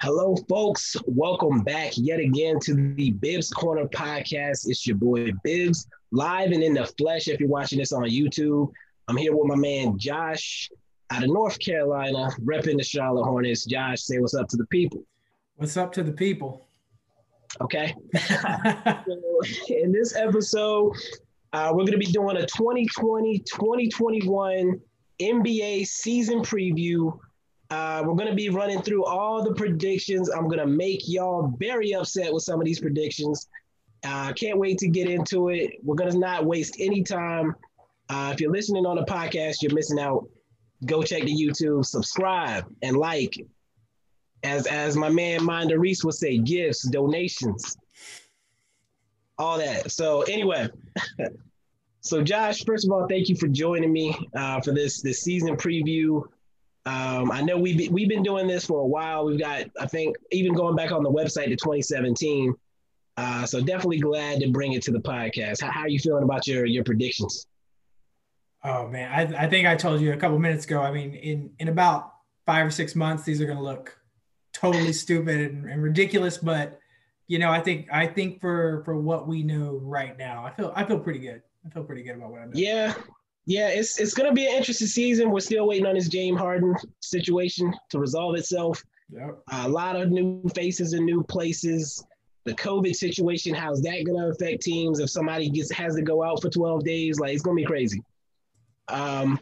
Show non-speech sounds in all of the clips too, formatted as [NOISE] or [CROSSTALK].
Hello, folks. Welcome back yet again to the Bibbs Corner podcast. It's your boy Bibbs, live and in the flesh. If you're watching this on YouTube, I'm here with my man Josh out of North Carolina, repping the Charlotte Hornets. Josh, say what's up to the people. What's up to the people? Okay. [LAUGHS] in this episode, uh, we're going to be doing a 2020 2021 NBA season preview. Uh, we're going to be running through all the predictions. I'm going to make y'all very upset with some of these predictions. Uh, can't wait to get into it. We're going to not waste any time. Uh, if you're listening on the podcast, you're missing out. Go check the YouTube, subscribe, and like. As as my man Minda Reese would say, gifts, donations, all that. So anyway, [LAUGHS] so Josh, first of all, thank you for joining me uh, for this this season preview. Um, I know we've we've been doing this for a while. We've got, I think, even going back on the website to 2017. Uh, so definitely glad to bring it to the podcast. How, how, are you feeling about your your predictions? Oh man, I, I think I told you a couple minutes ago. I mean, in in about five or six months, these are going to look totally stupid and, and ridiculous. But you know, I think I think for for what we know right now, I feel I feel pretty good. I feel pretty good about what I'm doing. Yeah, yeah, it's it's gonna be an interesting season. We're still waiting on this James Harden situation to resolve itself. Yep. A lot of new faces and new places. The COVID situation, how's that gonna affect teams if somebody gets has to go out for 12 days? Like it's gonna be crazy. Um,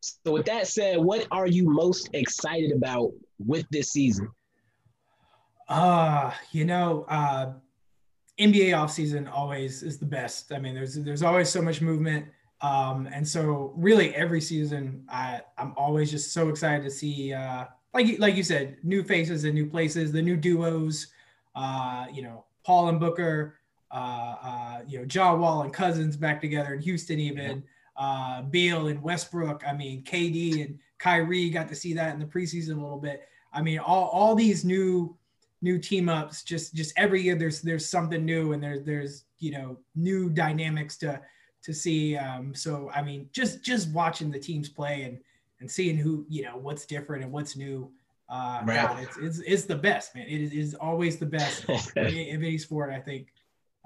so with that said, what are you most excited about with this season? Uh, you know, uh NBA offseason always is the best. I mean, there's there's always so much movement. Um, and so really every season, I, I'm always just so excited to see, uh, like, like you said, new faces and new places, the new duos, uh, you know, Paul and Booker, uh, uh, you know, John Wall and Cousins back together in Houston, even uh, Beal and Westbrook. I mean, KD and Kyrie got to see that in the preseason a little bit. I mean, all, all these new new team ups, just just every year there's there's something new and there's there's you know new dynamics to to see. Um, so I mean, just just watching the teams play and and seeing who you know what's different and what's new. Uh, right. God, it's, it's it's the best, man. It is, it is always the best [LAUGHS] in any sport, I think.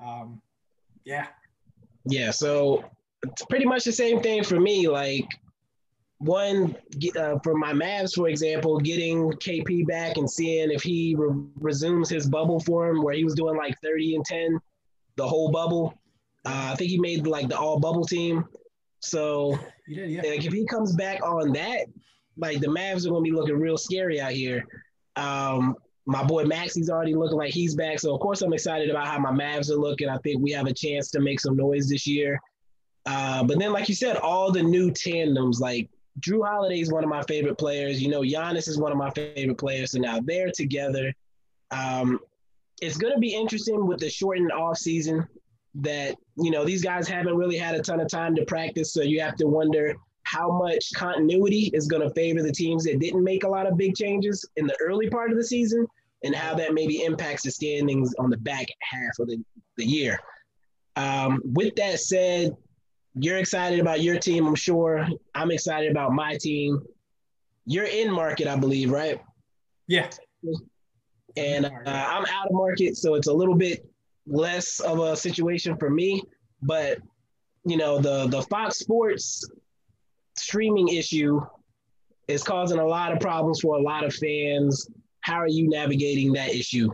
Um, yeah. Yeah. So it's pretty much the same thing for me. Like one uh, for my Mavs, for example, getting KP back and seeing if he re- resumes his bubble form where he was doing like 30 and 10 the whole bubble. Uh, I think he made like the all bubble team. So did, yeah. like if he comes back on that, like the Mavs are gonna be looking real scary out here. Um, my boy Maxi's already looking like he's back. So of course I'm excited about how my Mavs are looking. I think we have a chance to make some noise this year. Uh, but then, like you said, all the new tandems, like Jrue Holiday is one of my favorite players. You know, Giannis is one of my favorite players. So now they're together. Um, it's going to be interesting with the shortened off season that you know these guys haven't really had a ton of time to practice so you have to wonder how much continuity is going to favor the teams that didn't make a lot of big changes in the early part of the season and how that maybe impacts the standings on the back half of the, the year. Um, with that said you're excited about your team i'm sure. I'm excited about my team. You're in market i believe right? Yeah. And uh, i'm out of market so it's a little bit less of a situation for me. But you know, the the Fox Sports streaming issue is causing a lot of problems for a lot of fans. How are you navigating that issue?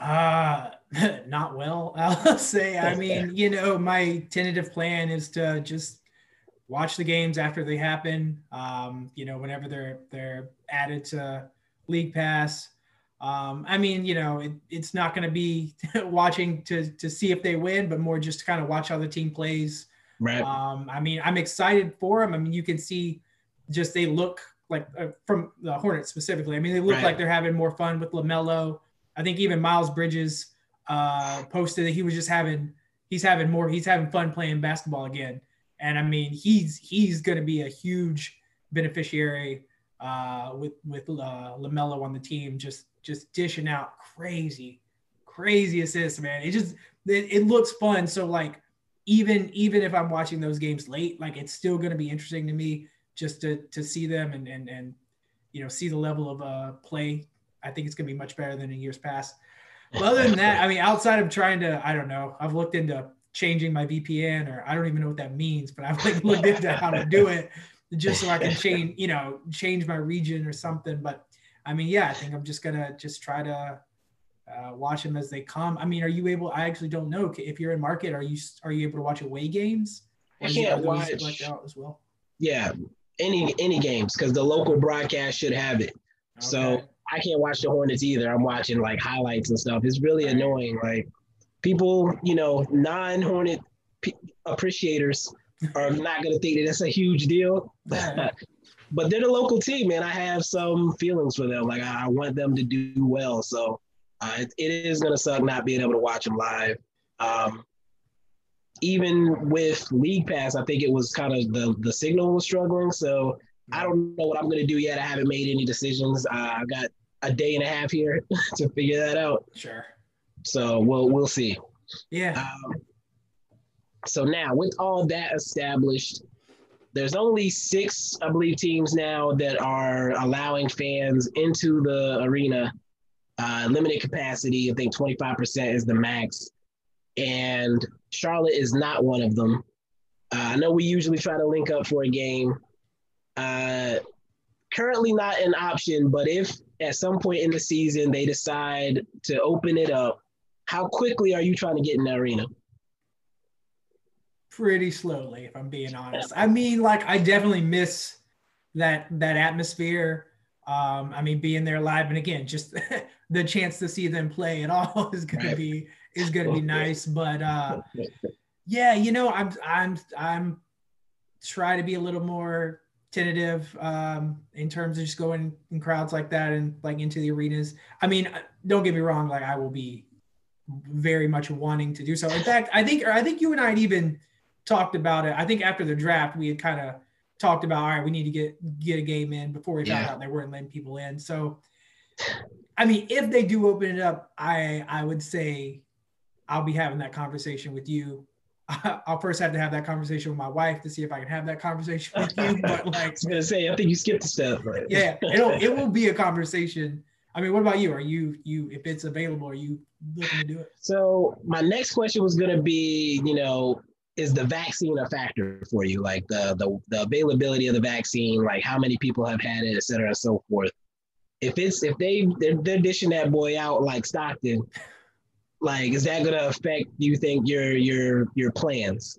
Uh [LAUGHS] not well, [LAUGHS] I'll say. I [LAUGHS] mean, you know, my tentative plan is to just watch the games after they happen. Um, you know, whenever they're they're added to League Pass. Um, I mean, you know, it, it's not going to be [LAUGHS] watching to to see if they win, but more just to kind of watch how the team plays. Right. Um, I mean, I'm excited for them. I mean, you can see just they look like uh, from the Hornets specifically. I mean, they look right. like they're having more fun with LaMelo. I think even Miles Bridges uh, posted that he was just having he's having more he's having fun playing basketball again. And I mean, he's he's going to be a huge beneficiary uh, with with uh, LaMelo on the team. Just just dishing out crazy, crazy assists, man. It just it, it looks fun. So like even even if I'm watching those games late, like it's still gonna be interesting to me just to to see them and and and you know see the level of uh play I think it's going to be much better than in years past. But other than that, [LAUGHS] I mean, outside of trying to, I don't know, I've looked into changing my VPN, or I don't even know what that means, but I've like looked into how to do it just so I can [LAUGHS] change, you know, change my region or something. But I mean, yeah, I think I'm just gonna just try to uh, watch them as they come. I mean, are you able? I actually don't know if you're in market. Are you are you able to watch away games? I can't watch out as well. Yeah, any any games because the local broadcast should have it. Okay. So I can't watch the Hornets either. I'm watching like highlights and stuff. It's really annoying. Like people, you know, non Hornet p- appreciators are not going to think that that's a huge deal. [LAUGHS] but they're the local team, and I have some feelings for them. Like I, want them to do well. So uh, it, it is going to suck not being able to watch them live. Um, even with League Pass, I think it was kind of the the signal was struggling. So I don't know what I'm going to do yet. I haven't made any decisions. Uh, I've got a day and a half here [LAUGHS] to figure that out. Sure. So we'll we'll see. Yeah. Um, so now with all that established, there's only six, I believe, teams now that are allowing fans into the arena. Uh, limited capacity. I think 25% is the max. And Charlotte is not one of them. Uh, I know we usually try to link up for a game. Uh, currently not an option, but if at some point in the season they decide to open it up, how quickly are you trying to get in the arena? Pretty slowly, if I'm being honest. I mean, like I definitely miss that that atmosphere. Um, I mean, being there live, and again, just [LAUGHS] the chance to see them play at all [LAUGHS] is gonna right. be is gonna be nice. But uh, [LAUGHS] yeah, you know, I'm I'm I'm try to be a little more tentative um, in terms of just going in crowds like that and like into the arenas. I mean, uh, don't get me wrong, like I will be very much wanting to do so. In fact, I think I think you and I had even talked about it. I think after the draft, we had kind of talked about all right, we need to get get a game in before we found yeah. out they weren't letting people in. So, I mean, if they do open it up, I I would say I'll be having that conversation with you [LAUGHS] I'll first have to have that conversation with my wife to see if I can have that conversation with you. [LAUGHS] But like, I was gonna say, I think you skipped a step. Right? Yeah, it'll it will be a conversation. I mean, what about you? Are you you if it's available, are you looking to do it? So my next question was gonna be, you know, is the vaccine a factor for you? Like the the the availability of the vaccine, like how many people have had it, et cetera, and so forth. If it's if they they're, they're dishing that boy out like Stockton like, is that gonna affect you think your your your plans?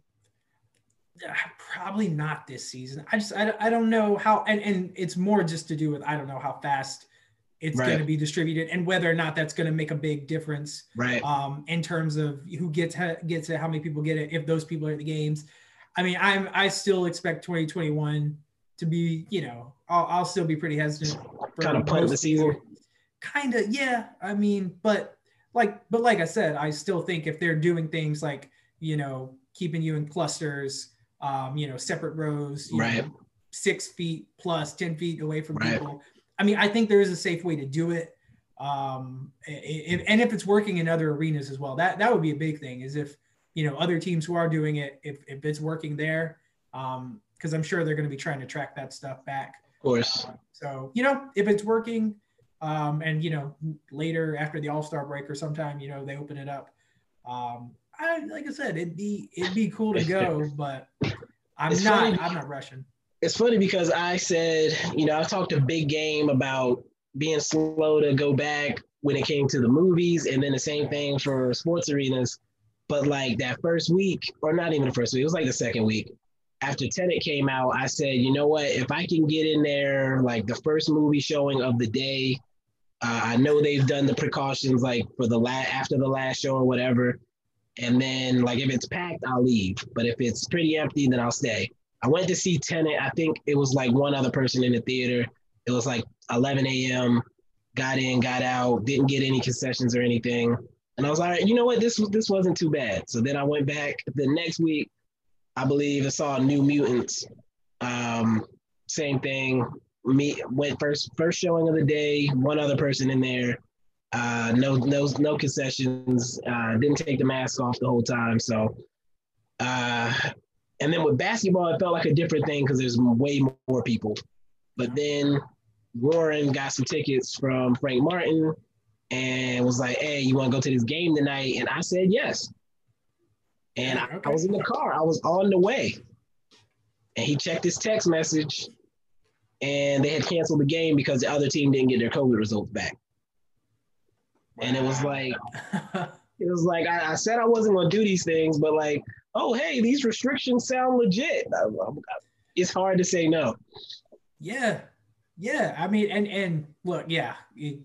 Uh, probably not this season. I just I, I don't know how and, and it's more just to do with I don't know how fast it's right. going to be distributed and whether or not that's going to make a big difference right. um in terms of who gets gets it how many people get it if those people are at the games. I mean i'm i still expect 2021 to be you know i'll, I'll still be pretty hesitant kind of punt the season. kind of yeah i mean but like but like i said i still think if they're doing things like you know keeping you in clusters um you know separate rows right know, six feet plus 10 feet away from right. people i mean i think there is a safe way to do it um if, and if it's working in other arenas as well that that would be a big thing is if you know other teams who are doing it if, if it's working there um because i'm sure they're going to be trying to track that stuff back of course uh, so you know if it's working um, and you know, later after the All Star break or sometime, you know, they open it up. Um, I like I said, it'd be it'd be cool to go, but I'm it's not funny. I'm not rushing. It's funny because I said, you know, I talked a big game about being slow to go back when it came to the movies, and then the same thing for sports arenas. But like that first week, or not even the first week, it was like the second week after Tenet came out, I said, you know what? If I can get in there, like the first movie showing of the day, uh, I know they've done the precautions like for the last after the last show or whatever. And then like if it's packed, I'll leave. But if it's pretty empty, then I'll stay. I went to see Tenet. I think it was like one other person in the theater. It was like 11 a.m. Got in, got out, didn't get any concessions or anything. And I was like, you know what, this this wasn't too bad. So then I went back the next week. I believe I saw New Mutants. Um, same thing me went first first showing of the day. One other person in there. Uh, no no no concessions. Uh, didn't take the mask off the whole time. So, uh, and then with basketball, it felt like a different thing because there's way more people. But then Warren got some tickets from Frank Martin and was like, "Hey, you want to go to this game tonight?" And I said yes. And I, I was in the car. I was on the way, and he checked his text message, and they had canceled the game because the other team didn't get their COVID results back. And it was like, [LAUGHS] it was like I, I said I wasn't going to do these things, but like, oh hey, these restrictions sound legit. It's hard to say no. Yeah, yeah. I mean, and and look, yeah. It,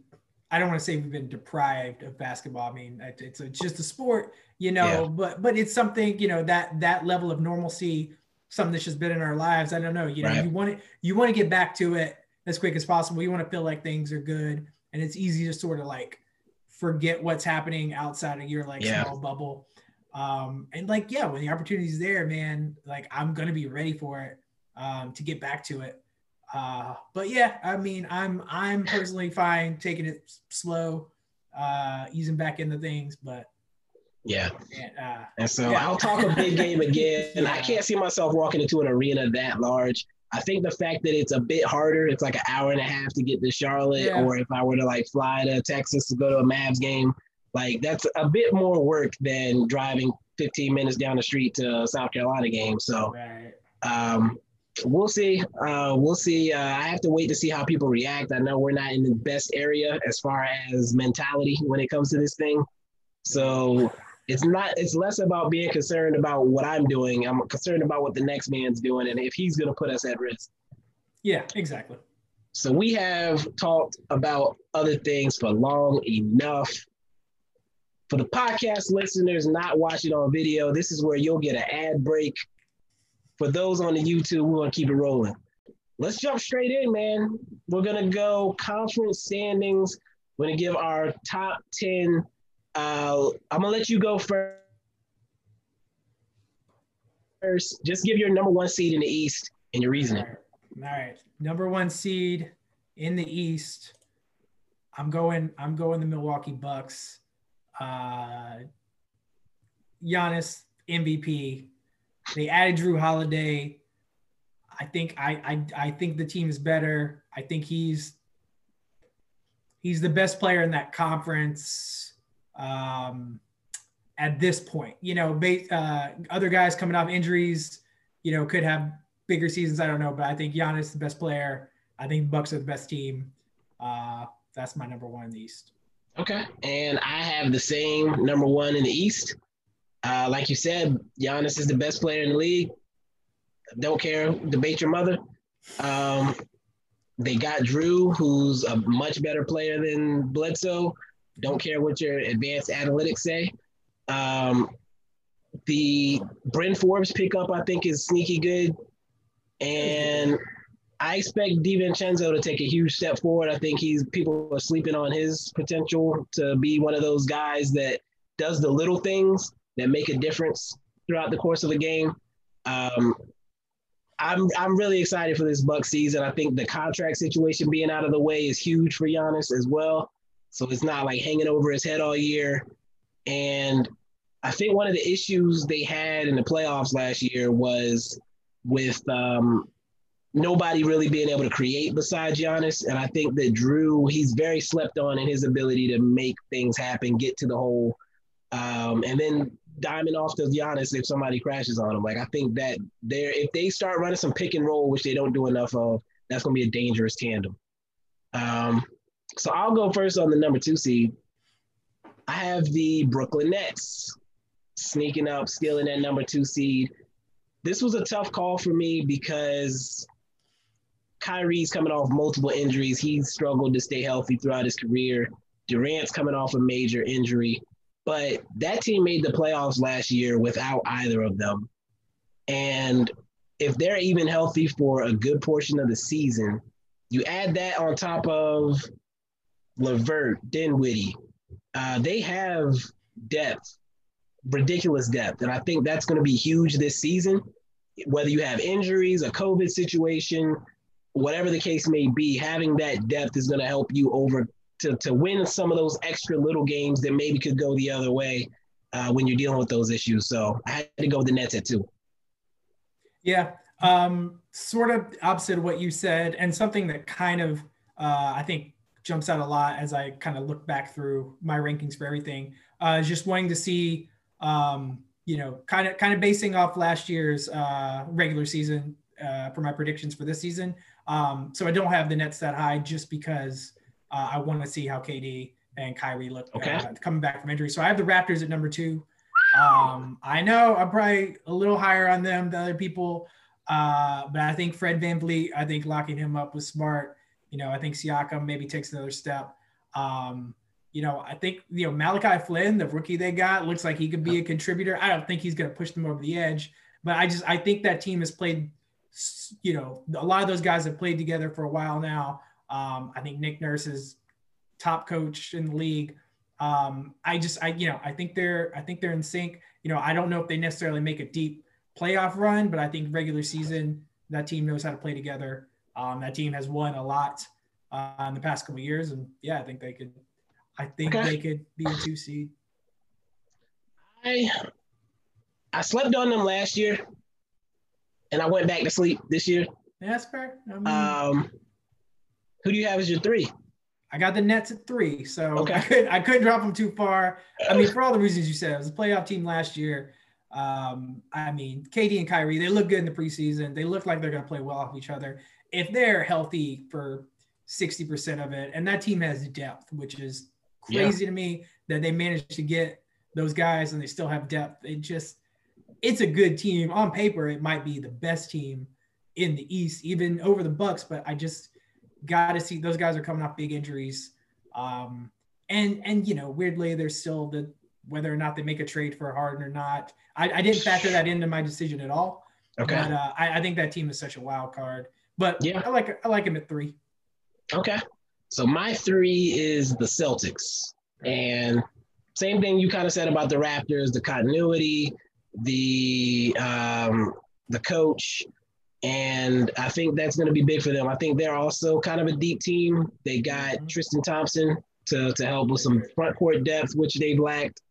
I don't want to say we've been deprived of basketball. I mean, it's, it's just a sport, you know, yeah. but but it's something, you know, that that level of normalcy, something that's just been in our lives. I don't know, you know, right. you want to you want to get back to it as quick as possible. You want to feel like things are good, and it's easy to sort of like forget what's happening outside of your like yeah. small bubble. Um, and like, yeah, when the opportunity is there, man, like I'm gonna be ready for it um, to get back to it. Uh, but yeah, I mean, I'm I'm personally fine taking it slow, uh, easing back into things, but yeah. And, uh, and so yeah. I'll talk a big game [LAUGHS] again. yeah. I can't see myself walking into an arena that large. I think the fact that it's a bit harder, it's like an hour and a half to get to Charlotte, yeah. or if I were to like fly to Texas to go to a Mavs game, like that's a bit more work than driving 15 minutes down the street to a South Carolina game. So right. um, we'll see. Uh, we'll see. Uh, I have to wait to see how people react. I know we're not in the best area as far as mentality when it comes to this thing. So it's not. It's less about being concerned about what I'm doing. I'm concerned about what the next man's doing and if he's going to put us at risk. Yeah, exactly. So we have talked about other things for long enough. For the podcast listeners not watching on video, this is where you'll get an ad break for those on the YouTube, we're gonna keep it rolling. Let's jump straight in, man. We're gonna go conference standings. We're gonna give our top ten. Uh, I'm gonna let you go first. First, just give your number one seed in the East and your reasoning. All right. All right. Number one seed in the East. I'm going. I'm going the Milwaukee Bucks. Uh, Giannis MVP they added Jrue Holiday. I think I, I I think the team is better. I think he's he's the best player in that conference um, at this point. You know, uh, other guys coming off injuries, you know, could have bigger seasons. I don't know, but I think Giannis is the best player. I think Bucks are the best team. Uh, that's my number one in the East. Okay, and I have the same number one in the East. Uh, like you said, Giannis is the best player in the league. Don't care. Debate your mother. Um, they got Jrue, who's a much better player than Bledsoe. Don't care what your advanced analytics say. Um, the Bryn Forbes pickup, I think, is sneaky good. And I expect DiVincenzo to take a huge step forward. I think he's people are sleeping on his potential to be one of those guys that does the little things that make a difference throughout the course of the game. Um, I'm I'm really excited for this Buck season. I think the contract situation being out of the way is huge for Giannis as well. So it's not like hanging over his head all year. And I think one of the issues they had in the playoffs last year was with um, nobody really being able to create besides Giannis. And I think that Jrue, he's very slept on in his ability to make things happen, get to the hole. Um, and then diamond off to Giannis if somebody crashes on him. Like I think that they're if they start running some pick and roll, which they don't do enough of, that's gonna be a dangerous tandem. Um, so I'll go first on the number two seed. I have the Brooklyn Nets sneaking up, stealing that number two seed. This was a tough call for me because Kyrie's coming off multiple injuries. He's struggled to stay healthy throughout his career. Durant's coming off a major injury. But that team made the playoffs last year without either of them. And if they're even healthy for a good portion of the season, you add that on top of LeVert, Dinwiddie, uh, they have depth, ridiculous depth. And I think that's going to be huge this season. Whether you have injuries, a COVID situation, whatever the case may be, having that depth is going to help you over to, to win some of those extra little games that maybe could go the other way uh, when you're dealing with those issues. So I had to go with the Nets at two. Yeah, um, sort of opposite of what you said, and something that kind of uh, I think jumps out a lot as I kind of look back through my rankings for everything. Uh, just wanting to see, um, you know, kind of kind of basing off last year's uh, regular season uh, for my predictions for this season. Um, so I don't have the Nets that high just because uh, I want to see how KD and Kyrie look okay. uh, coming back from injury. So I have the Raptors at number two. Um, I know I'm probably a little higher on them than other people, uh, but I think Fred VanVleet, I think locking him up was smart. You know, I think Siakam maybe takes another step. Um, you know, I think you know Malachi Flynn, the rookie they got, looks like he could be a contributor. I don't think he's going to push them over the edge, but I just I think that team has played. You know, a lot of those guys have played together for a while now. Um, I think Nick Nurse is top coach in the league. Um, I just I you know I think they're I think they're in sync. You know, I don't know if they necessarily make a deep playoff run, but I think regular season that team knows how to play together. Um, that team has won a lot uh, in the past couple years, and yeah, I think they could. I think okay. they could be a two seed. I I slept on them last year, and I went back to sleep this year. That's fair. I mean, um, who do you have as your three? I got the Nets at three, so okay. I couldn't I couldn't drop them too far. I mean, for all the reasons you said, it was a playoff team last year. Um, I mean, KD and Kyrie, they look good in the preseason. They look like they're going to play well off each other. If they're healthy for 60% of it, and that team has depth, which is crazy yeah. to me that they managed to get those guys and they still have depth. It just, it's a good team. On paper, it might be the best team in the East, even over the Bucks, but I just got to see those guys are coming off big injuries. Um, and, and, you know, weirdly, there's still the, whether or not they make a trade for Harden or not. I, I didn't factor that into my decision at all. Okay. But uh, I, I, think that team is such a wild card. But yeah, I like I like him at three. Okay. So my three is the Celtics, and same thing you kind of said about the Raptors, the continuity, the um, the coach, and I think that's going to be big for them. I think they're also kind of a deep team. They got mm-hmm. Tristan Thompson to to help with some front court depth, which they've lacked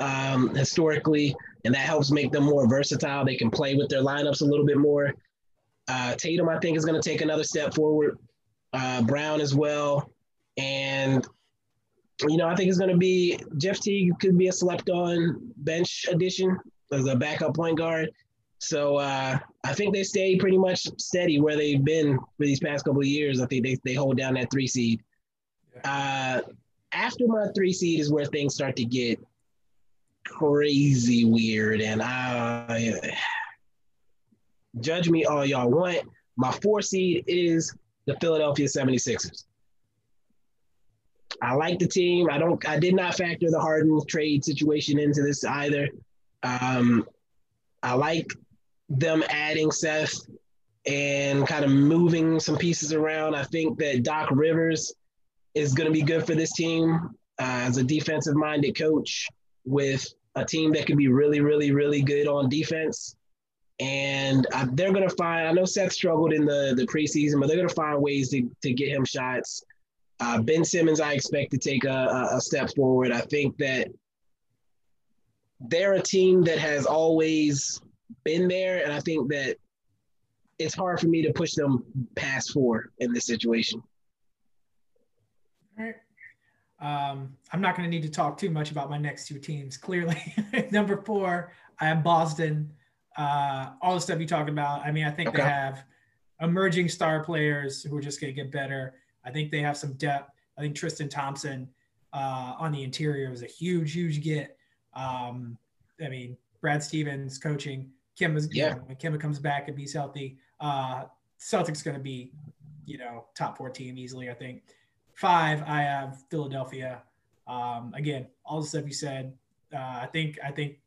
um, historically, and that helps make them more versatile. They can play with their lineups a little bit more. Uh, Tatum, I think, is going to take another step forward. Uh, Brown as well, and you know, I think it's going to be Jeff Teague could be a slept-on bench addition as a backup point guard. So uh, I think they stay pretty much steady where they've been for these past couple of years. I think they, they hold down that three seed. Uh, after my three seed is where things start to get crazy weird. And I judge me all y'all want. My four seed is the Philadelphia 76ers. I like the team. I don't I did not factor the Harden trade situation into this either. Um, I like them adding Seth and kind of moving some pieces around. I think that Doc Rivers is going to be good for this team uh, as a defensive minded coach with a team that can be really, really, really good on defense. And uh, they're going to find, I know Seth struggled in the, the preseason, but they're going to find ways to, to get him shots. Uh, ben Simmons, I expect to take a, a step forward. I think that they're a team that has always been there. And I think that it's hard for me to push them past four in this situation. All right. Um, I'm not going to need to talk too much about my next two teams. Clearly, [LAUGHS] number four, I have Boston. Uh, all the stuff you talked about. I mean, I think okay. they have emerging star players who are just going to get better. I think they have some depth. I think Tristan Thompson uh, on the interior was a huge, huge get. Um, I mean, Brad Stevens coaching. Kim is, yeah. You know, when Kim comes back and be healthy, uh, Celtics going to be, you know, top four team easily. I think. Five, I have Philadelphia. Um, again, all the stuff you said. Uh, I think I think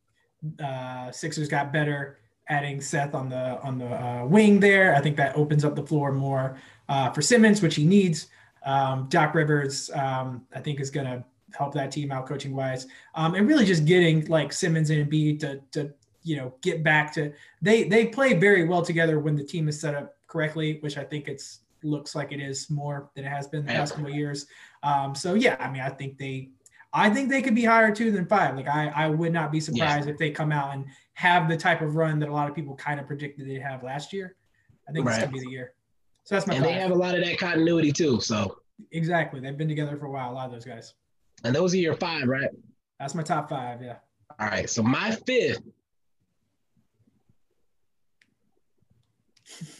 uh, Sixers got better adding Seth on the on the uh, wing there. I think that opens up the floor more uh, for Simmons, which he needs. Um, Doc Rivers, um, I think, is going to help that team out coaching wise, um, and really just getting like Simmons and Embiid to to you know get back to they they play very well together when the team is set up correctly, which I think it's looks like it is more than it has been the past couple of years. Um, so yeah, I mean, I think they, I think they could be higher two than five. Like I, I would not be surprised yeah. if they come out and have the type of run that a lot of people kind of predicted they'd have last year. I think right. it's gonna be the year. So that's my and five. they have a lot of that continuity too. So exactly. They've been together for a while. A lot of those guys. And those are your five, right? That's my top five. Yeah. All right. So my fifth,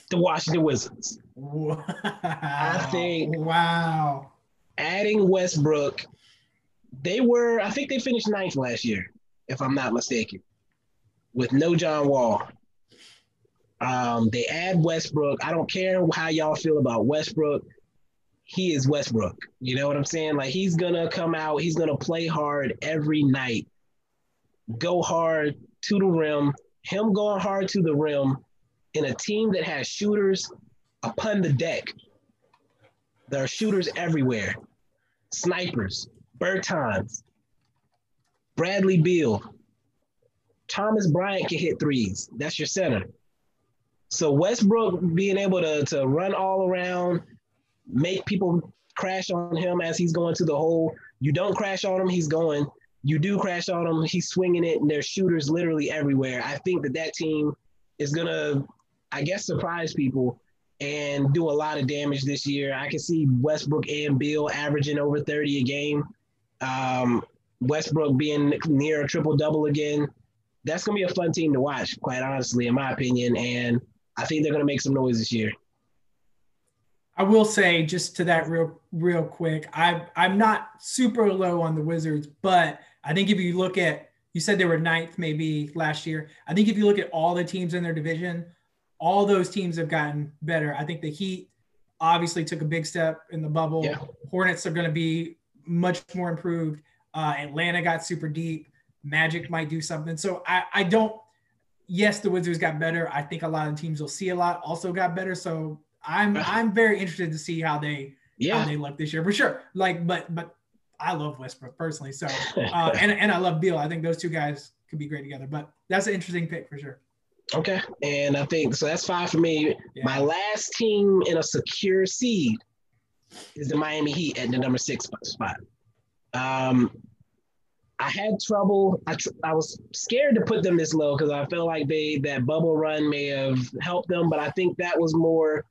the Washington Wizards. Wow. think- Wow. Adding Westbrook, they were, I think they finished ninth last year, if I'm not mistaken, with no John Wall. Um, they add Westbrook. I don't care how y'all feel about Westbrook. He is Westbrook. You know what I'm saying? Like he's gonna come out, he's gonna play hard every night, go hard to the rim. Him going hard to the rim in a team that has shooters upon the deck. There are shooters everywhere, snipers, Bertans, Bradley Beal, Thomas Bryant can hit threes. That's your center. So Westbrook being able to, to run all around, make people crash on him as he's going to the hole. You don't crash on him, he's going. You do crash on him, he's swinging it, and there's shooters literally everywhere. I think that that team is gonna, I guess, surprise people and do a lot of damage this year. I can see Westbrook and Beal averaging over 30 a game. Um, Westbrook being near a triple double again. That's gonna be a fun team to watch, quite honestly, in my opinion. And I think they're gonna make some noise this year. I will say just to that real real quick, I I'm not super low on the Wizards, but I think if you look at you said they were ninth maybe last year. I think if you look at all the teams in their division, all those teams have gotten better. I think the Heat obviously took a big step in the bubble. Yeah. Hornets are going to be much more improved. Uh, Atlanta got super deep. Magic might do something. So I, I don't. Yes, the Wizards got better. I think a lot of teams will see a lot also got better. So I'm [LAUGHS] I'm very interested to see how they Yeah. how they look this year for sure. Like, but but I love Westbrook personally. So [LAUGHS] uh, and and I love Beal. I think those two guys could be great together. But that's an interesting pick for sure. Okay. And I think so that's five for me. Yeah. My last team in a secure seed is the Miami Heat at the number six spot. Um, I had trouble. I, tr- I was scared to put them this low because I felt like they that bubble run may have helped them, but I think that was more.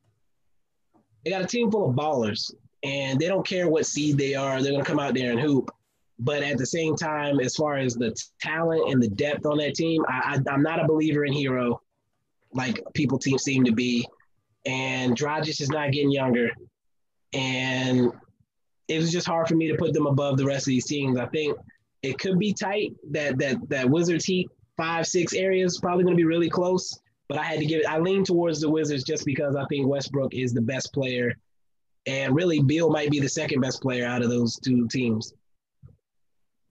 They got a team full of ballers, and they don't care what seed they are. They're gonna come out there and hoop. But at the same time, as far as the talent and the depth on that team, I, I, I'm not a believer in Herro, like people team seem to be. And Dragic is not getting younger, and it was just hard for me to put them above the rest of these teams. I think it could be tight. That that that Wizards Heat five six areas probably going to be really close. But I had to give it. I lean towards the Wizards just because I think Westbrook is the best player, and really Beal might be the second best player out of those two teams.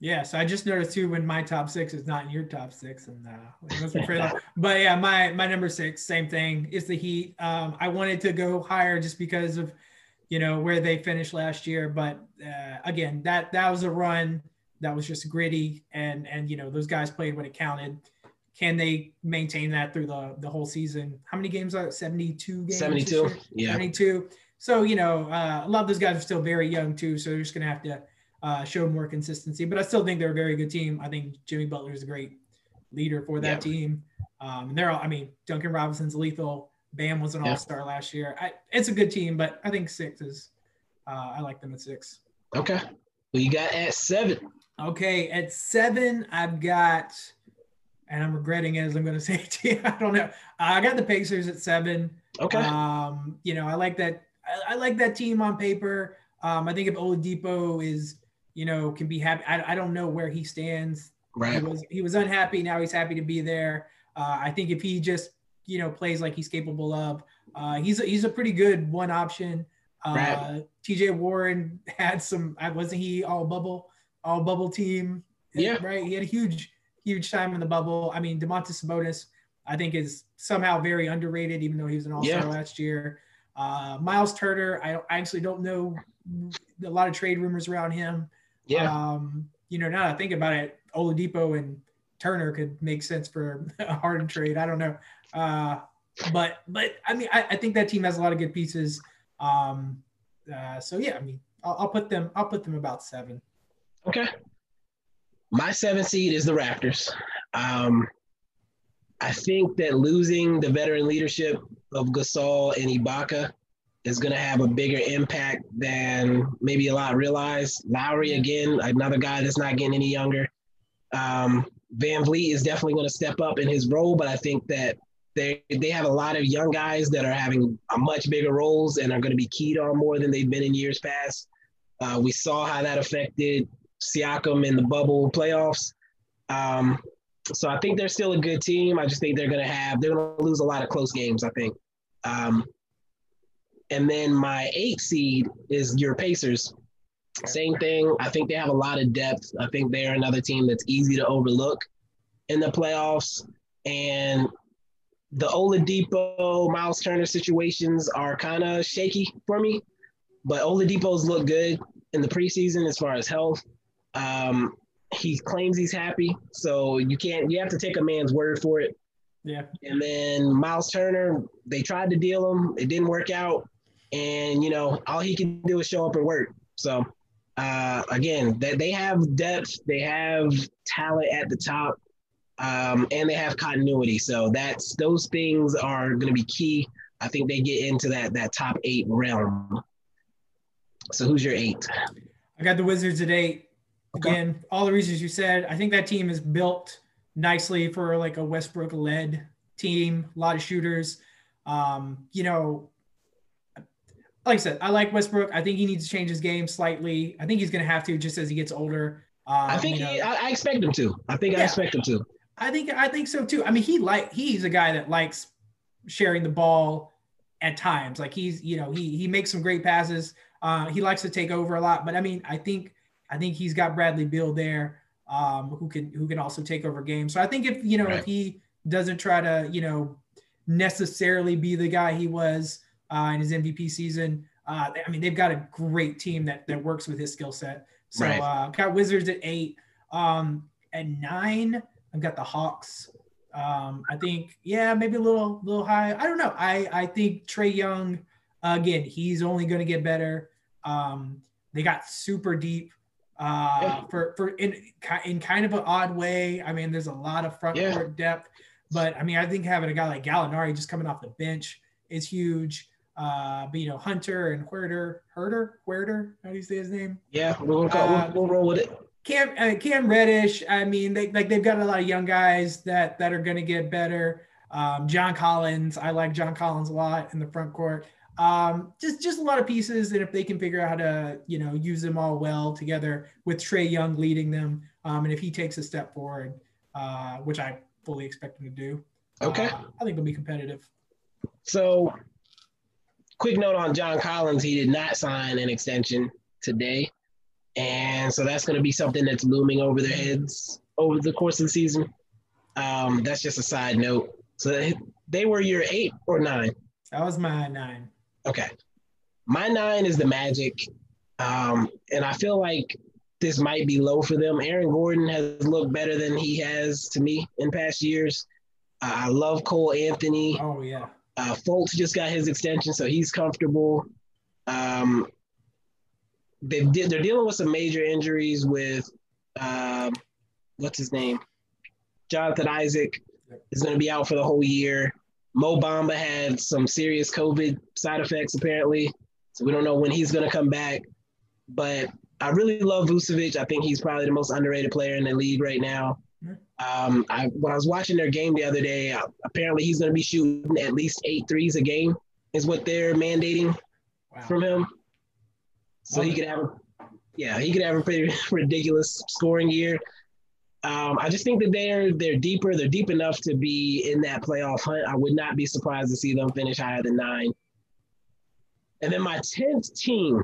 Yeah, so I just noticed too when my top six is not in your top six, and uh, it must be [LAUGHS] pretty low. But yeah, my my number six, same thing, is the Heat. Um, I wanted to go higher just because of, you know, where they finished last year. But uh, again, that that was a run that was just gritty, and and you know those guys played when it counted. Can they maintain that through the the whole season? How many games are it? Seventy two games. 72, yeah. 72. So, you know, uh, a lot of those guys are still very young too. So they're just going to have to uh, show more consistency. But I still think they're a very good team. I think Jimmy Butler is a great leader for that Yeah. team. Um, and they're all, I mean, Duncan Robinson's lethal. Bam was an Yeah. all star last year. I, it's a good team, but I think six is, uh, I like them at six. Okay. Well, you got at seven. Okay. At seven, I've got, and I'm regretting it as I'm going [LAUGHS] to say it to you. I don't know. I got the Pacers at seven. Okay. Um, you know, I like that. I, I like that team on paper. Um, I think if Oladipo is, you know, can be happy. I, I don't know where he stands. He right. was he was unhappy. Now he's happy to be there. Uh, I think if he just you know plays like he's capable of, uh, he's a, he's a pretty good one option. Uh, Right. T.J. Warren had some. Wasn't he all bubble all bubble team? Yeah. Right. He had a huge huge time in the bubble. I mean, Domantas Sabonis, I think is somehow very underrated, even though he was an All Star Yeah. last year. Uh, Miles Turner, I, I actually don't know a lot of trade rumors around him. Yeah. Um, you know, now that I think about it, Oladipo and Turner could make sense for [LAUGHS] a Harden trade. I don't know. Uh, but but I mean, I, I think that team has a lot of good pieces. Um, uh, so yeah, I mean, I'll, I'll put them. I'll put them about seven. Okay. My seventh seed is the Raptors. Um, I think that losing the veteran leadership of Gasol and Ibaka is going to have a bigger impact than maybe a lot realize. Lowry, again, another guy that's not getting any younger. Um, VanVleet is definitely going to step up in his role, but I think that they they have a lot of young guys that are having a much bigger roles and are going to be keyed on more than they've been in years past. Uh, we saw how that affected Siakam in the bubble playoffs. Um, so I think they're still a good team. I just think they're going to have they're going to lose a lot of close games. I think. Um, and then my eight seed is your Pacers. Same thing. I think they have a lot of depth. I think they're another team that's easy to overlook in the playoffs. And the Oladipo, Miles Turner situations are kind of shaky for me. But Oladipo's look good in the preseason as far as health. Um, he claims he's happy, so you can't. You have to take a man's word for it. Yeah. And then Miles Turner, they tried to deal him. It didn't work out. And, you know, all he can do is show up and work. So, uh, again, they, they have depth, they have talent at the top, um, and they have continuity. So that's those things are going to be key. I think they get into that that top eight realm. So who's your eight? I got the Wizards at eight. Again, okay. all the reasons you said. I think that team is built nicely for like a Westbrook led team, a lot of shooters. Um, you know, like I said, I like Westbrook. I think he needs to change his game slightly. I think he's going to have to just as he gets older. Um, I think you know, he, I, I, expect him to. I think yeah, I expect him to. I think I think so too. I mean, he like he's a guy that likes sharing the ball at times. Like he's you know he he makes some great passes. Uh, he likes to take over a lot, but I mean, I think I think he's got Bradley Beal there, um, who can who can also take over games. So I think if you know right. if he doesn't try to you know necessarily be the guy he was uh, in his MVP season. Uh, I mean, they've got a great team that that works with his skill set. So right. uh, got Wizards at eight. Um, at nine, I've got the Hawks. Um, I think, yeah, maybe a little little high. I don't know. I I think Trae Young, again, he's only going to get better. Um, they got super deep uh, yeah. for for in in kind of an odd way. I mean, there's a lot of front yeah. court depth, but I mean, I think having a guy like Gallinari just coming off the bench is huge. Uh, but you know, Hunter and Huerter, Herder, Huerter, how do you say his name? Yeah, we'll, go, uh, we'll, we'll roll with it. Cam uh, Cam Reddish. I mean, they like they've got a lot of young guys that that are going to get better. Um, John Collins, I like John Collins a lot in the front court. Um, just just a lot of pieces, and if they can figure out how to you know use them all well together with Trae Young leading them, um, and if he takes a step forward, uh, which I fully expect him to do, okay, uh, I think they'll be competitive. So quick note on John Collins, he did not sign an extension today. And so that's going to be something that's looming over their heads over the course of the season. Um, that's just a side note. So they were your eight or nine? That was my nine. Okay. My nine is the Magic. Um, and I feel like this might be low for them. Aaron Gordon has looked better than he has to me in past years. Uh, I love Cole Anthony. Oh, yeah. Uh, Fultz just got his extension, so he's comfortable. Um, they they're dealing with some major injuries with um, what's his name? Jonathan Isaac is going to be out for the whole year. Mo Bamba had some serious COVID side effects apparently, so we don't know when he's going to come back. But I really love Vucevic. I think he's probably the most underrated player in the league right now. Um, I, when I was watching their game the other day, apparently he's going to be shooting at least eight threes a game, is what they're mandating wow. from him. So he could have, a, yeah, he could have a pretty [LAUGHS] ridiculous scoring year. Um, I just think that they're they're deeper. They're deep enough to be in that playoff hunt. I would not be surprised to see them finish higher than nine. And then my tenth team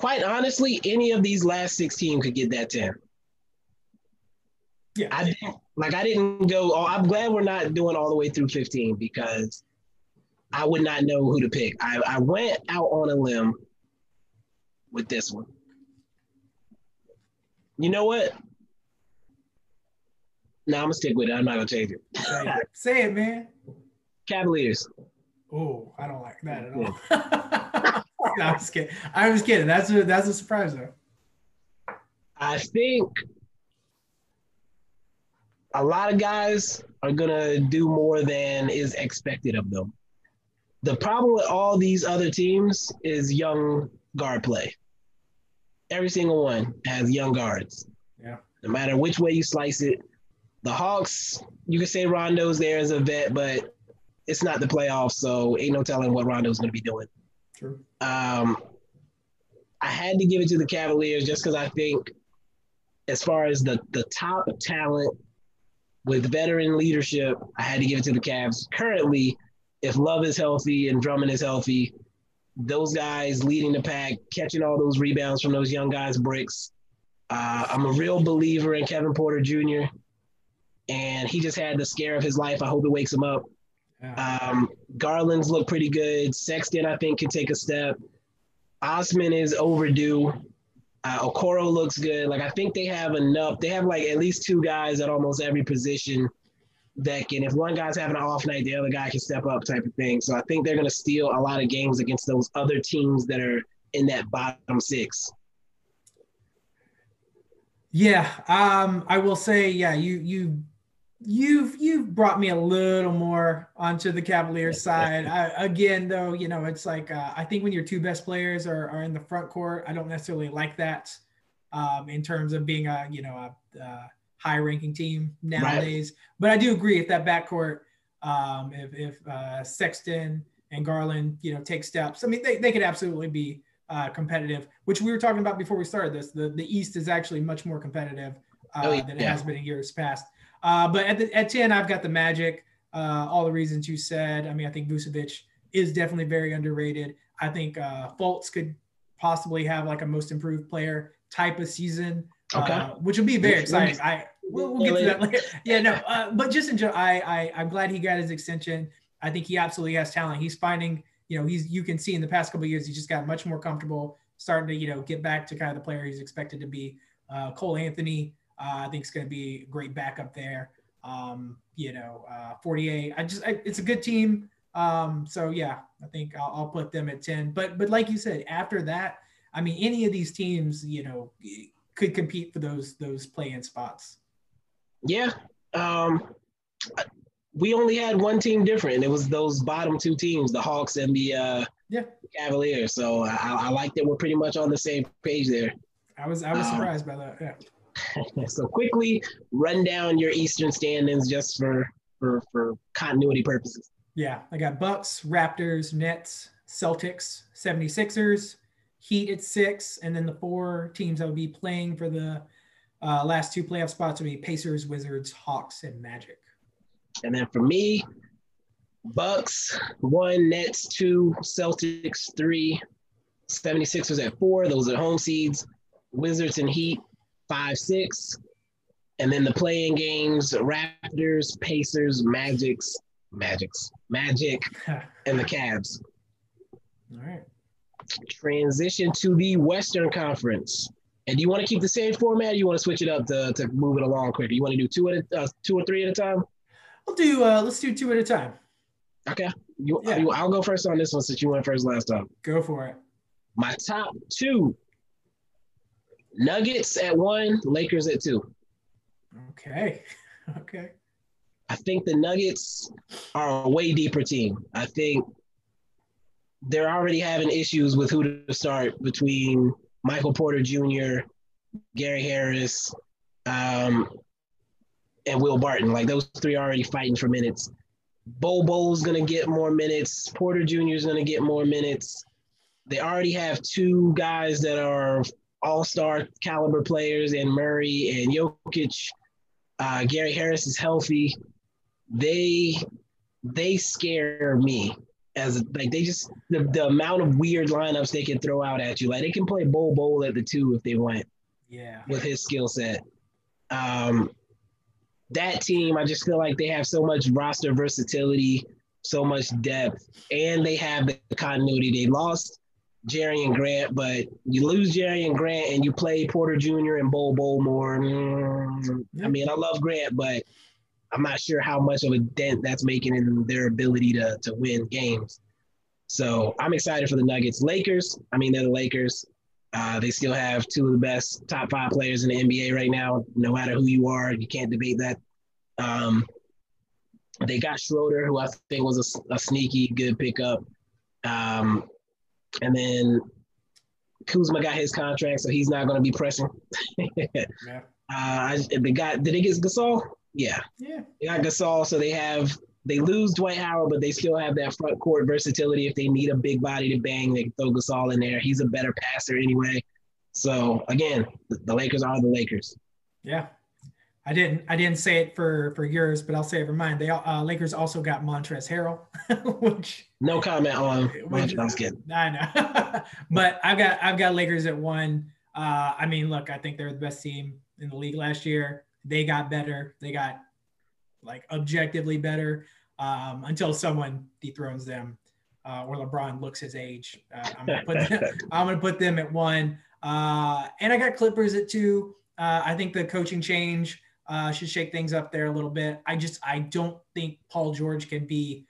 quite honestly, any of these last 16 could get that 10. Yeah. I didn't, like I didn't go, oh, I'm glad we're not doing all the way through 15 because I would not know who to pick. I, I went out on a limb with this one. You know what? No, I'm gonna stick with it. I'm not gonna change it. Say [LAUGHS] it, Say it man. Cavaliers. Oh, I don't like that at all. [LAUGHS] no, I'm just kidding. I'm just kidding. That's a that's a surprise though. I think a lot of guys are gonna do more than is expected of them. The problem with all these other teams is young guard play. Every single one has young guards. Yeah. No matter which way you slice it. The Hawks, you can say Rondo's there as a vet, but it's not the playoffs, so ain't no telling what Rondo's going to be doing. True. Um, I had to give it to the Cavaliers just because I think, as far as the the top talent with veteran leadership, I had to give it to the Cavs. Currently, if Love is healthy and Drummond is healthy, those guys leading the pack, catching all those rebounds from those young guys' bricks. Uh, I'm a real believer in Kevin Porter Jr. And he just had the scare of his life. I hope it wakes him up. Um, Garland's look pretty good. Sexton, I think, can take a step. Osman is overdue. Uh, Okoro looks good. Like I think they have enough. They have like at least two guys at almost every position that can. If one guy's having an off night, the other guy can step up, type of thing. So I think they're going to steal a lot of games against those other teams that are in that bottom six. Yeah, um, I will say, yeah, you you you've you've brought me a little more onto the Cavaliers [LAUGHS] side. I, again, though, you know, it's like uh, I think when your two best players are, are in the front court, I don't necessarily like that um, in terms of being a you know a, a high ranking team nowadays. Right. But I do agree if that backcourt, um, if if uh, Sexton and Garland, you know, take steps, I mean, they they could absolutely be uh, competitive. Which we were talking about before we started this. The the East is actually much more competitive uh, oh, yeah. than it has been in years past. Uh, but at, the, at 10, I've got the Magic. Uh, all the reasons you said. I mean, I think Vucevic is definitely very underrated. I think uh, Fultz could possibly have like a most improved player type of season, okay. uh, which will be very exciting. I we'll, we'll, get to that later. Yeah, no, uh, but just enjoy. I, I I'm glad he got his extension. I think he absolutely has talent. He's finding, you know, he's you can see in the past couple years he just got much more comfortable, starting to you know get back to kind of the player he's expected to be. Uh, Cole Anthony uh, I think it's going to be a great backup there. Um, you know, uh, 48. I just, I, it's a good team. Um, so yeah, I think I'll, I'll, put them at 10. But, but like you said, after that, I mean, any of these teams, you know, could compete for those those play-in spots. Yeah. Um, we only had one team different. It was those bottom two teams, the Hawks and the uh, yeah Cavaliers. So I, I like that we're pretty much on the same page there. I was I was um, surprised by that. Yeah. [LAUGHS] so quickly run down your Eastern standings just for for for continuity purposes. Yeah, I got Bucks, Raptors, Nets, Celtics, 76ers, Heat at six, and then the four teams that would be playing for the uh, last two playoff spots would be Pacers, Wizards, Hawks, and Magic. And then for me, Bucks one, Nets two, Celtics three, 76ers at four. Those are home seeds. Wizards and Heat five, six. And then the playing games, Raptors, Pacers, Magics, Magics, Magic, [LAUGHS] and the Cavs. All right. Transition to the Western Conference. And do you want to keep the same format? Or you want to switch it up to, to move it along quicker? You want to do two at a, uh, two or three at a time? I'll do. Uh, let's do two at a time. Okay. You, yeah. you, I'll go first on this one since you went first last time. Go for it. My top two Nuggets at one, Lakers at two. Okay. [LAUGHS] Okay. I think the Nuggets are a way deeper team. I think they're already having issues with who to start between Michael Porter Jr., Gary Harris, um, and Will Barton. Like those three are already fighting for minutes. Bol Bol's gonna get more minutes. Porter Jr. is gonna get more minutes. They already have two guys that are all-star caliber players and Murray and Jokic. Uh, Gary Harris is healthy. They they scare me as like they just the, the amount of weird lineups they can throw out at you. Like they can play Bol Bol at the two if they want. Yeah. With his skill set. Um that team, I just feel like they have so much roster versatility, so much depth, and they have the continuity. They lost Jerami Grant, but you lose Jerami Grant and you play Porter Jr. and Bowl Bol more. Mm, I mean, I love Grant, but I'm not sure how much of a dent that's making in their ability to, to win games. So I'm excited for the Nuggets. Lakers, I mean, they're the Lakers. Uh, they still have two of the best top five players in the NBA right now. No matter who you are, you can't debate that. Um, they got Schroeder, who I think was a, a sneaky good pickup. Um, and then Kuzma got his contract, so he's not going to be pressing. [LAUGHS] yeah. Uh, they got did they get Gasol? Yeah. Yeah. They got Gasol, so they have they lose Dwight Howard, but they still have that front court versatility. If they need a big body to bang, they can throw Gasol in there. He's a better passer anyway. So again, the Lakers are the Lakers. Yeah, I didn't I didn't say it for for yours, but I'll say it for mine. They uh, Lakers also got Montrezl Harrell, [LAUGHS] which no comment on. Which, I was kidding. I know, [LAUGHS] but I've got I've got Lakers at one. Uh, I mean, look, I think they're the best team in the league last year. They got better. They got like objectively better um, until someone dethrones them uh, or LeBron looks his age. Uh, I'm gonna put them, [LAUGHS] I'm gonna put them at one. Uh, and I got Clippers at two. Uh, I think the coaching change uh, should shake things up there a little bit. I just I don't think Paul George can be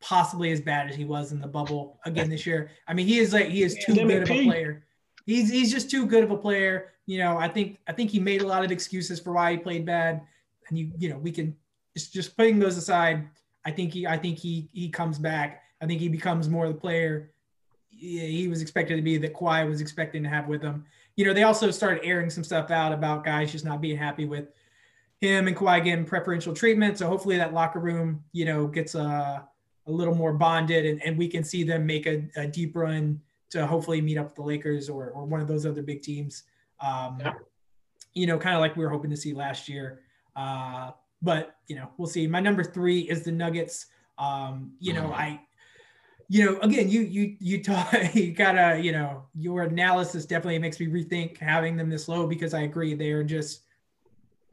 possibly as bad as he was in the bubble again this year. I mean, he is like he is too good of a player. He's he's just too good of a player. You know, I think I think he made a lot of excuses for why he played bad, and you you know we can just just putting those aside. I think he I think he he comes back. I think he becomes more the player he was expected to be that Kawhi was expecting to have with him. You know, they also started airing some stuff out about guys just not being happy with him and Kawhi getting preferential treatment. So hopefully that locker room, you know, gets a, a little more bonded and, and we can see them make a, a deep run to hopefully meet up with the Lakers or, or one of those other big teams. Um, yeah. You know, kind of like we were hoping to see last year. Uh, but, you know, we'll see. My number three is the Nuggets. Um, you know, I, you know, again, you you you talk, [LAUGHS] you gotta, you know, your analysis definitely makes me rethink having them this low because I agree they are just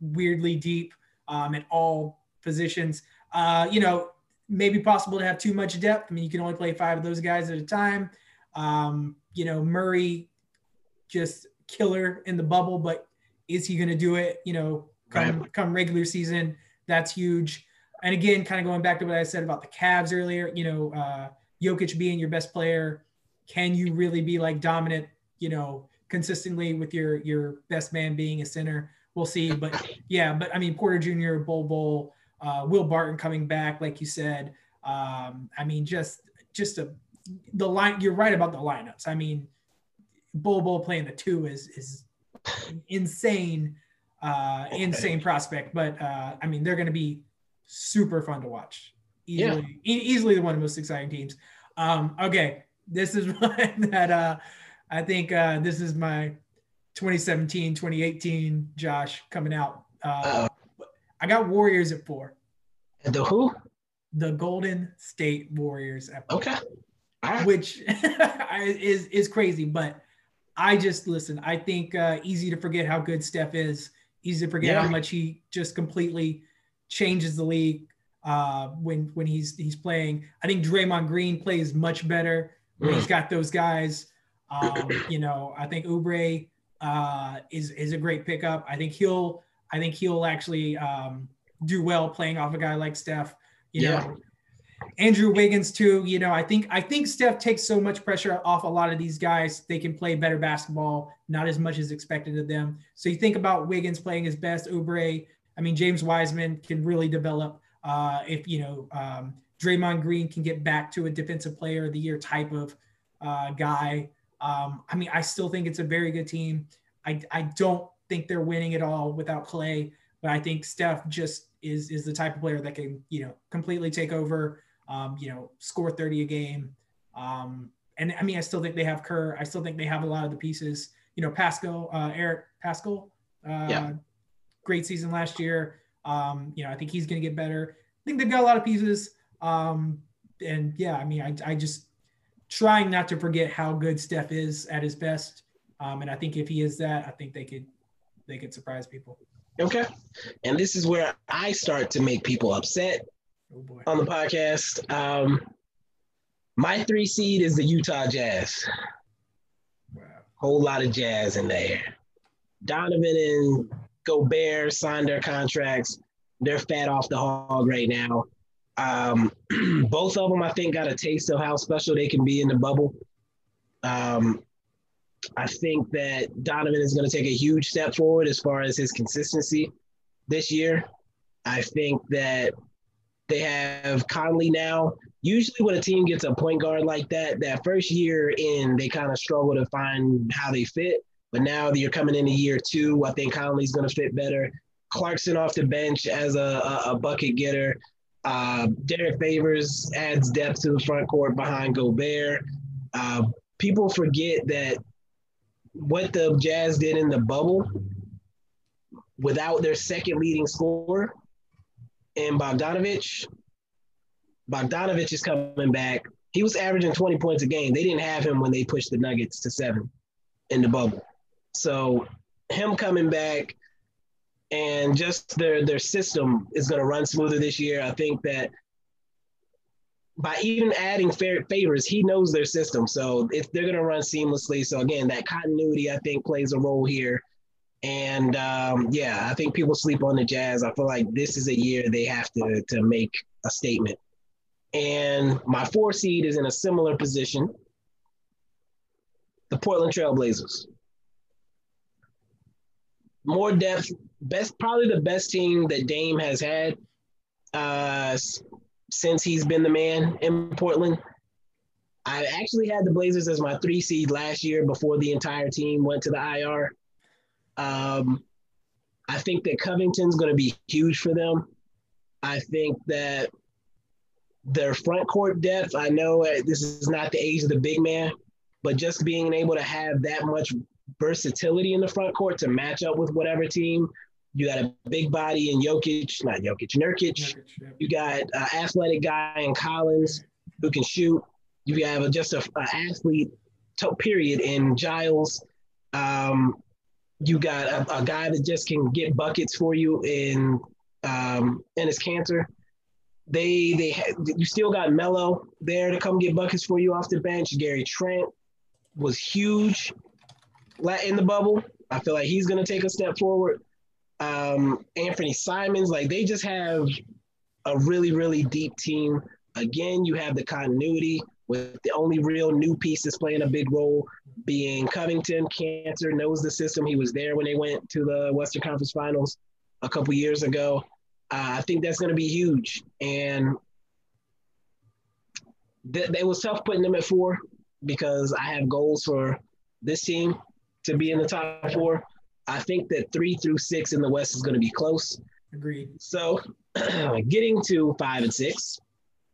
weirdly deep um, at all positions. Uh, you know, maybe possible to have too much depth. I mean, you can only play five of those guys at a time. Um, you know, Murray just killer in the bubble, but is he going to do it? You know, come right. come regular season, that's huge. And again, kind of going back to what I said about the Cavs earlier, you know, uh, Jokic being your best player, can you really be like dominant, you know, consistently with your your best man being a center? We'll see. But [LAUGHS] yeah, but I mean Porter Jr., Bol Bol, uh, Will Barton coming back, like you said. Um, I mean, just just a the line. You're right about the lineups. I mean, Bol Bull playing the two is is insane, uh, insane prospect. But uh, I mean, they're going to be super fun to watch. Easily, yeah. e- easily the one of the most exciting teams. Um, okay, this is [LAUGHS] one that uh, I think uh, this is my 2017, 2018 Josh coming out. Uh, I got Warriors at four. The who? The Golden State Warriors at four. Okay. Which [LAUGHS] is is crazy, but I just listen. I think uh, easy to forget how good Steph is. Easy to forget yeah. how much he just completely changes the league uh, when when he's he's playing. I think Draymond Green plays much better when he's mm. got those guys. Um, you know, I think Oubre uh, is is a great pickup. I think he'll I think he'll actually um, do well playing off a guy like Steph. You yeah. know, Andrew Wiggins too. You know, I think I think Steph takes so much pressure off a lot of these guys. They can play better basketball, not as much as expected of them. So you think about Wiggins playing his best. Oubre. I mean, James Wiseman can really develop. Uh, if you know um, Draymond Green can get back to a defensive player of the year type of uh, guy. Um, I mean, I still think it's a very good team. I, I don't think they're winning at all without Clay, but I think Steph just is is the type of player that can you know completely take over. Um, you know, score 30 a game. Um, and I mean, I still think they have Kerr. I still think they have a lot of the pieces. You know, Pasco, uh, Eric Paschall, uh, yeah. great season last year. Um, you know, I think he's going to get better. I think they've got a lot of pieces. Um, and yeah, I mean, I, I just trying not to forget how good Steph is at his best. Um, and I think if he is that, I think they could they could surprise people. Okay. And this is where I start to make people upset oh on the podcast. Um, my three seed is the Utah Jazz. Wow. Whole lot of jazz in there. Donovan and Gobert signed their contracts. They're fat off the hog right now. Um, [CLEARS THROAT] both of them, I think, got a taste of how special they can be in the bubble. Um, I think that Donovan is going to take a huge step forward as far as his consistency this year. I think that They have Conley now. Usually, when a team gets a point guard like that, that first year in, they kind of struggle to find how they fit. But now that you're coming into year two, I think Conley's going to fit better. Clarkson off the bench as a, a, a bucket getter. Uh, Derrick Favors adds depth to the front court behind Gobert. Uh, people forget that what the Jazz did in the bubble without their second leading scorer and Bogdanovich, Bogdanovich is coming back. He was averaging 20 points a game. They didn't have him when they pushed the Nuggets to seven in the bubble. So him coming back and just their their system is going to run smoother this year. I think that by even adding favors, he knows their system, so if they're going to run seamlessly. So again, that continuity I think plays a role here. And um, yeah, I think people sleep on the Jazz. I feel like this is a year they have to to make a statement. And my four seed is in a similar position. The Portland Trailblazers. More depth, best probably the best team that Dame has had uh, since he's been the man in Portland. I actually had the Blazers as my three seed last year before the entire team went to the IR. Um, I think that Covington's going to be huge for them. I think that their front court depth, I know this is not the age of the big man, but just being able to have that much versatility in the front court to match up with whatever team. You got a big body in Jokic, not Jokic, Nurkic. You got an athletic guy in Collins who can shoot. You have just a, athlete, period, in Giles. Um, you got a, a, guy that just can get buckets for you in um, Enes Kanter. They they you still got Melo there to come get buckets for you off the bench. Gary Trent was huge in the bubble. I feel like he's to take a step forward. Um, Anthony Simons, like they just have a really really deep team. Again, you have the continuity with the only real new pieces playing a big role being Covington. Kanter knows the system. He was there when they went to the Western Conference Finals a couple years ago. Uh, I think that's going to be huge. And th- it was tough putting them at four because I have goals for this team to be in the top four. I think that three through six in the West is going to be close. Agreed. So [CLEARS THROAT] getting to five and six,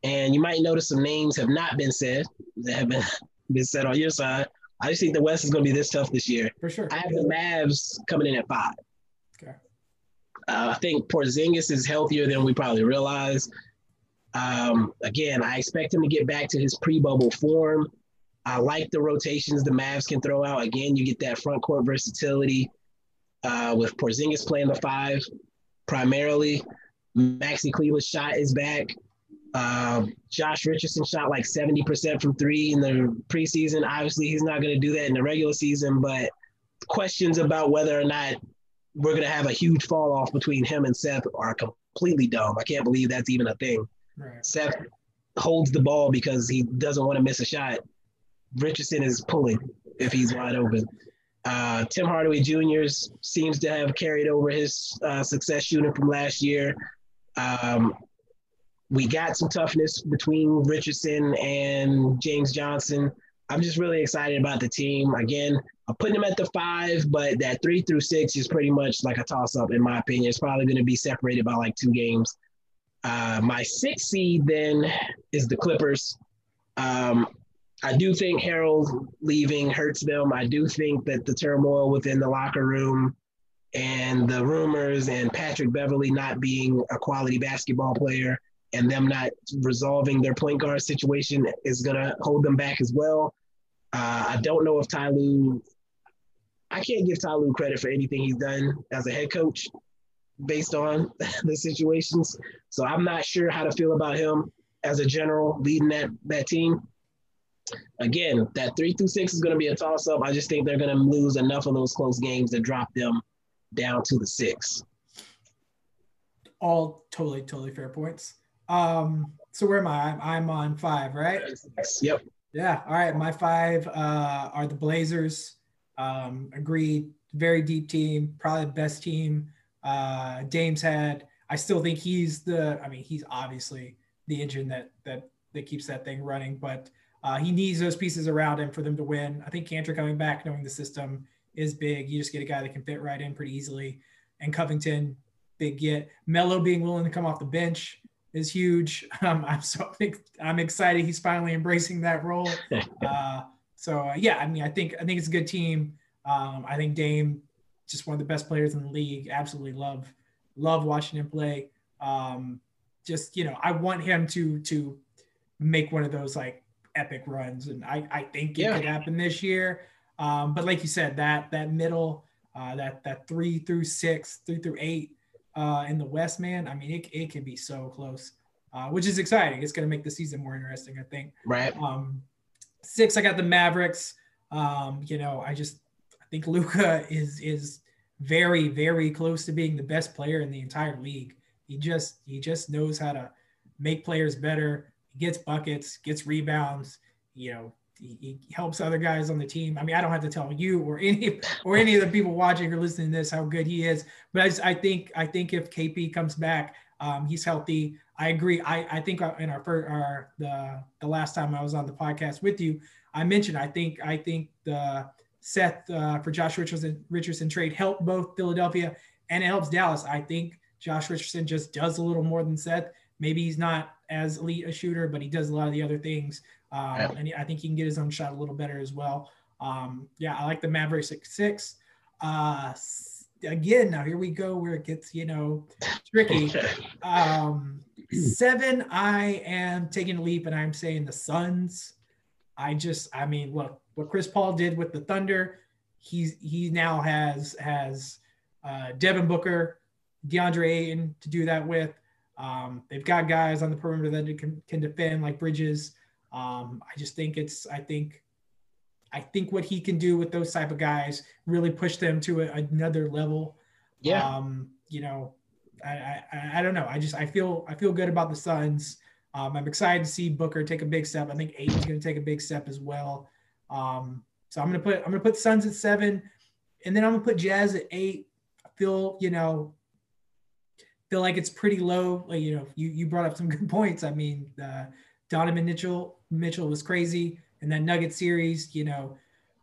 and you might notice some names have not been said that have been, [LAUGHS] been said on your side. I just think the West is going to be this tough this year. For sure. I have the Mavs coming in at five. Okay. Uh, I think Porzingis is healthier than we probably realize. Um, again, I expect him to get back to his pre-bubble form. I like the rotations the Mavs can throw out. Again, you get that front court versatility uh, with Porzingis playing the five primarily. Maxi Kleber's shot is back. Uh, Josh Richardson shot like 70% from three in the preseason. Obviously, he's not going to do that in the regular season, but questions about whether or not we're going to have a huge fall off between him and Seth are completely dumb. I can't believe that's even a thing. Right. Seth holds the ball because he doesn't want to miss a shot. Richardson is pulling if he's wide open. Uh, Tim Hardaway Jr. seems to have carried over his uh, success shooting from last year. Um, we got some toughness between Richardson and James Johnson. I'm just really excited about the team. Again, I'm putting them at the five, but that three through six is pretty much like a toss up, in my opinion. It's probably going to be separated by like two games. Uh, my six seed then is the Clippers. Um, I do think Harrell leaving hurts them. I do think that the turmoil within the locker room and the rumors and Patrick Beverley not being a quality basketball player and them not resolving their point guard situation is going to hold them back as well. Uh, I don't know if Ty Lue, I can't give Ty Lue credit for anything he's done as a head coach based on [LAUGHS] the situations. So I'm not sure how to feel about him as a general leading that, that team. Again, that three through six is going to be a toss up. I just think they're going to lose enough of those close games to drop them down to the six. All totally, totally fair points. Um, so where am I? I'm, I'm on five, right? Yep. Yeah. All right. My five uh, are the Blazers. Um, agreed. Very deep team, probably the best team uh, Dame's had. I still think he's the. I mean, he's obviously the engine that that that keeps that thing running, but uh, he needs those pieces around him for them to win. I think Kanter coming back, knowing the system is big. You just get a guy that can fit right in pretty easily. And Covington, big get. Melo being willing to come off the bench is huge. [LAUGHS] Um, I'm so [LAUGHS] I'm excited. He's finally embracing that role. [LAUGHS] Uh, so uh, yeah, I mean, I think I think it's a good team. Um, I think Dame, just one of the best players in the league. Absolutely love love watching him play. Um, just you know, I want him to to make one of those like epic runs, and I I think it yeah. could happen this year. Um, but like you said, that that middle, uh, that that three through six, three through eight uh, in the West, man. I mean, it it can be so close, uh, which is exciting. It's going to make the season more interesting, I think. Right. Um, six, I got the Mavericks. Um, you know, I just I think Luka is is very very close to being the best player in the entire league. He just he just knows how to make players better. He gets buckets, gets rebounds. You know, he, he, helps other guys on the team. I mean, I don't have to tell you or any or any of the people watching or listening to this how good he is. But I, just, I think I think if KP comes back, um, he's healthy. I agree. I, I think in our first, our the the last time I was on the podcast with you, I mentioned I think I think the Seth uh, for Josh Richardson Richardson trade helped both Philadelphia and it helps Dallas. I think Josh Richardson just does a little more than Seth. Maybe he's not as elite a shooter, but he does a lot of the other things. Um, yeah. And I think he can get his own shot a little better as well. Um, yeah, I like the Mavericks at six. Uh, again, now here we go where it gets, you know, tricky. [LAUGHS] Um, seven, I am taking a leap and I'm saying the Suns. I just, I mean, look, what Chris Paul did with the Thunder, he's he now has has uh, Devin Booker, DeAndre Ayton to do that with. Um, they've got guys on the perimeter that can, can defend like Bridges. Um, I just think it's I think I think what he can do with those type of guys really push them to a, another level. Yeah. Um, you know, I, I, I don't know. I just I feel I feel good about the Suns. Um, I'm excited to see Booker take a big step. I think Ayton's going to take a big step as well. Um, so I'm going to put I'm going to put Suns at seven, and then I'm going to put Jazz at eight. I feel you know feel like it's pretty low. Like, you know, you you brought up some good [LAUGHS] points. I mean, uh, Donovan Mitchell Mitchell was crazy in that Nugget series. You know,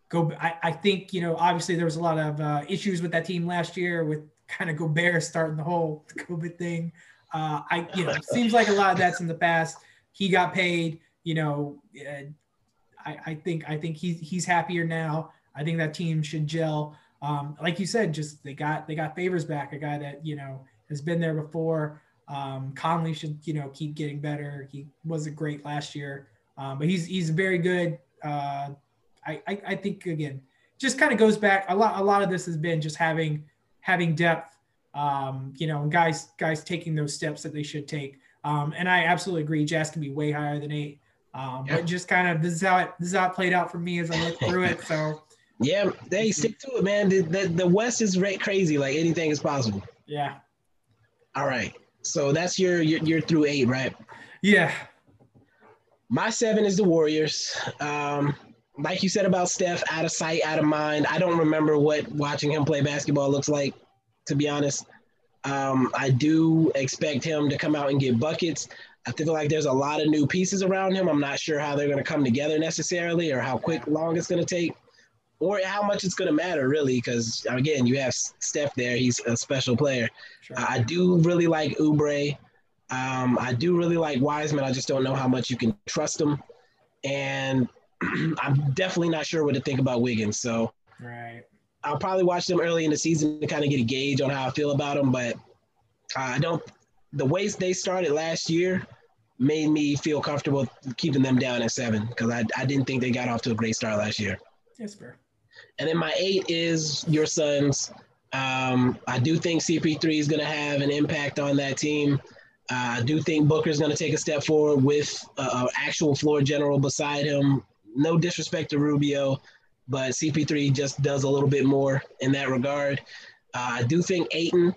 go. I, I think you know obviously there was a lot of uh, issues with that team last year with kind of Gobert starting the whole [LAUGHS] COVID thing. Uh, I you know seems like a lot of that's in the past. He got paid. You know, uh, I, I think I think he's he's happier now. I think that team should gel. Um, like you said, just they got they got favors back, a guy that you know has been there before. Um, Conley should you know keep getting better. He wasn't great last year. Um, but he's he's very good. Uh, I, I, I think again, just kind of goes back a lot. A lot of this has been just having having depth. Um, you know, guys guys taking those steps that they should take. Um, and I absolutely agree. Jazz can be way higher than eight. Um, yeah. But just kind of this is how it this is how it played out for me as I looked through it. So yeah, they stick to it, man. The, the, the West is crazy. Like anything is possible. Yeah. All right. So that's your your, your through eight, right? Yeah. My seven is the Warriors. Um, like you said about Steph, out of sight, out of mind. I don't remember what watching him play basketball looks like, to be honest. Um, I do expect him to come out and get buckets. I feel like there's a lot of new pieces around him. I'm not sure how they're going to come together necessarily, or how quick, long it's going to take, or how much it's going to matter really. Because again, you have Steph there; he's a special player. Sure. I do really like Oubre. Um, I do really like Wiseman. I just don't know how much you can trust him, and [CLEARS THROAT] I'm definitely not sure what to think about Wiggins. So, right, I'll probably watch them early in the season to kind of get a gauge on how I feel about them. But I don't. The ways they started last year made me feel comfortable keeping them down at seven because I, I didn't think they got off to a great start last year. Yes, fair. And then my eight is your Suns. Um, I do think CP3 is going to have an impact on that team. Uh, I do think Booker's going to take a step forward with an actual floor general beside him. No disrespect to Rubio, but CP3 just does a little bit more in that regard. Uh, I do think Ayton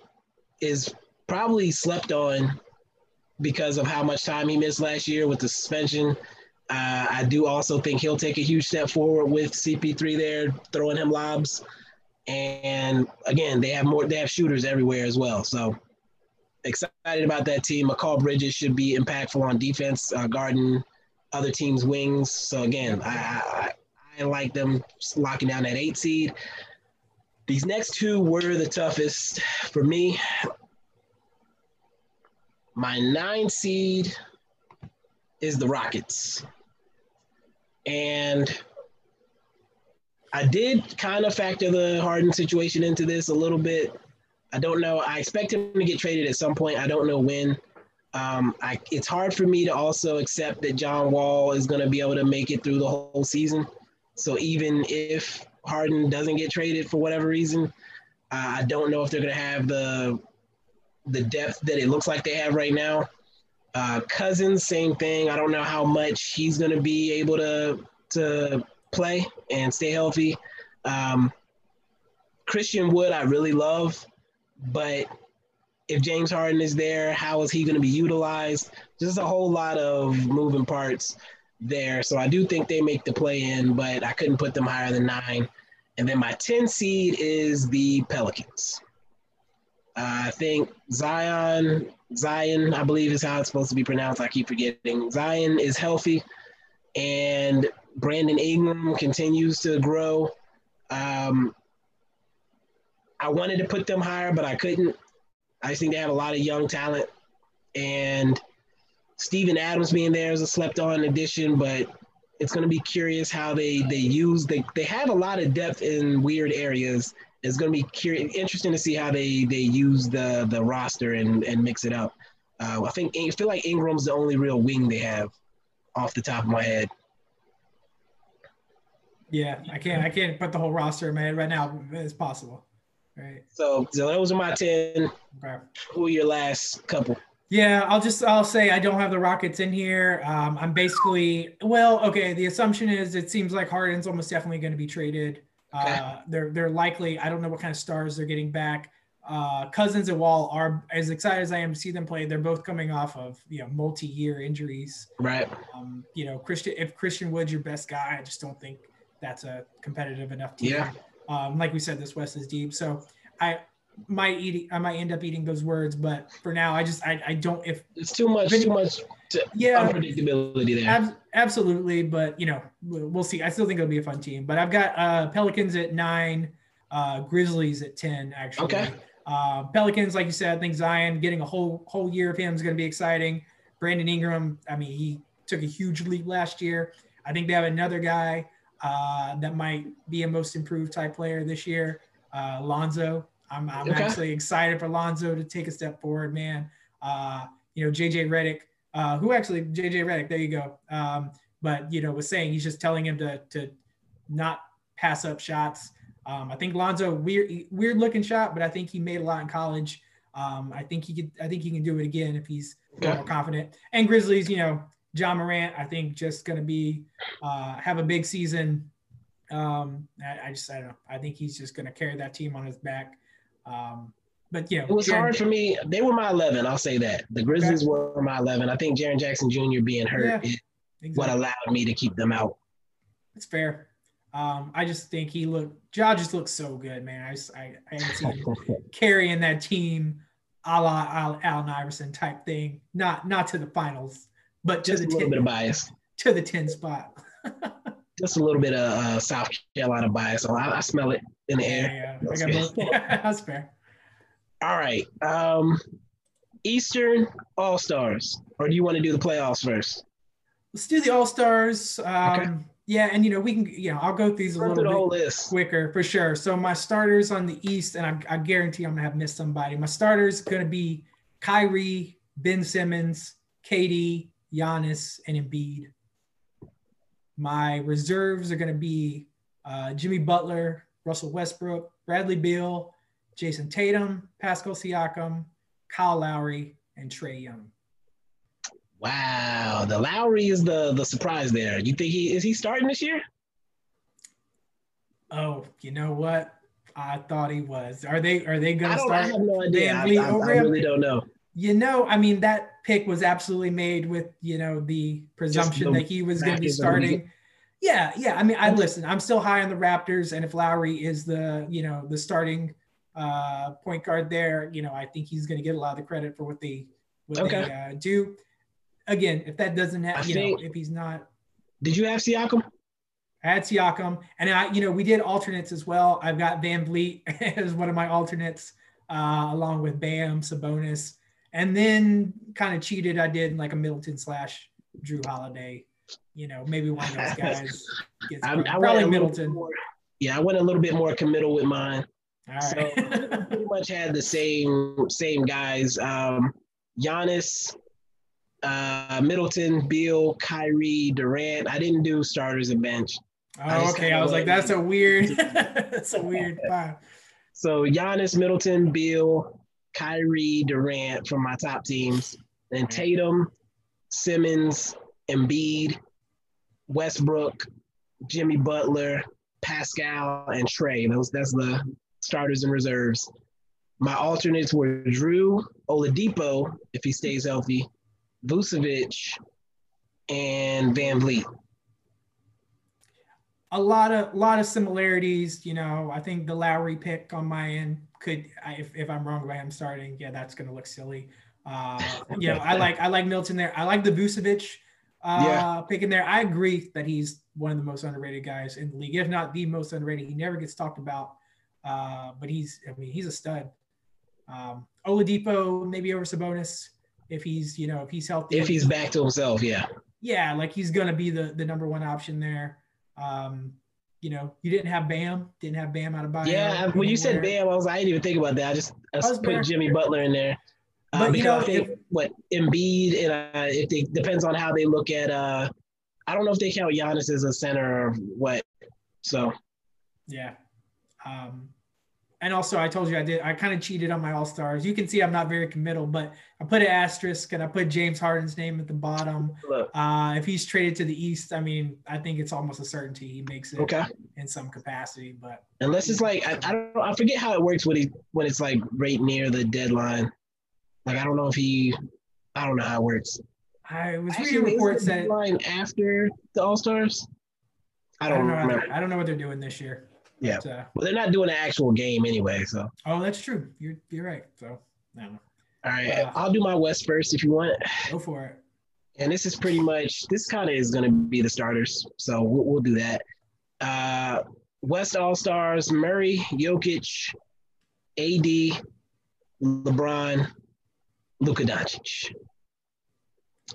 is probably slept on because of how much time he missed last year with the suspension. Uh, I do also think he'll take a huge step forward with CP3 there, throwing him lobs. And again, they have more. They have shooters everywhere as well. So excited about that team. Mikal Bridges should be impactful on defense, uh, guarding other teams' wings. So again, I, I, I like them locking down that eight seed. These next two were the toughest for me. My nine seed is the Rockets. And I did kind of factor the Harden situation into this a little bit. I don't know. I expect him to get traded at some point. I don't know when. Um, I, it's hard for me to also accept that John Wall is going to be able to make it through the whole season. So even if Harden doesn't get traded for whatever reason, uh, I don't know if they're going to have the the depth that it looks like they have right now. Uh, Cousins, same thing. I don't know how much he's going to be able to to play and stay healthy. Um, Christian Wood, I really love, but if James Harden is there, how is he going to be utilized? Just a whole lot of moving parts there. So I do think they make the play in, but I couldn't put them higher than nine. And then my 10 seed is the Pelicans. I think Zion, Zion, I believe is how it's supposed to be pronounced. I keep forgetting. Zion is healthy, and Brandon Ingram continues to grow. Um, I wanted to put them higher, but I couldn't. I just think they have a lot of young talent, and Steven Adams being there is a slept-on addition, but it's going to be curious how they they use they they have a lot of depth in weird areas. It's going to be curious, interesting to see how they they use the the roster and and mix it up. Uh, I think I feel like Ingram's the only real wing they have, off the top of my head. Yeah, I can't I can't put the whole roster head right now as possible. Right. So, so those are my ten. Who are your last couple? Yeah, I'll just I'll say I don't have the Rockets in here. Um, I'm basically well, okay. The assumption is it seems like Harden's almost definitely going to be traded. Okay. Uh, they're they're likely. I don't know what kind of stars they're getting back. Uh, Cousins and Wall are as excited as I am to see them play. They're both coming off of you know multi-year injuries. Right. Um, you know, Christian. If Christian Wood's your best guy, I just don't think that's a competitive enough team. Yeah. Um, like we said, this West is deep. So I might eat I might end up eating those words, but for now I just I, I don't if it's too much too much yeah unpredictability there. Ab- absolutely, but you know we'll see. I still think it'll be a fun team. But I've got uh, Pelicans at nine, uh, Grizzlies at ten actually. Okay. Uh, Pelicans, like you said, I think Zion getting a whole whole year of him is going to be exciting. Brandon Ingram, I mean, he took a huge leap last year. I think they have another guy uh, that might be a most improved type player this year. Uh, Lonzo, I'm, I'm okay. actually excited for Lonzo to take a step forward, man. Uh, you know, JJ Redick, uh, who actually JJ Redick, there you go. Um, but you know, was saying he's just telling him to to not pass up shots. Um, I think Lonzo weird weird looking shot, but I think he made a lot in college. Um, I think he could. I think he can do it again if he's okay. more confident. And Grizzlies, you know, Ja Morant, I think just going to be uh, have a big season. Um, I, I, just I don't know. I think he's just going to carry that team on his back. Um, but know, it was Jaren, hard for me. They were my eleven. I'll say that the Grizzlies okay. were my eleven. I think Jaren Jackson Jr. being hurt yeah, is exactly. what allowed me to keep them out. It's fair. Um, I just think he looked. Ja just looks so good, man. I just I, I haven't seen him [LAUGHS] carrying that team, a la Al, Allen Iverson type thing. Not not to the finals, but just a little 10, bit of bias to the ten spot. [LAUGHS] just a little bit of uh, South Carolina bias. So I, I smell it in the air. Yeah, yeah. That's, [LAUGHS] That's fair. All right. Um, Eastern All Stars, or do you want to do the playoffs first? Let's do the All Stars. Um, okay. Yeah, and you know we can, you know, I'll go through these a little bit list. quicker for sure. So my starters on the East, and I, I guarantee I'm gonna have missed somebody. My starters gonna be Kyrie, Ben Simmons, KD, Giannis, and Embiid. My reserves are gonna be uh, Jimmy Butler, Russell Westbrook, Bradley Beal, Jayson Tatum, Pascal Siakam, Kyle Lowry, and Trae Young. Wow, the Lowry is the the surprise there. You think he is he starting this year? Oh, you know what? I thought he was. Are they are they gonna start? I have no idea. I, I, I really don't know. You know, I mean, that pick was absolutely made with you know the presumption the that he was going to be starting. Yeah, yeah. I mean, I listen. I'm still high on the Raptors, and if Lowry is the you know the starting uh, point guard there. You know, I think he's going to get a lot of the credit for what they what Okay. they uh, do. Again, if that doesn't happen, you think- know, if he's not Did you have Siakam? I had Siakam, and I, you know, we did alternates as well. I've got VanVleet [LAUGHS] as one of my alternates, uh, along with Bam, Sabonis, and then kind of cheated. I did like a Middleton slash Jrue Holiday. You know, maybe one of those [LAUGHS] guys gets I, I probably Middleton. more- yeah, I went a little bit more committal with mine. All So pretty much had the same same guys. Um, Giannis, uh, Middleton, Beal, Kyrie, Durant. I didn't do starters and bench. Oh, just okay. I was like, [LAUGHS] [LAUGHS] that's a weird, that's a weird. Wow. So Giannis, Middleton, Beal, Kyrie, Durant from my top teams. Then Tatum, Simmons, Embiid, Westbrook, Jimmy Butler, Pascal, and Trae. Those that's the starters and reserves. My alternates were Jrue, Oladipo, if he stays healthy, Vucevic, and VanVleet. A lot of lot of similarities. You know, I think the Lowry pick on my end could, I, if, if I'm wrong by him starting, yeah, that's going to look silly. Uh, you know, I like I like Middleton there. I like the Vucevic uh, Yeah. pick in there. I agree that he's one of the most underrated guys in the league, if not the most underrated. He never gets talked about, uh, but he's I mean he's a stud. Um, Oladipo maybe over Sabonis if he's you know if he's healthy. If he's back to himself, yeah. yeah, like he's gonna be the the number one option there. Um, you know, you didn't have Bam, didn't have Bam out of bio. Yeah, when you said. Bam, I was I didn't even think about that. I just I put there. Jimmy Butler in there. Uh, But, you know, I think what Embiid and uh, if they depends on how they look at uh I don't know if they count Giannis as a center or what. So Yeah. Um, and also, I told you I did. I kind of cheated on my All Stars. You can see I'm not very committal, but I put an asterisk and I put James Harden's name at the bottom. Uh, if he's traded to the East, I mean, I think it's almost a certainty he makes it okay. in some capacity. But Unless it's like I, I don't I forget how it works when he when it's like right near the deadline. Like I don't know if he I don't know how it works. I was Actually, reading reports the that deadline after the All Stars. I I don't, don't know. remember. I don't know what they're doing this year. Yeah. But, uh, Well, they're not doing an actual game anyway, so. oh, that's true. You're you're right. So I. All right, Yeah. I'll do my West first if you want. Go for it. And this is pretty much this kind of is going to be the starters, so we'll, we'll do that. Uh, West All Stars: Murray, Jokic, AD, LeBron, Luka Doncic,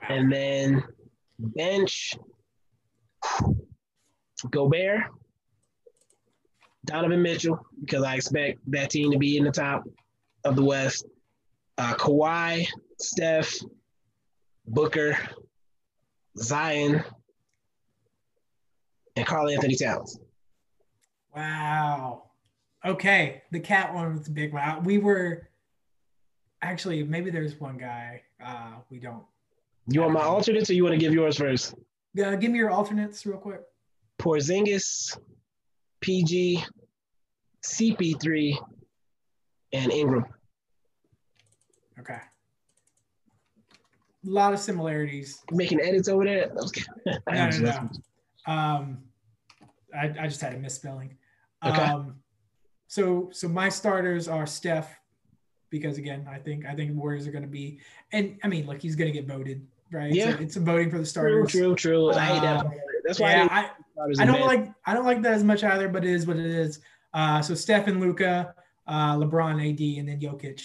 and then bench: Gobert, Donovan Mitchell, because I expect that team to be in the top of the West. Uh, Kawhi, Steph, Booker, Zion, and Karl-Anthony Towns. Wow. Okay, the cat one was the big one. We were actually maybe there's one guy uh, we don't. You want my alternates or you want to give yours first? Uh, give me your alternates real quick. Porzingis, PG, CP3, and Ingram. Okay. A lot of similarities. Making edits over there? [LAUGHS] No, no, no. Um, I, I just had a misspelling. Okay. Um, so so my starters are Steph, because again, I think I think Warriors are going to be, and I mean, look, he's going to get voted, right? Yeah. So it's a voting for the True, starters. true, true. I hate that. Um. That's why Yeah, I, I, I don't bench. like I don't like that as much either, but it is what it is. Uh, so Steph and Luka, uh, LeBron, AD, and then Jokic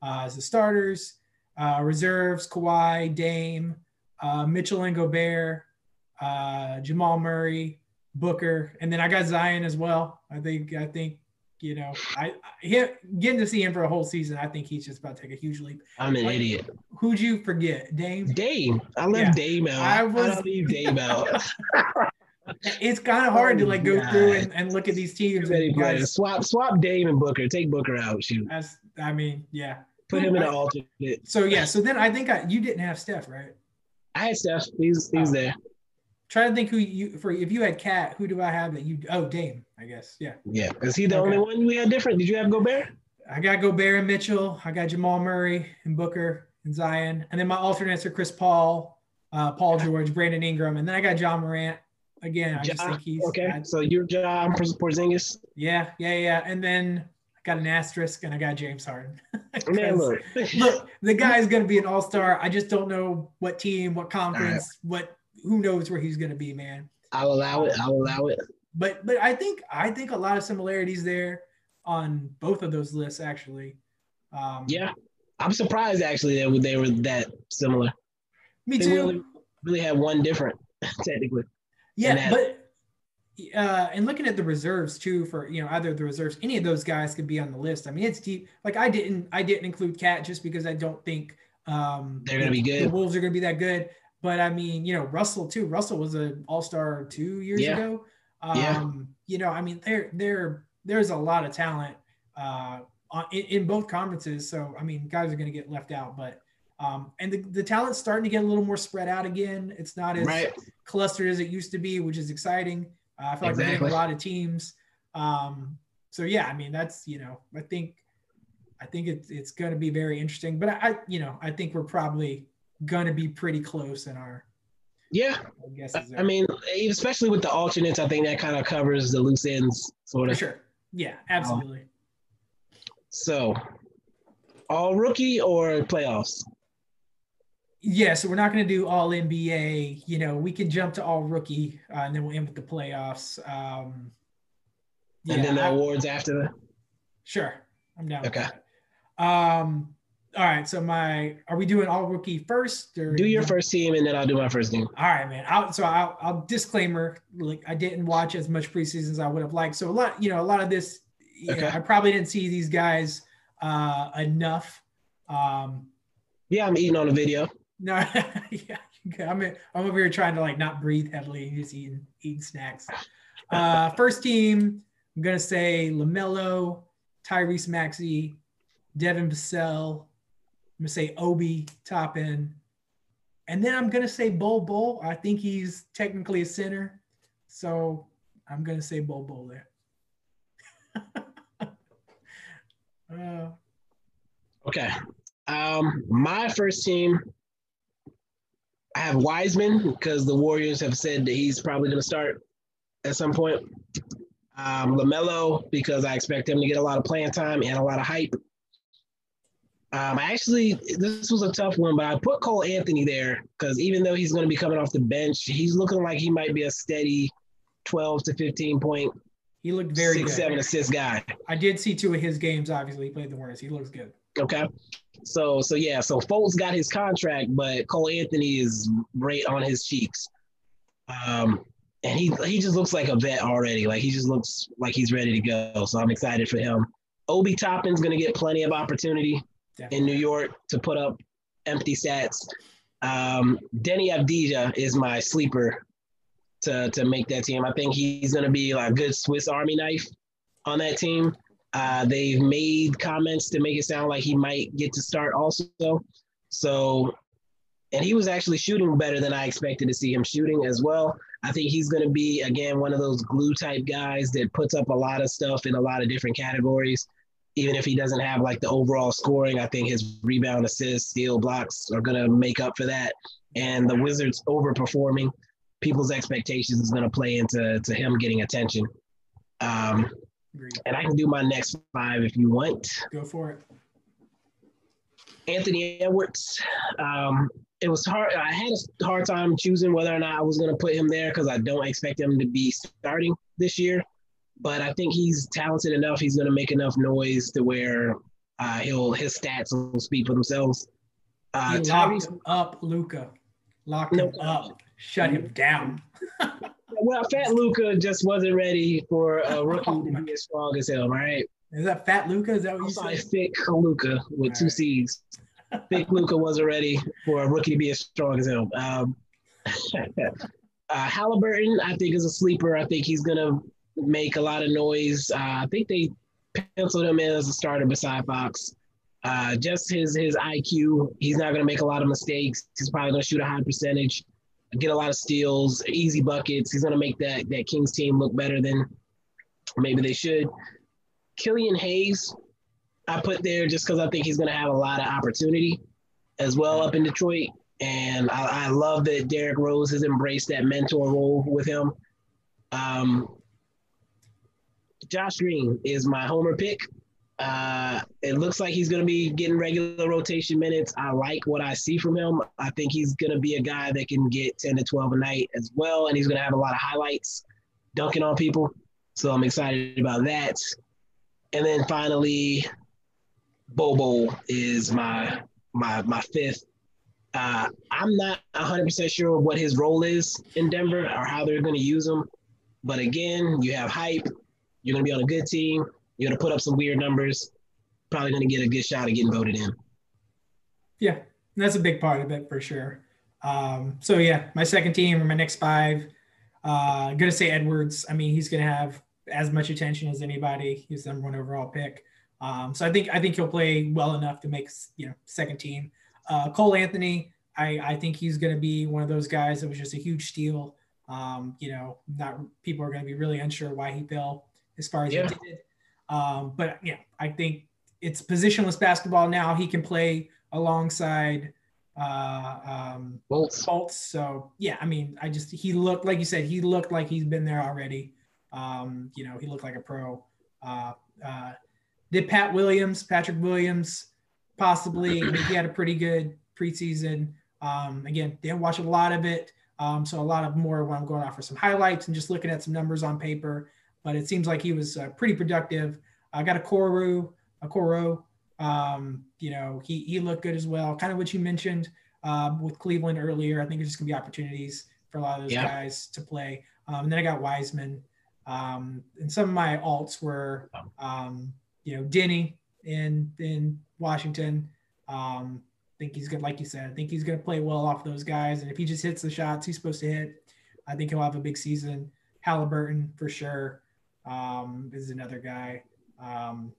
uh, as the starters. Uh, reserves: Kawhi, Dame, uh, Mitchell and Gobert, uh, Jamal Murray, Booker, and then I got Zion as well. I think I think you know I, I him, getting to see him for a whole season. I think he's just about to take a huge leap. I'm an Like- idiot. Who'd you forget? Dame. Dame. I left Yeah. Dame out. I I was- was leave Dame out. [LAUGHS] It's kind of hard to like go Oh, through and, and look at these teams. And guys, Swap swap Dame and Booker. Take Booker out. Shoot. I mean, yeah. Put him in the Right. alternate. So yeah, so then I think I, you didn't have Steph, right? I had Steph. He's he's Oh. there. Try to think who you for if you had Cat, who do I have that you? Oh, Dame, I guess. Yeah, Yeah. Is he the Okay. only one we had different? Did you have Gobert? I got Gobert and Mitchell. I got Jamal Murray and Booker and Zion, and then my alternates are Chris Paul, uh, Paul George, Brandon Ingram, and then I got Ja Morant. Again, I just Ja- think he's Okay. I- So your job, for Porzingis. yeah, yeah, yeah, and then I got an asterisk, and I got James Harden. [LAUGHS] Man, look, look, the guy's going to be an all star. I just don't know what team, what conference, what who knows where he's going to be, man. I'll allow it. I'll allow it. But but I think I think a lot of similarities there on both of those lists actually. Um, yeah, I'm surprised actually that they were that similar. Me they too. Really, really had one different [LAUGHS] technically. Yeah, but uh, and looking at the reserves too for you know either the reserves any of those guys could be on the list. I mean it's deep. Like i didn't i didn't include KAT just because i don't think um they're gonna be good. the wolves are gonna be that good. But i mean you know russell too. Russell was an all-star two years yeah. ago. Um yeah. you know i mean there there there's a lot of talent uh in, in both conferences. So i mean guys are gonna get left out but um, and the, the talent's starting to get a little more spread out again. It's not as right. clustered as it used to be, which is exciting. Uh, I feel like exactly. we're getting a lot of teams. Um, so yeah, I mean that's you know I think I think it's it's going to be very interesting. But I, I, you know I think we're probably going to be pretty close in our. Yeah, I, I mean, especially with the alternates, I think that kind of covers the loose ends, sort of. For sure. Yeah, absolutely. Um, so, all rookie or playoffs? Yeah, so we're not going to do all NBA. You know, we can jump to all rookie, uh, and then we'll end with the playoffs. Um, yeah, and then the I, awards after that. Sure, I'm down. Okay. Um, all right. So my, are we doing all rookie first? Or do your first team, and then I'll do my first team. All right, man. I'll, so I'll, I'll disclaimer. Like I didn't watch as much preseason as I would have liked. So a lot, you know, a lot of this, okay. Know, I probably didn't see these guys uh, enough. Um, yeah, I'm eating on the video. No, [LAUGHS] yeah, I'm I'm over here trying to like not breathe heavily, just eating eating snacks. Uh, [LAUGHS] first team, I'm gonna say LaMelo, Tyrese Maxey, Devin Vassell. I'm gonna say Obi Toppin, and then I'm gonna say Bol Bol. I think he's technically a center, so I'm gonna say Bol Bol there. [LAUGHS] uh, okay. Um, my first team I have Wiseman because the Warriors have said that he's probably going to start at some point. Um, LaMelo because I expect him to get a lot of playing time and a lot of hype. Um, I actually this was a tough one, but I put Cole Anthony there because even though he's going to be coming off the bench, he's looking like he might be a steady twelve to fifteen point. He looked very six good. seven assist guy. I did see two of his games. Obviously, he played the Warriors. He looks good. Okay. So so yeah, so Fultz got his contract, but Cole Anthony is right on his cheeks. Um, and he he just looks like a vet already. Like he just looks like he's ready to go. So I'm excited for him. Obi Toppin's gonna get plenty of opportunity in New York to put up empty stats. Um, Deni Avdija is my sleeper to to make that team. I think he's gonna be like a good Swiss Army knife on that team. Uh, they've made comments to make it sound like he might get to start also. So, and he was actually shooting better than I expected to see him shooting as well. I think he's going to be, again, one of those glue type guys that puts up a lot of stuff in a lot of different categories. Even if he doesn't have like the overall scoring, I think his rebound, assists, steal, blocks are going to make up for that. And the Wizards overperforming people's expectations is going to play into to him getting attention. Um, Agreed. And I can do my next five if you want. Go for it. Anthony Edwards. Um, it was hard. I had a hard time choosing whether or not I was going to put him there because I don't expect him to be starting this year. But I think he's talented enough. He's going to make enough noise to where uh, he'll his stats will speak for themselves. Uh, locked him up, Luka. Lock him up. Shut him down. [LAUGHS] well, Fat Luka just wasn't ready for a rookie to be as strong as him, right? Is that Fat Luka? Is that what I'm you sorry, said? Thick Luca with All two right. C's. [LAUGHS] Thick Luka wasn't ready for a rookie to be as strong as him. Um, [LAUGHS] uh, Halliburton, I think, is a sleeper. I think he's gonna make a lot of noise. Uh, I think they penciled him in as a starter beside Fox. Uh, just his his IQ, he's not gonna make a lot of mistakes. He's probably gonna shoot a high percentage get a lot of steals, easy buckets. He's going to make that that Kings team look better than maybe they should. Killian Hayes, I put there just because I think he's going to have a lot of opportunity as well up in Detroit. And I, I, love that Derrick Rose has embraced that mentor role with him. Um, Josh Green is my homer pick. Uh, it looks like he's going to be getting regular rotation minutes. I like what I see from him. I think he's going to be a guy that can get 10 to 12 a night as well, and he's going to have a lot of highlights dunking on people. So I'm excited about that. And then finally, Bol Bol is my my my fifth. Uh, I'm not 100% sure what his role is in Denver or how they're going to use him. But again, you have hype. You're going to be on a good team. You're going to put up some weird numbers. Probably going to get a good shot at getting voted in. Yeah, that's a big part of it for sure. Um, so yeah, my second team or my next five. Uh, gonna say Edwards. I mean, he's gonna have as much attention as anybody. He's the number one overall pick. Um, so I think I think he'll play well enough to make you know second team. Uh, Cole Anthony, I, I think he's going to be one of those guys that was just a huge steal. Um, you know, not people are going to be really unsure why he fell as far as yeah. he did. Um, but yeah, I think it's positionless basketball now. He can play alongside uh, um, Fultz. Fultz. So yeah, I mean, I just he looked like you said he looked like he's been there already. Um, you know, he looked like a pro. Uh, uh, did Pat Williams, Patrick Williams, possibly? he had a pretty good preseason. Um, again, didn't watch a lot of it, um, so a lot of more when I'm going off for some highlights and just looking at some numbers on paper. But it seems like he was uh, pretty productive. I got Okoro, a Koro. Um, you know, he he looked good as well. Kind of what you mentioned uh, with Cleveland earlier. I think there's just gonna be opportunities for a lot of those yeah. guys to play. Um, and then I got Wiseman. Um, and some of my alts were, um, you know, Deni in in Washington. Um, I think he's good, like you said. I think he's going to play well off those guys, and if he just hits the shots he's supposed to hit, I think he'll have a big season. Halliburton for sure um, this is another guy. Um,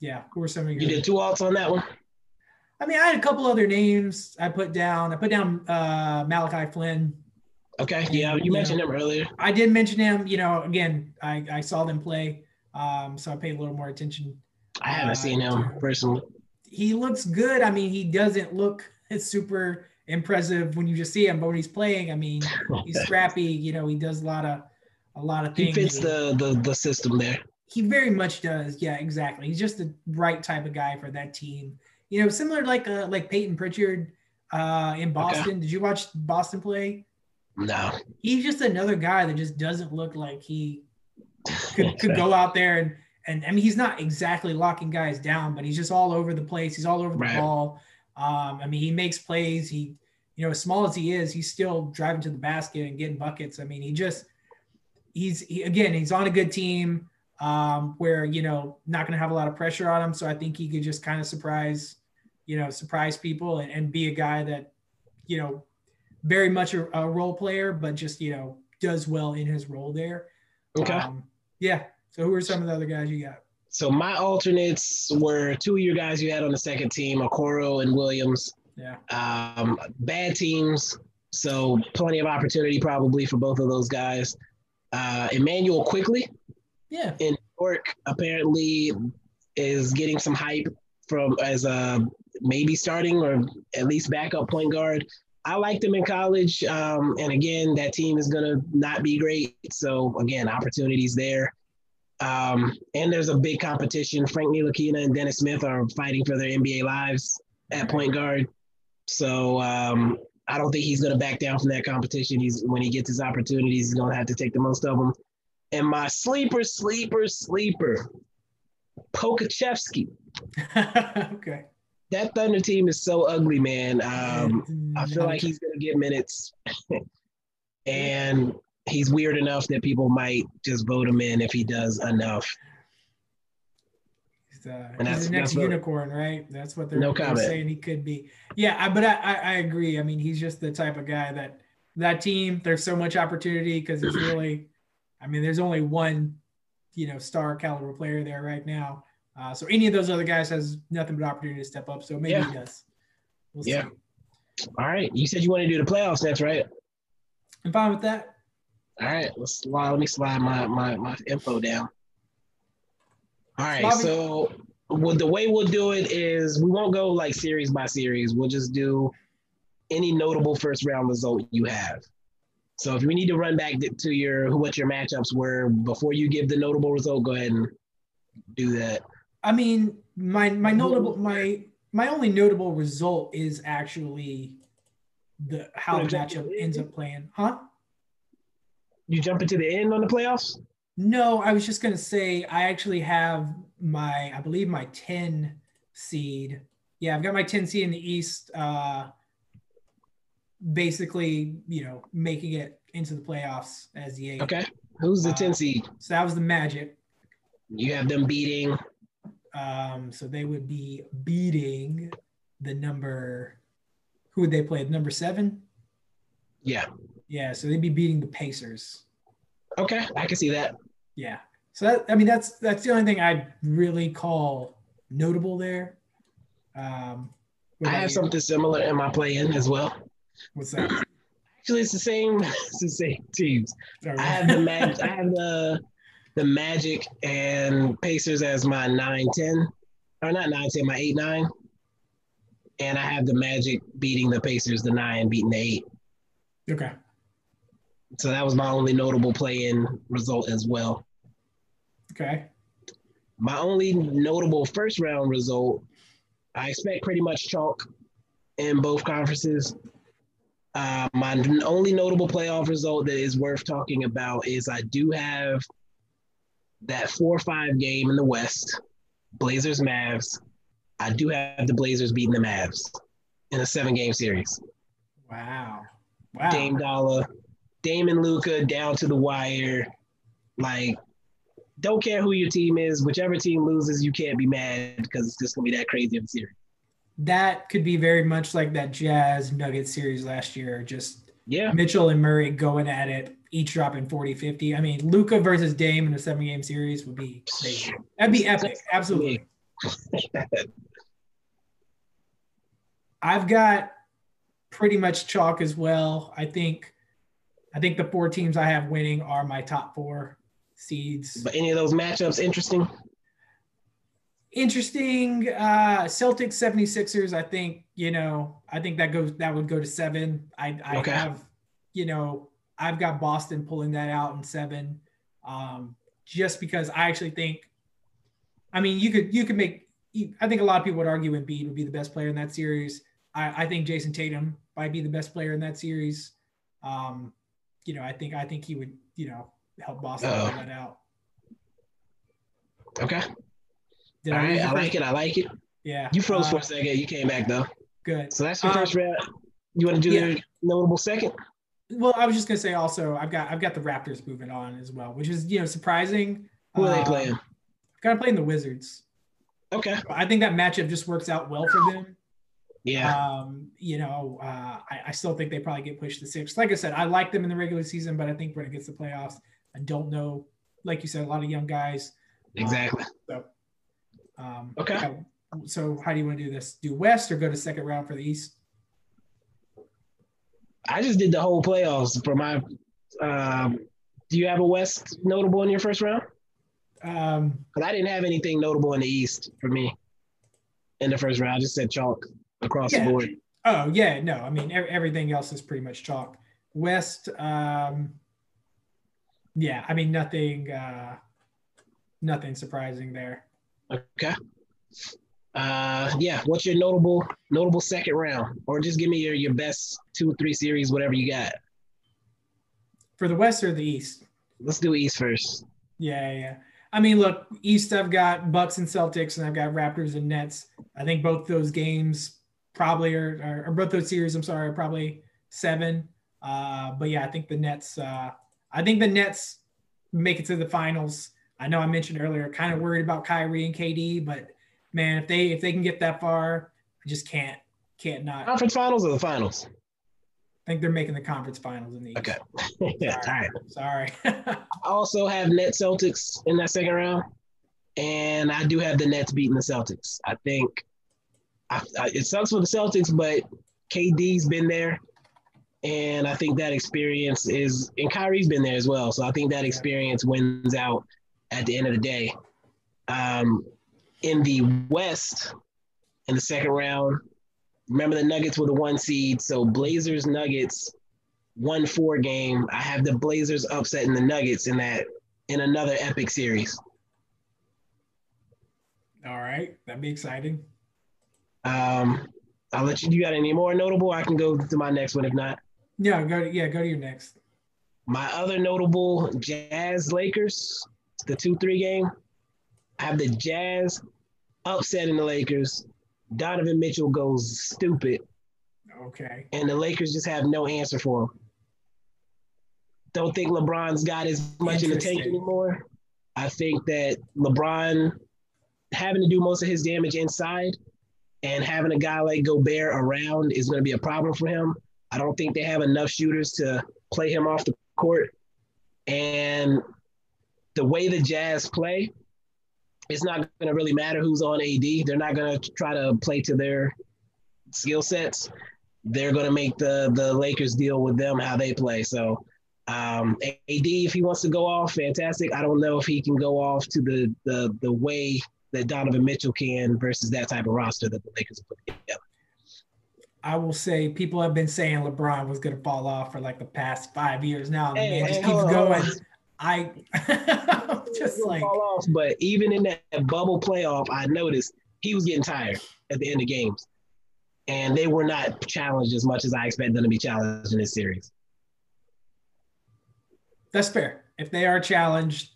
yeah, who are some of your? You did two alts on that one. I mean, I had a couple other names I put down. I put down uh, Malachi Flynn. Okay, yeah, you, you mentioned know, him earlier. I did mention him. You know, again, I, I saw them play, um, so I paid a little more attention I haven't uh, seen him personally. He looks good. I mean, he doesn't look [LAUGHS] super impressive when you just see him, but when he's playing, I mean, he's [LAUGHS] scrappy. You know, he does a lot of a lot of things. He fits the the the system there. He very much does. Yeah, exactly. He's just the right type of guy for that team. You know, similar like uh, like Payton Pritchard uh, in Boston. Okay. Did you watch Boston play? No. He's just another guy that just doesn't look like he [LAUGHS] could, could go out there and and I mean he's not exactly locking guys down, but he's just all over the place. He's all over the right. ball. Um, I mean, he makes plays. He, you know, as small as he is, he's still driving to the basket and getting buckets. I mean, he just he's he, again he's on a good team um, where you know not going to have a lot of pressure on him. So I think he could just kind of surprise, you know, surprise people and, and be a guy that you know very much a, a, role player, but just you know does well in his role there. Okay. Um, yeah, so who are some of the other guys you got? So my alternates were two of your guys you had on the second team, Okoro and Williams. Yeah. Um, bad teams, so plenty of opportunity probably for both of those guys. Uh, Immanuel Quickley. Yeah. In York, apparently is getting some hype from as a maybe starting or at least backup point guard. I liked him in college, um, and again, that team is gonna not be great. So again, opportunities there. Um, and there's a big competition. Frank Ntilikina and Dennis Smith are fighting for their NBA lives at point guard. So um, I don't think he's going to back down from that competition. He's when he gets his opportunities, he's going to have to take the most of them. And my sleeper, sleeper, sleeper, Pokusevski. [LAUGHS] okay. That Thunder team is so ugly, man. Um, I feel like he's going to get minutes. [LAUGHS] and he's weird enough that people might just vote him in if he does enough. He's, uh, he's the next unicorn, right? That's what they're, no they're saying he could be. Yeah, I, but I, I, I, agree. I mean, he's just the type of guy that that team. There's so much opportunity because it's [CLEARS THROAT] really, I mean, there's only one, you know, star caliber player there right now. Uh, so any of those other guys has nothing but opportunity to step up. So maybe yeah. he does. We'll yeah. See. All right. You said you want to do the playoffs That's right? I'm fine with that. All right, let's slide. Let me slide my my my info down. All right, Bobby. so well, the way we'll do it is we won't go like series by series. We'll just do any notable first round result you have. So if we need to run back to your what your matchups were before you give the notable result, go ahead and do that. I mean, my my notable my my only notable result is actually the how the matchup ends up playing, huh? You jump into the end on the playoffs? No, I was just gonna say I actually have my I believe my 10 seed. Yeah, I've got my 10 seed in the East. Uh basically, you know, making it into the playoffs as the eight. Okay. Who's the Uh, 10 seed? So that was the Magic. You have them beating Um, so they would be beating the number. Who would they play? The number seven. yeah. Yeah, so they'd be beating the Pacers. Okay, I can see that. Yeah. So that I mean that's that's the only thing I'd really call notable there. Um, I have you? something similar in my play in as well. What's that? Actually, it's the same. [LAUGHS] It's the same teams. Sorry. I have the mag- I have the the Magic and Pacers as my 9-10. Or not 9-10, my 8-9. And I have the Magic beating the Pacers, the nine beating the eight. okay. So that was my only notable play-in result as well. Okay. My only notable first round result, I expect pretty much chalk in both conferences. Uh, my only notable playoff result that is worth talking about is I do have that four or five game in the West, Blazers Mavs. I do have the Blazers beating the Mavs in a seven game series. Wow. Wow. Dame Dollar, Dame and Luka down to the wire. Like, don't care who your team is. Whichever team loses, you can't be mad because it's just gonna be that crazy of a series. That could be very much like that Jazz Nugget series last year. Just Yeah, Mitchell and Murray going at it, each dropping 40, 50. I mean, Luka versus Dame in a seven game series would be crazy. That'd be epic. Absolutely. [LAUGHS] I've got pretty much chalk as well. I think I think the four teams I have winning are my top four seeds. but any of those matchups interesting? Interesting. Uh Celtics 76ers, I think, you know, I think that goes that would go to seven. I, I Okay. have, you know, I've got Boston pulling that out in seven. Um, just because I actually think I mean you could you could make I think a lot of people would argue Embiid would be the best player in that series. I, I think Jayson Tatum might be the best player in that series. Um, you know, I think I think he would, you know, help Boston pull that out. Okay. Did All lose right, I like it. I like it. Yeah. You froze uh, for a second. You came back though. Good. So that's your Um, first round. You want to do yeah. your notable second? Well, I was just gonna say also I've got I've got the Raptors moving on as well, which is you know surprising. Who are they Uh, playing? Got to play in the Wizards. Okay. I think that matchup just works out well for them. Yeah. Um, you know, uh, I, I still think they probably get pushed to six. Like I said, I like them in the regular season, but I think when it gets to playoffs, I don't know. Like you said, a lot of young guys. exactly. So, um, Okay. yeah. So how do you want to do this? Do West or go to second round for the East? I just did the whole playoffs for my. Um, do you have a West notable in your first round? Um, Because I didn't have anything notable in the East for me in the first round. I just said chalk across Yeah. the board. Oh yeah, no. I mean, ev- everything else is pretty much chalk. West, um, yeah. I mean, nothing, uh, nothing surprising there. Okay. Uh, yeah. What's your notable notable second round, or just give me your your best two or three series, whatever you got. For the West or the East? Let's do East first. Yeah, yeah. I mean, look, East. I've got Bucks and Celtics, and I've got Raptors and Nets. I think both those games probably are or both those series. I'm sorry, probably seven. Uh, but yeah, I think the Nets. Uh, I think the Nets make it to the finals. I know I mentioned earlier, kind of worried about Kyrie and KD, but man, if they if they can get that far, I just can't can't not. Conference finals or the finals? I think they're making the conference finals in the East. Okay. [LAUGHS] yeah. Right. Sorry. [LAUGHS] I also have Net Celtics in that second round, and I do have the Nets beating the Celtics. I think I, I, it sucks for the Celtics, but KD's been there, and I think that experience is, and Kyrie's been there as well. So I think that experience wins out at the end of the day. Um, in the West, in the second round, remember the Nuggets were the one seed, so Blazers Nuggets one four game. I have the Blazers upsetting the Nuggets in that in another epic series. All right, that'd be exciting. Um, I'll let you. You got any more notable? I can go to my next one if not. Yeah, go. To, yeah, go to your next. My other notable Jazz Lakers, the two three game. I have the Jazz upsetting the Lakers. Donovan Mitchell goes stupid. Okay. And the Lakers just have no answer for him. Don't think LeBron's got as much in the tank anymore. I think that LeBron having to do most of his damage inside and having a guy like Gobert around is going to be a problem for him. I don't think they have enough shooters to play him off the court. And the way the Jazz play, it's not going to really matter who's on AD. They're not going to try to play to their skill sets. They're going to make the the Lakers deal with them how they play. So um, AD, if he wants to go off, fantastic. I don't know if he can go off to the the the way that Donovan Mitchell can versus that type of roster that the Lakers have put together. I will say people have been saying LeBron was going to fall off for like the past five years now. Hey, man just keeps going. I [LAUGHS] just like fall off, but even in that bubble playoff, I noticed he was getting tired at the end of games, and they were not challenged as much as I expect them to be challenged in this series. That's fair. If they are challenged,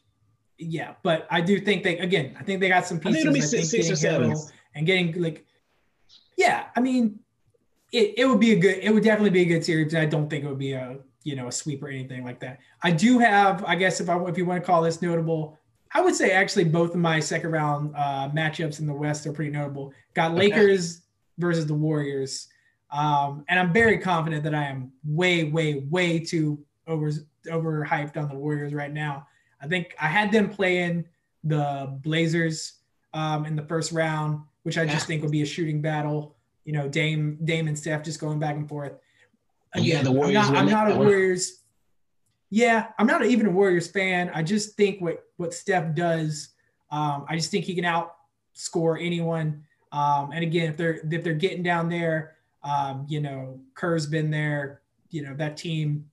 yeah. But I do think they again. I think they got some pieces. I think it'll be six, six or seven. And getting like, yeah. I mean, it, it would be a good. It would definitely be a good series. I don't think it would be a you know a sweep or anything like that. I do have. I guess if I if you want to call this notable. I would say actually both of my second round uh, matchups in the West are pretty notable. Got Lakers okay. versus the Warriors, um, and I'm very confident that I am way, way, way too over overhyped on the Warriors right now. I think I had them playing the Blazers um, in the first round, which I just yeah. think would be a shooting battle. You know, Dame, Dame and Steph just going back and forth. Again, yeah, the Warriors. I'm not, I'm not a Warriors. Yeah, I'm not even a Warriors fan. I just think what what Steph does, um, I just think he can outscore anyone. Um, and again, if they're if they're getting down there, um, you know, Kerr's been there. You know, that team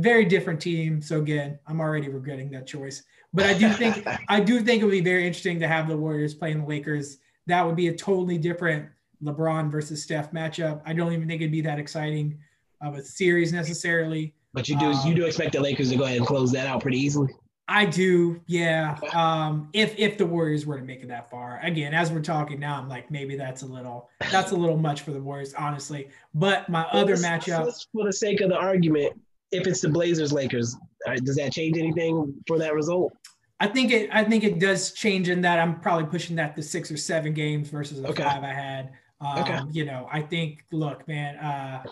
very different team. So again, I'm already regretting that choice. But I do think [LAUGHS] I do think it would be very interesting to have the Warriors playing the Lakers. That would be a totally different LeBron versus Steph matchup. I don't even think it'd be that exciting of a series necessarily. But you do um, you do expect the Lakers to go ahead and close that out pretty easily. I do, yeah. Um, if if the Warriors were to make it that far, again, as we're talking now, I'm like maybe that's a little that's a little much for the Warriors, honestly. But my other matchup, for the sake of the argument, if it's the Blazers Lakers, uh, does that change anything for that result? I think it. I think it does change in that I'm probably pushing that to six or seven games versus the okay. five I had. Um, okay. You know, I think. Look, man. Uh,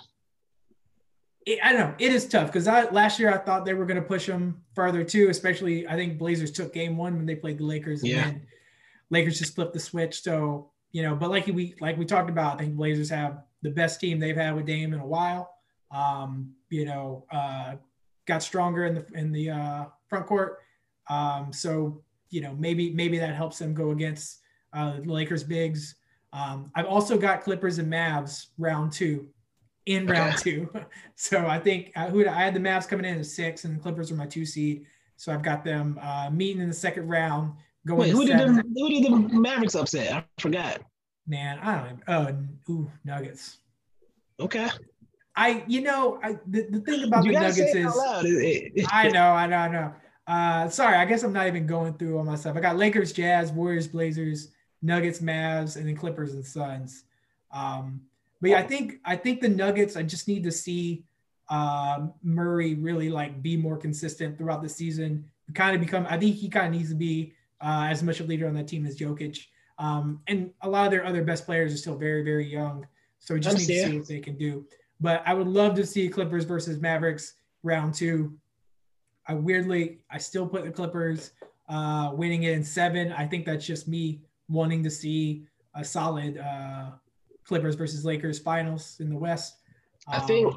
it, I don't know. It is tough because I last year I thought they were going to push them further too. Especially, I think Blazers took Game One when they played the Lakers, and yeah. then Lakers just flipped the switch. So you know, but like we like we talked about, I think Blazers have the best team they've had with Dame in a while. Um, you know, uh, got stronger in the in the uh, front court. Um, so you know, maybe maybe that helps them go against uh, the Lakers bigs. Um, I've also got Clippers and Mavs round two in round two. [LAUGHS] so I think uh, who I had the Mavs coming in at six, and the Clippers were my two seed. So I've got them uh, meeting in the second round. Going Wait, who did, the, who did the Mavericks upset? I forgot. Man, I don't. Oh, ooh, Nuggets. Okay. I, you know, I, the, the thing about you the Nuggets is, I know, I know, I know. Uh, sorry, I guess I'm not even going through all my stuff. I got Lakers, Jazz, Warriors, Blazers, Nuggets, Mavs, and then Clippers and Suns. Um, but yeah, I think I think the Nuggets. I just need to see uh, Murray really like be more consistent throughout the season. Kind of become. I think he kind of needs to be uh, as much a leader on that team as Jokic. Um, and a lot of their other best players are still very, very young. So we just need to see what they can do. But I would love to see Clippers versus Mavericks round two. I weirdly, I still put the Clippers uh, winning it in seven. I think that's just me wanting to see a solid uh, Clippers versus Lakers finals in the West. Um, I think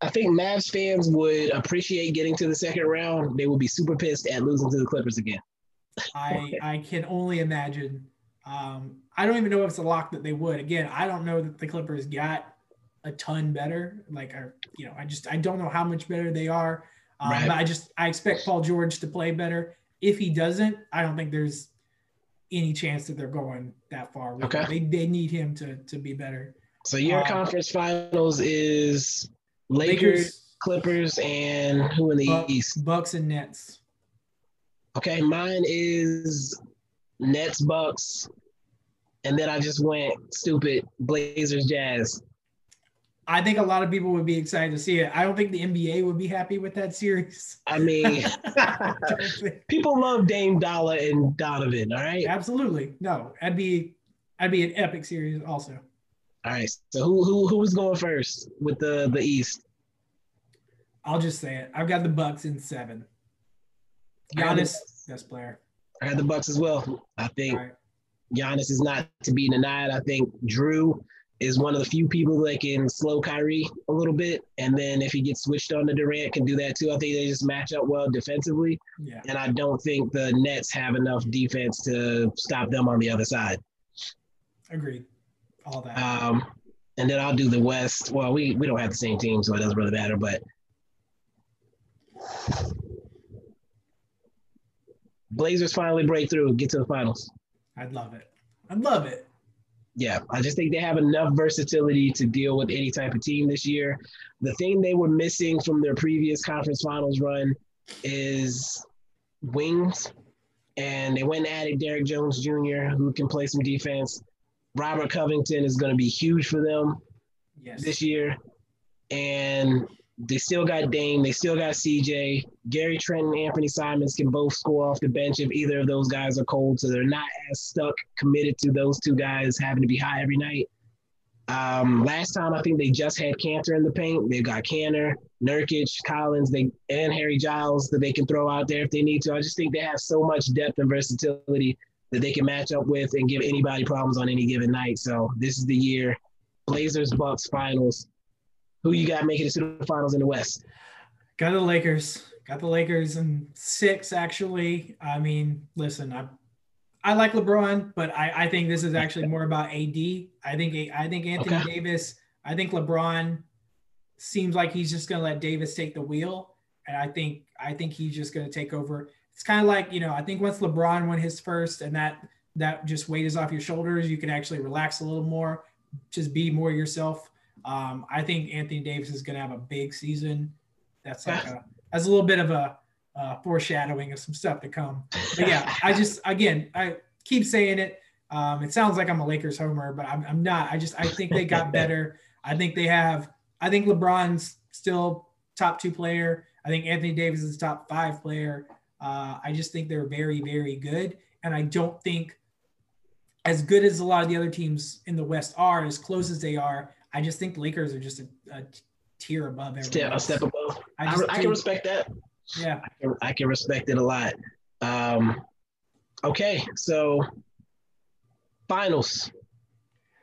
I think Mavs fans would appreciate getting to the second round. They would be super pissed at losing to the Clippers again. I I can only imagine. Um, I don't even know if it's a lock that they would. Again, I don't know that the Clippers got a ton better. Like, I, you know, I just I don't know how much better they are. Um, right. But I just I expect Paul George to play better. If he doesn't, I don't think there's any chance that they're going that far. Okay. They, they need him to to be better. So your Um, conference finals is Lakers, Lakers, Clippers, and who in the Buck- East? Bucks and Nets. Okay, mine is Nets, Bucks, and then I just went stupid Blazers, Jazz. I think a lot of people would be excited to see it. I don't think the NBA would be happy with that series. I mean, I don't think- people love Dame Dollar and Donovan. All right, Absolutely. No, that'd be that'd be an epic series also. all right. So who who who was going first with the the East? I'll just say it. I've got the Bucks in seven. I had the- Giannis, best player. I had the Bucks as well. I think right. Giannis is not to be denied. I think Jrue is one of the few people that can slow Kyrie a little bit, and then if he gets switched on to Durant, can do that too. I think they just match up well defensively, Yeah. and I don't think the Nets have enough defense to stop them on the other side. Agreed. All that. Um, and then I'll do the West. Well, we we don't have the same team, so it doesn't really matter. But Blazers finally break through, get to the finals. I'd love it. I'd love it. Yeah, I just think they have enough versatility to deal with any type of team this year. The thing they were missing from their previous conference finals run is wings. And they went and added Derrick Jones Jr., who can play some defense. Robert Covington is going to be huge for them Yes. this year. And they still got Dame, they still got CJ. Gary Trent and Anthony Simons can both score off the bench if either of those guys are cold. So they're not as stuck, committed to those two guys having to be high every night. Um, last time I think they just had Kanter in the paint. They've got Kanter, Nurkic, Collins, they and Harry Giles that they can throw out there if they need to. I just think they have so much depth and versatility that they can match up with and give anybody problems on any given night. So this is the year. Blazers Bucks finals. Who you got making it to the finals in the West? Got the Lakers. Got the Lakers in six, actually. I mean, listen, I I like LeBron, but I, I think this is actually more about AD. I think I think Anthony Okay. Davis. I think LeBron seems like he's just gonna let Davis take the wheel, and I think I think he's just gonna take over. It's kind of like you know I think once LeBron won his first, and that that just weight is off your shoulders, you can actually relax a little more, just be more yourself. Um, I think Anthony Davis is gonna have a big season. That's like a that's a little bit of a uh, foreshadowing of some stuff to come. But yeah, I [LAUGHS] just again I keep saying it. Um, it sounds like I'm a Lakers homer, but I'm, I'm not. I just I think they got [LAUGHS] better. I think they have. I think LeBron's still top two player. I think Anthony Davis is top five player. Uh, I just think they're very very good, and I don't think as good as a lot of the other teams in the West are, as close as they are. I just think Lakers are just a, a tier above. Step, a step above. I I, I can respect that. Yeah. I can, I can respect it a lot. Um, okay, so finals.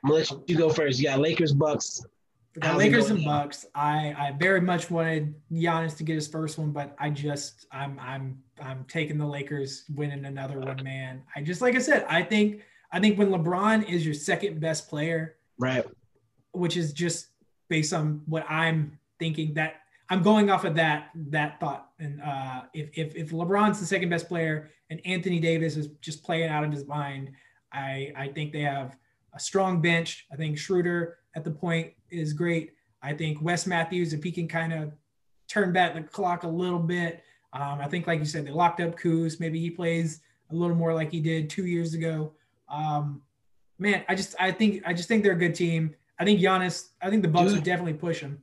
I'm gonna let you go first. You got Lakers, Bucks. For the How's it Lakers and? Bucks, I, I very much wanted Giannis to get his first one, but I just I'm I'm I'm taking the Lakers winning another one, man. I just like I said, I think I think when LeBron is your second best player, Right. Which is just based on what I'm thinking that I'm going off of that that thought. And uh, if, if if LeBron's the second best player and Anthony Davis is just playing out of his mind, I I think they have a strong bench. I think Schroeder at the point is great. I think Wes Matthews, if he can kind of turn back the clock a little bit, um, I think like you said, they locked up Kuz. Maybe he plays a little more like he did two years ago. Um, man, I just I think I just think they're a good team. I think Giannis. I think the Bucks would definitely push him.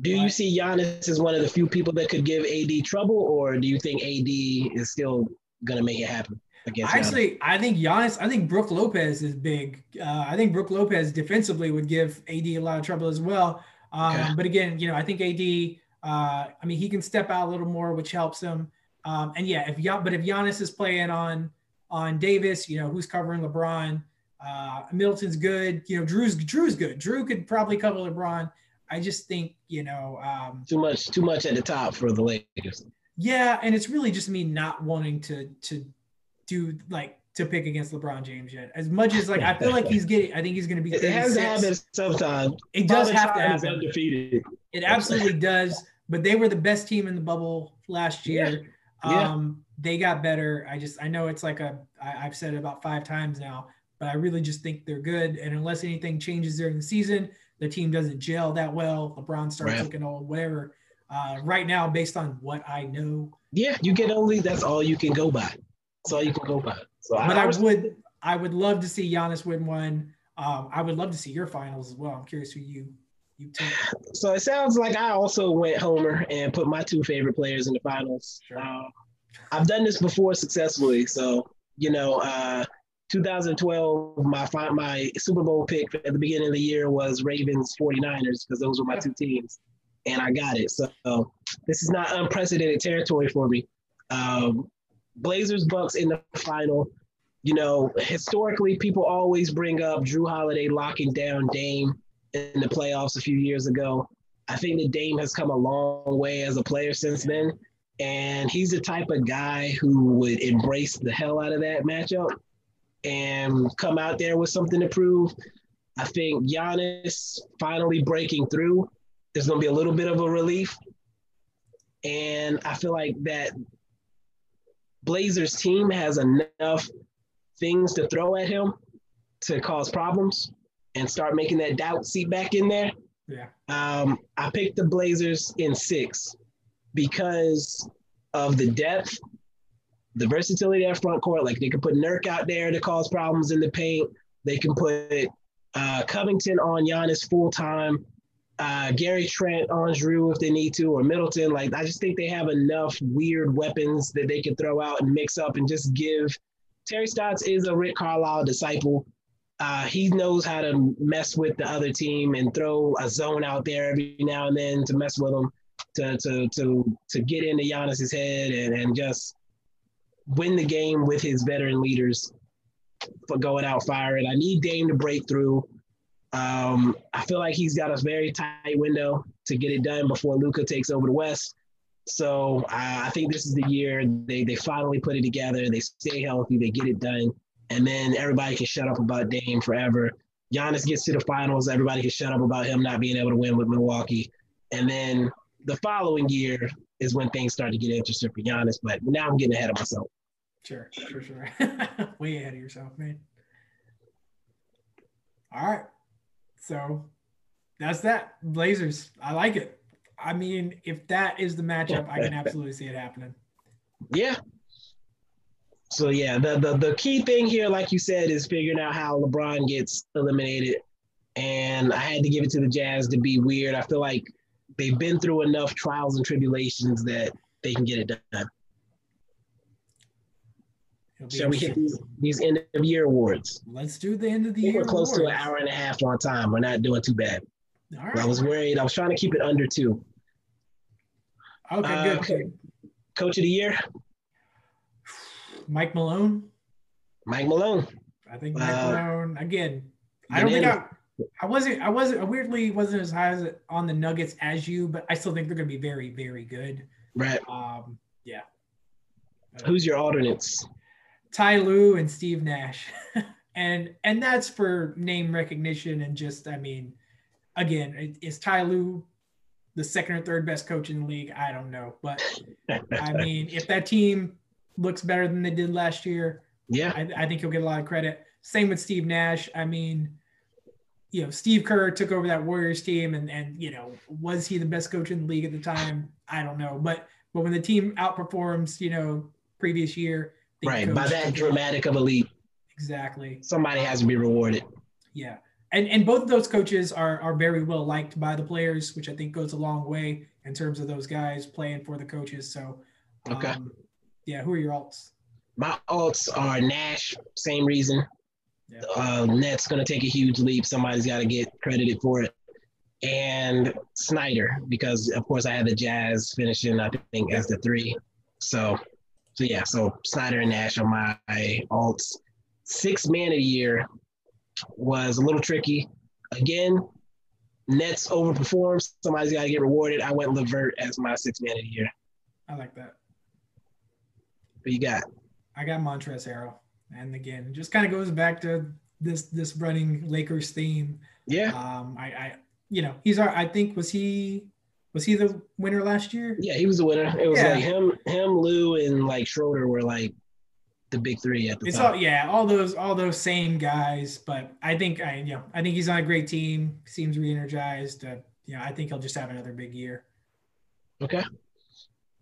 Do you see Giannis as one of the few people that could give AD trouble, or do you think AD is still gonna make it happen against Giannis? Actually, I think Giannis. I think Brook Lopez is big. Uh, I think Brook Lopez defensively would give AD a lot of trouble as well. Um, Okay. But again, you know, I think AD. Uh, I mean, he can step out a little more, which helps him. Um, and yeah, if Gian, but if Giannis is playing on on Davis, you know, who's covering LeBron? Uh, Middleton's good. You know, Jrue's Jrue's good. Jrue could probably cover LeBron. I just think you know. Um, Too much, too much at the top for the Lakers. yeah, and it's really just me not wanting to to do like to pick against LeBron James yet. As much as like I feel like he's getting, I think he's going to be. [LAUGHS] It has to 36. happen sometime. It does have to happen. Undefeated. It absolutely does. But they were the best team in the bubble last year. Yeah. Um, they got better. I just I know it's like a I, I've said it about five times now, but I really just think they're good. And unless anything changes during the season, the team doesn't gel that well. LeBron starts right. looking old, whatever. Uh, right now, based on what I know, yeah, you can only that's all you can go by. That's all you can go by. So, but I, I would I would love to see Giannis win one. Um, I would love to see your finals as well. I'm curious who you you take. So it sounds like I also went Homer and put my two favorite players in the finals. Sure. Uh, I've done this before successfully. So you know, uh, 2012, my my Super Bowl pick at the beginning of the year was Ravens 49ers because those were my two teams, and I got it. So this is not unprecedented territory for me. Um, Blazers Bucks in the final. You know, historically, people always bring up Jrue Holiday locking down Dame in the playoffs a few years ago. I think that Dame has come a long way as a player since then. And he's the type of guy who would embrace the hell out of that matchup and come out there with something to prove. I think Giannis finally breaking through is going to be a little bit of a relief. And I feel like that Blazers team has enough things to throw at him to cause problems and start making that doubt seep back in there. Yeah. Um, I picked the Blazers in six because of the depth the versatility that front court. Like they can put Nurk out there to cause problems in the paint. They can put uh, Covington on Giannis full time. Uh, Gary Trent on Jrue if they need to, or Middleton. Like I just think they have enough weird weapons that they can throw out and mix up and just give. Terry Stotts is a Rick Carlisle disciple. Uh, he knows how to mess with the other team and throw a zone out there every now and then to mess with them, to to to to get into Giannis's head and and just win the game with his veteran leaders for going out firing. I need Dame to break through. Um, I feel like he's got a very tight window to get it done before Luka takes over the West. So uh, I think this is the year they, they finally put it together. They stay healthy, they get it done, and then everybody can shut up about Dame forever. Giannis gets to the finals, everybody can shut up about him not being able to win with Milwaukee. And then the following year is when things start to get interesting for Giannis. But now I'm getting ahead of myself. Sure, for sure. [LAUGHS] Way ahead of yourself, man. All right. So that's that. Blazers. I like it. I mean, if that is the matchup, I can absolutely see it happening. Yeah. So yeah, the, the the key thing here, like you said, is figuring out how LeBron gets eliminated. And I had to give it to the Jazz to be weird. I feel like they've been through enough trials and tribulations that they can get it done. Shall we hit these, these end of year awards? Let's do the end of the year. We're close awards. to an hour and a half on time. We're not doing too bad. All right. I was worried. I was trying to keep it under two. Okay, uh, good. Okay. Coach of the year? Mike Malone. Mike Malone. I think Mike uh, Malone again. I don't think I, I wasn't I wasn't I weirdly wasn't as high as on the Nuggets as you, but I still think they're gonna be very, very good. Right. Um, yeah. Who's your alternates? Ty Lue and Steve Nash. [LAUGHS] and and that's for name recognition and just I mean, again, is Ty Lue the second or third best coach in the league? I don't know, but I [LAUGHS] mean, if that team looks better than they did last year, yeah, I, I think he'll get a lot of credit. Same with Steve Nash. I mean, you know, Steve Kerr took over that Warriors team, and and you know, was he the best coach in the league at the time? I don't know, but but when the team outperforms, you know, previous year, right by that dramatic of a leap exactly somebody has to be rewarded yeah and and both of those coaches are are very well liked by the players which i think goes a long way in terms of those guys playing for the coaches so okay um, yeah who are your alts my alts are nash same reason yeah. uh, Nets going to take a huge leap. Somebody's got to get credited for it. And Snyder, because of course I had the Jazz finishing, I think, as the three. So so yeah, so Snyder and Nash are my alts. Six man of the year was a little tricky. Again, Nets overperformed. Somebody's got to get rewarded. I went LeVert as my six man of the year. I like that. What you got? I got Montrezl Harrell, and again, just kind of goes back to this this running Lakers theme. Yeah. Um, I, I, you know, he's our. I think was he Was he the winner last year? Yeah, he was the winner. It was yeah. like him, him, Lou, and like Schroeder were like the big three at the it's top. all yeah, all those all those same guys. But I think I you know I think he's on a great team. Seems re-energized. Uh, yeah, I think he'll just have another big year. Okay.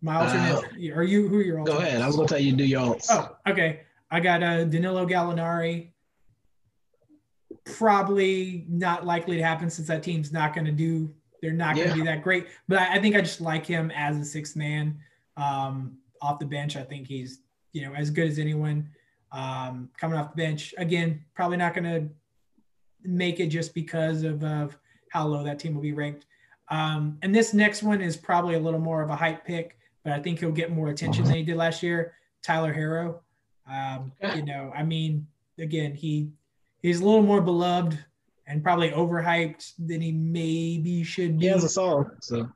My alternate. Uh, are you who are your Go ahead. I was gonna tell you to do your alts. Oh, okay. I got uh, Danilo Gallinari. Probably not likely to happen since that team's not going to do. They're not going to be that great. But I, I, think I just like him as a sixth man um, off the bench. I think he's you know as good as anyone um, coming off the bench. Again, probably not going to make it just because of, of how low that team will be ranked. Um, and this next one is probably a little more of a hype pick, but I think he'll get more attention than he did last year. Tyler Herro. Um, you know, I mean, again, he he's a little more beloved and probably overhyped than he maybe should be. He has a song, so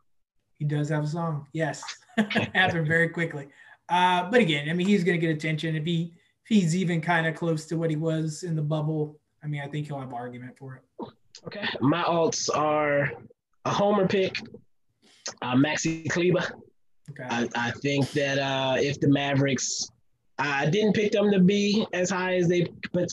he does have a song. Yes, [LAUGHS] [LAUGHS] happened very quickly. Uh, but again, I mean, he's going to get attention if he if he's even kind of close to what he was in the bubble. I mean, I think he'll have argument for it. Okay, my alts are a homer pick, uh, Maxi Kleber. Okay. I, I think that uh, if the Mavericks I didn't pick them to be as high as they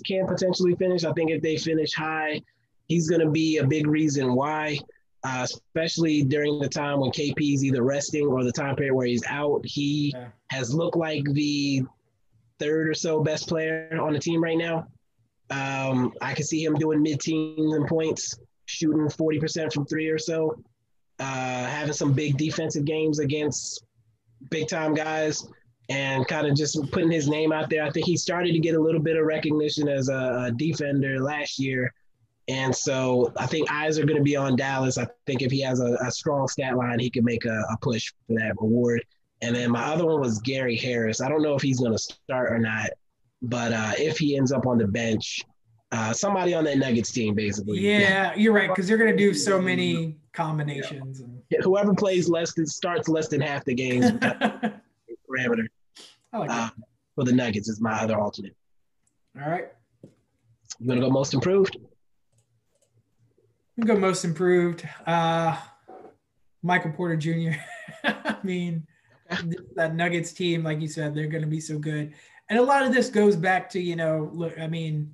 can potentially finish. I think if they finish high, he's going to be a big reason why, uh, especially during the time when KP is either resting or the time period where he's out. He yeah. has looked like the third or so best player on the team right now. Um, I can see him doing mid-teens and points, shooting 40% from three or so, uh, having some big defensive games against big-time guys and kind of just putting his name out there. I think he started to get a little bit of recognition as a, a defender last year. And so I think eyes are going to be on Dallas. I think if he has a, a strong stat line, he can make a, a, push for that reward. And then my other one was Gary Harris. I don't know if he's going to start or not, but uh, if he ends up on the bench, uh, somebody on that Nuggets team, basically. Yeah, you're right because they're going to do so many combinations. Yeah. Whoever plays less than starts less than half the games [LAUGHS] parameter like uh, for the Nuggets is my other alternate. All right. You want to go most improved? We go most improved. Uh, Michael Porter Jr. [LAUGHS] I mean, that Nuggets team, like you said, they're going to be so good. And a lot of this goes back to, you know, look, I mean,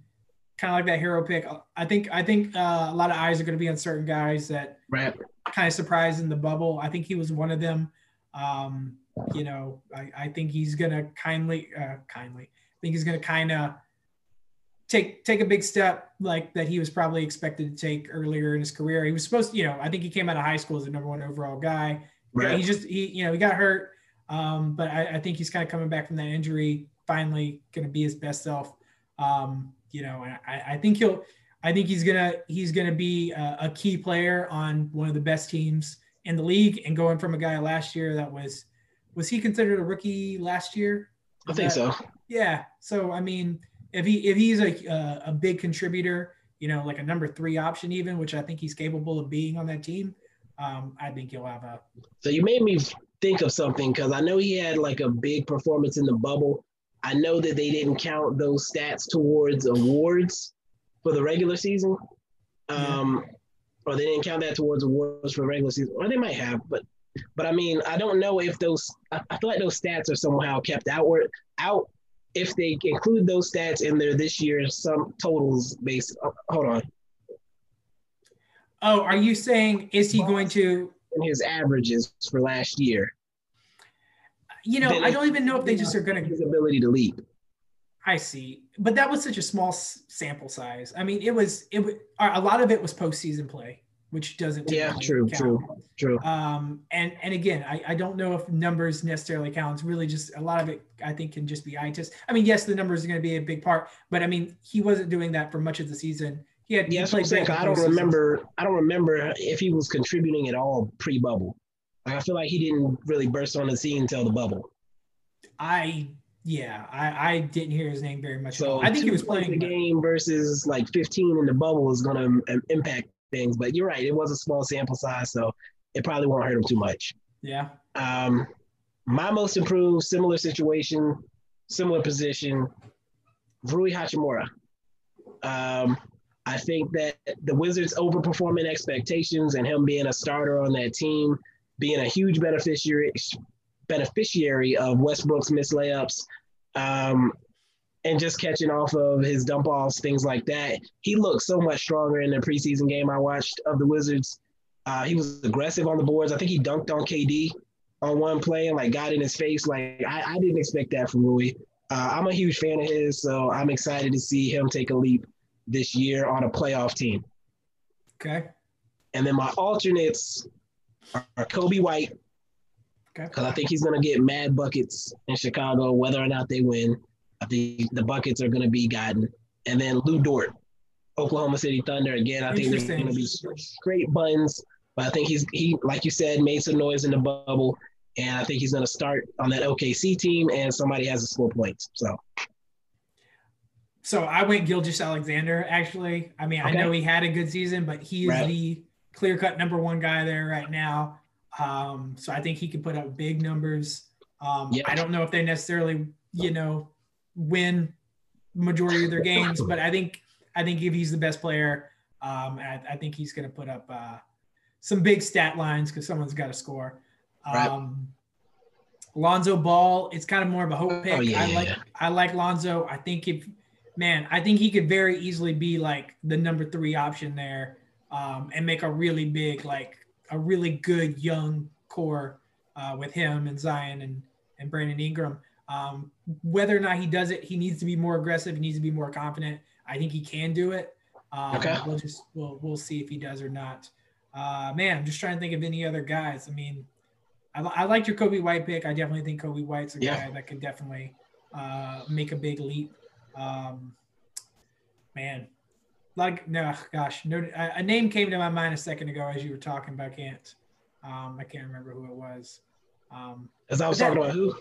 kind of like that Herro pick. I think, I think uh, a lot of eyes are going to be on certain guys that right. kind of surprised in the bubble. I think he was one of them. Um, you know, I, I think he's gonna kindly, uh, kindly, I think he's gonna kind of take take a big step like that he was probably expected to take earlier in his career. He was supposed to, you know, I think he came out of high school as the number one overall guy. Right. He just he, you know, he got hurt. Um, but I, I think he's kind of coming back from that injury, finally gonna be his best self. Um, you know, I, I think he'll I think he's gonna he's gonna be a, a key player on one of the best teams in the league and going from a guy last year that was was he considered a rookie last year? I think so. Yeah. So I mean, if he if he's a a, a big contributor, you know, like a number three option even, which I think he's capable of being on that team, um, I think he'll have a. So you made me think of something because I know he had like a big performance in the bubble. I know that they didn't count those stats towards awards for the regular season. Um, yeah. Or they didn't count that towards awards for regular season, or they might have, but but I mean, I don't know if those. I, I feel like those stats are somehow kept outward out. If they include those stats in there this year, some totals based. Oh, hold on. Oh, are you saying is he going to his averages for last year? You know, I don't even know if they just are going to his ability to leap. I see, but that was such a small sample size. I mean, it was it was a lot of it was postseason play which doesn't. Yeah, true, count. true, true. Um, and and again, I, I don't know if numbers necessarily count. It's really just a lot of it. I think can just be eye test. I mean, yes, the numbers are going to be a big part, but I mean, he wasn't doing that for much of the season. He had. Yeah, he I'm saying. I don't remember. I don't remember if he was contributing at all pre-bubble. Like, I feel like he didn't really burst on the scene until the bubble. I yeah, I, I didn't hear his name very much. So I think he was playing the game versus like 15 in the bubble is going to impact things. But you're right; it was a small sample size, so it probably won't hurt him too much. Yeah. Um, my most improved, similar situation, similar position, Rui Hachimura. Um, I think that the Wizards overperforming expectations and him being a starter on that team being a huge beneficiary beneficiary of Westbrook's missed layups. Um, and just catching off of his dump offs, things like that. He looked so much stronger in the preseason game I watched of the Wizards. Uh, he was aggressive on the boards. I think he dunked on KD on one play and like got in his face. Like I, I didn't expect that from Rui. Uh, I'm a huge fan of his, so I'm excited to see him take a leap this year on a playoff team. Okay. And then my alternates are, Coby White, Okay. because I think he's going to get mad buckets in Chicago, whether or not they win. I think the buckets are going to be gotten. And then Lu Dort, Oklahoma City Thunder. Again, I think they're going to be straight buns, but I think he's he like you said made some noise in the bubble, and I think he's going to start on that OKC team, and somebody has to score points. So So I went Gilgeous-Alexander. Actually, I mean, I know he had a good season, but he is Right. the clear cut number one guy there right now. Um, so I think he can put up big numbers. Um, Yeah. I don't know if they necessarily, you know, win majority of their [LAUGHS] games, but I think I think if he's the best player, um, I, I think he's going to put up uh, some big stat lines because someone's got to score. Right. Um, Lonzo Ball, it's kind of more of a hope pick. Oh, yeah, I like yeah. I like Lonzo. I think if man, I think he could very easily be like the number three option there, um, and make a really big, like a really good young core uh, with him and Zion and and Brandon Ingram. Um, whether or not he does it, he needs to be more aggressive. He needs to be more confident. I think he can do it. Um, Okay. We'll just we'll we'll see if he does or not. Uh, man, I'm just trying to think of any other guys. I mean, I, I liked your Coby White pick. I definitely think Coby White's a Yeah. guy that could definitely uh, make a big leap. Um, man, like no, gosh, no. A, name came to my mind a second ago as you were talking, but I can't. Um, I can't remember who it was. Um, as I was But that- talking about who,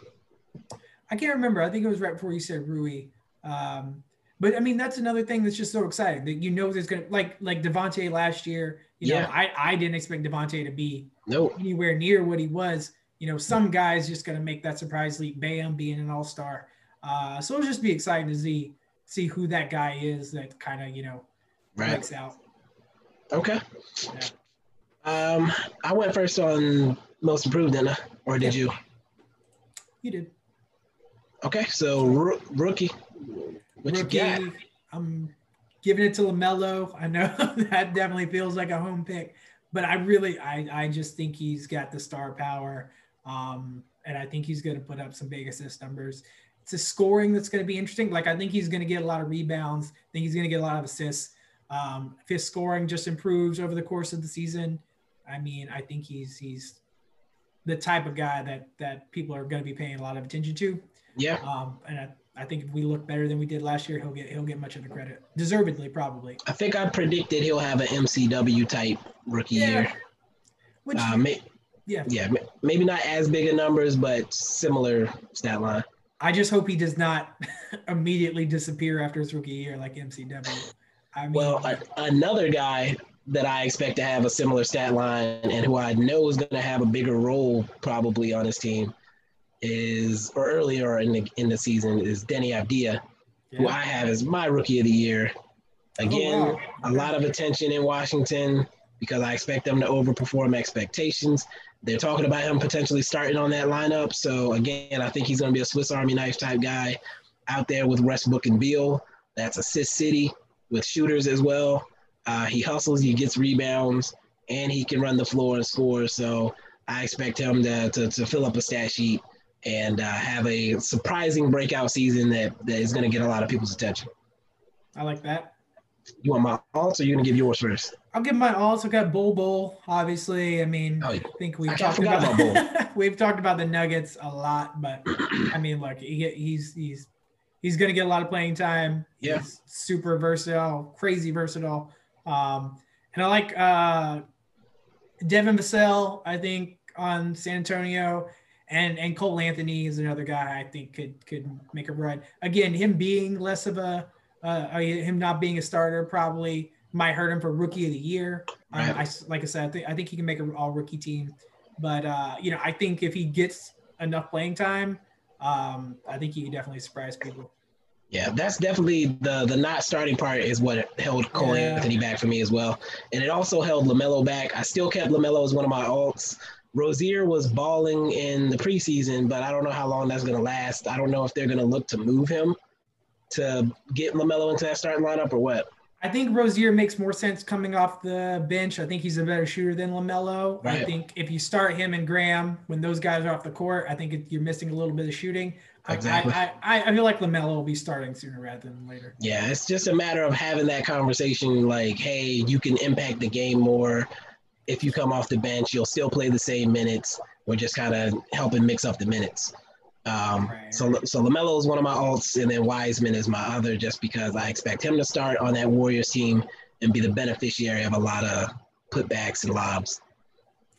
I can't remember. I think it was right before you said Rui. Um, but I mean, that's another thing that's just so exciting that you know there's gonna like like Devonte last year. You know, Yeah. I I didn't expect Devonte to be no, anywhere near what he was. You know, some guys just gonna make that surprise leap. Bam being an all star. Uh, so it'll just be exciting to see see who that guy is that kind of you know right? out. Okay. Yeah. Um, I went first on most improved, didn't I? Or did you? You did. Okay, so roo- rookie, what you got? Rookie, I'm giving it to LaMelo. I know [LAUGHS] that definitely feels like a home pick, but I really, I, I just think he's got the star power, um, and I think he's going to put up some big assist numbers. It's a scoring that's going to be interesting. Like I think he's going to get a lot of rebounds. I think he's going to get a lot of assists. Um, if his scoring just improves over the course of the season, I mean, I think he's he's the type of guy that that people are going to be paying a lot of attention to. Yeah, Um, and I, I think if we look better than we did last year, he'll get he'll get much of the credit, deservedly probably. I think I predicted he'll have an MCW type rookie Yeah. year. Which Uh, may, yeah, yeah, maybe not as big of numbers, but similar stat line. I just hope he does not [LAUGHS] immediately disappear after his rookie year like MCW. I mean, Well, a, another guy that I expect to have a similar stat line and who I know is going to have a bigger role probably on his team is, or earlier in the in the season, is Deni Avdija, who. I have as my rookie of the year. Again, Oh, wow. a lot of attention in Washington because I expect them to overperform expectations. They're talking about him potentially starting on that lineup. So again, I think he's going to be a Swiss Army knife type guy out there with Westbrook and Beal. That's assist city with shooters as well. Uh, he hustles, he gets rebounds, and he can run the floor and score. So I expect him to, to, to fill up a stat sheet and uh, have a surprising breakout season that, that is going to get a lot of people's attention. I like that. You want my alts or you going to give yours first? I'll give my also got Bol Bol. Obviously, I mean, Oh, I think we've I talked about, about [LAUGHS] we've talked about the Nuggets a lot, but I mean, look, he, he's he's he's going to get a lot of playing time. Yeah. He's super versatile, crazy versatile. Um, and I like uh, Devin Vassell, I think, on San Antonio. And, and Cole Anthony is another guy I think could could make a run. Again, him being less of a uh, him not being a starter probably might hurt him for rookie of the year. Um, I like I said, I think I think he can make an all rookie team. But uh, you know, I think if he gets enough playing time, um, I think he can definitely surprise people. Yeah, that's definitely the the not starting part is what held Cole Yeah. Anthony back for me as well, and it also held LaMelo back. I still kept LaMelo as one of my alts, Rozier was balling in the preseason, but I don't know how long that's going to last. I don't know if they're going to look to move him to get LaMelo into that starting lineup or what. I think Rozier makes more sense coming off the bench. I think he's a better shooter than LaMelo. Right. I think if you start him and Graham when those guys are off the court, I think you're missing a little bit of shooting. Exactly. I, I, I feel like LaMelo will be starting sooner rather than later. Yeah, it's just a matter of having that conversation like, hey, you can impact the game more if you come off the bench. You'll still play the same minutes. We're just kind of helping mix up the minutes. Um, right. So, so LaMelo is one of my alts, and then Wiseman is my other, just because I expect him to start on that Warriors team and be the beneficiary of a lot of putbacks and lobs.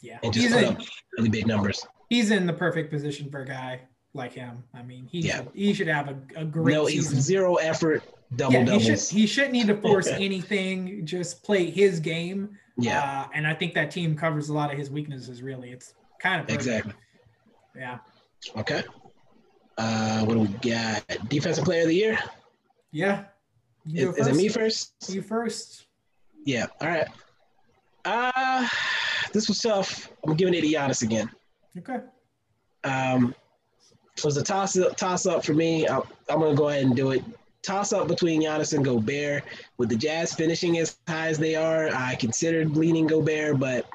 Yeah, and just he's put in, up really big numbers. He's in the perfect position for a guy like him. I mean, he yeah. should, he should have a, a great. No, he's zero effort, double yeah, doubles. He, should, he shouldn't need to force [LAUGHS] anything. Just play his game. Yeah, uh, and I think that team covers a lot of his weaknesses. Really, it's kind of perfect. exactly. Yeah. Okay. Uh, what do we got? Defensive Player of the Year. Yeah. Is, is, it me first? You first. Yeah. All right. Uh this was tough. I'm giving it to Giannis again. Okay. Um, it was a toss up, toss up for me. I'm, I'm gonna go ahead and do it. Toss up between Giannis and Gobert. With the Jazz finishing as high as they are, I considered leaning Gobert, but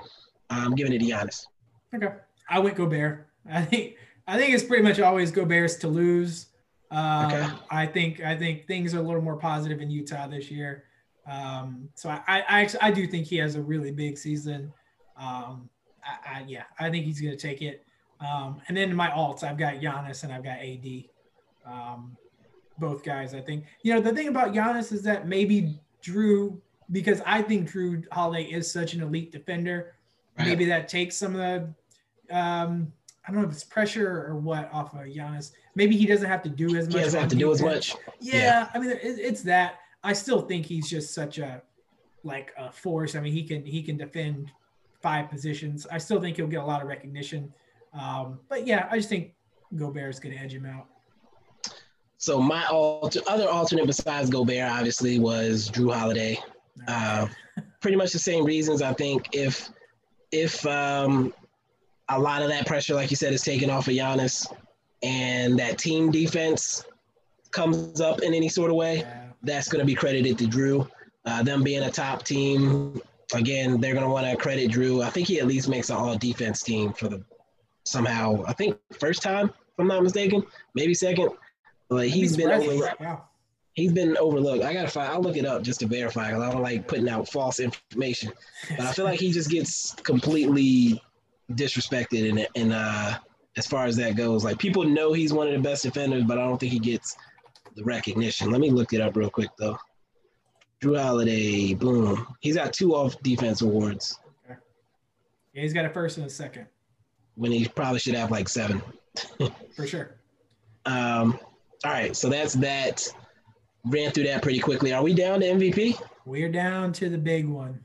I'm giving it to Giannis. Okay, I went Gobert. I think I think it's pretty much always Gobert's to lose. Um, okay. I think I think things are a little more positive in Utah this year. Um, so I, I, I, I do think he has a really big season. Um, I, I, yeah, I think he's going to take it. Um, and then my alts, I've got Giannis and I've got AD. Um, both guys, I think. You know, the thing about Giannis is that maybe Jrue because I think Jrue Holiday is such an elite defender, right. maybe that takes some of the, um, I don't know if it's pressure or what off of Giannis. Maybe he doesn't have to do as much. He doesn't have to do as much. Yeah, yeah. I mean, it, it's that. I still think he's just such a like a force. I mean, he can he can defend five positions. I still think he'll get a lot of recognition. Um, but yeah, I just think Gobert is going to edge him out. So my alter, other alternate besides Gobert obviously was Jrue Holiday. Uh, pretty much the same reasons. I think if if um, a lot of that pressure, like you said, is taken off of Giannis, and that team defense comes up in any sort of way, that's going to be credited to Jrue. Uh, them being a top team, again, they're going to want to credit Jrue. I think he at least makes an all defense team for the somehow, I think first time, if I'm not mistaken, maybe second. But he's been. He's been overlooked. I gotta find. I'll look it up just to verify because I don't like putting out false information. But I feel like he just gets completely disrespected in in uh as far as that goes. Like people know he's one of the best defenders, but I don't think he gets the recognition. Let me look it up real quick though. Jrue Holiday, boom. He's got two off defense awards. Okay. Yeah, he's got a first and a second. When he probably should have like seven. For sure. [LAUGHS] Um, all right, so that's that. Ran through that pretty quickly. Are we down to MVP? We're down to the big one.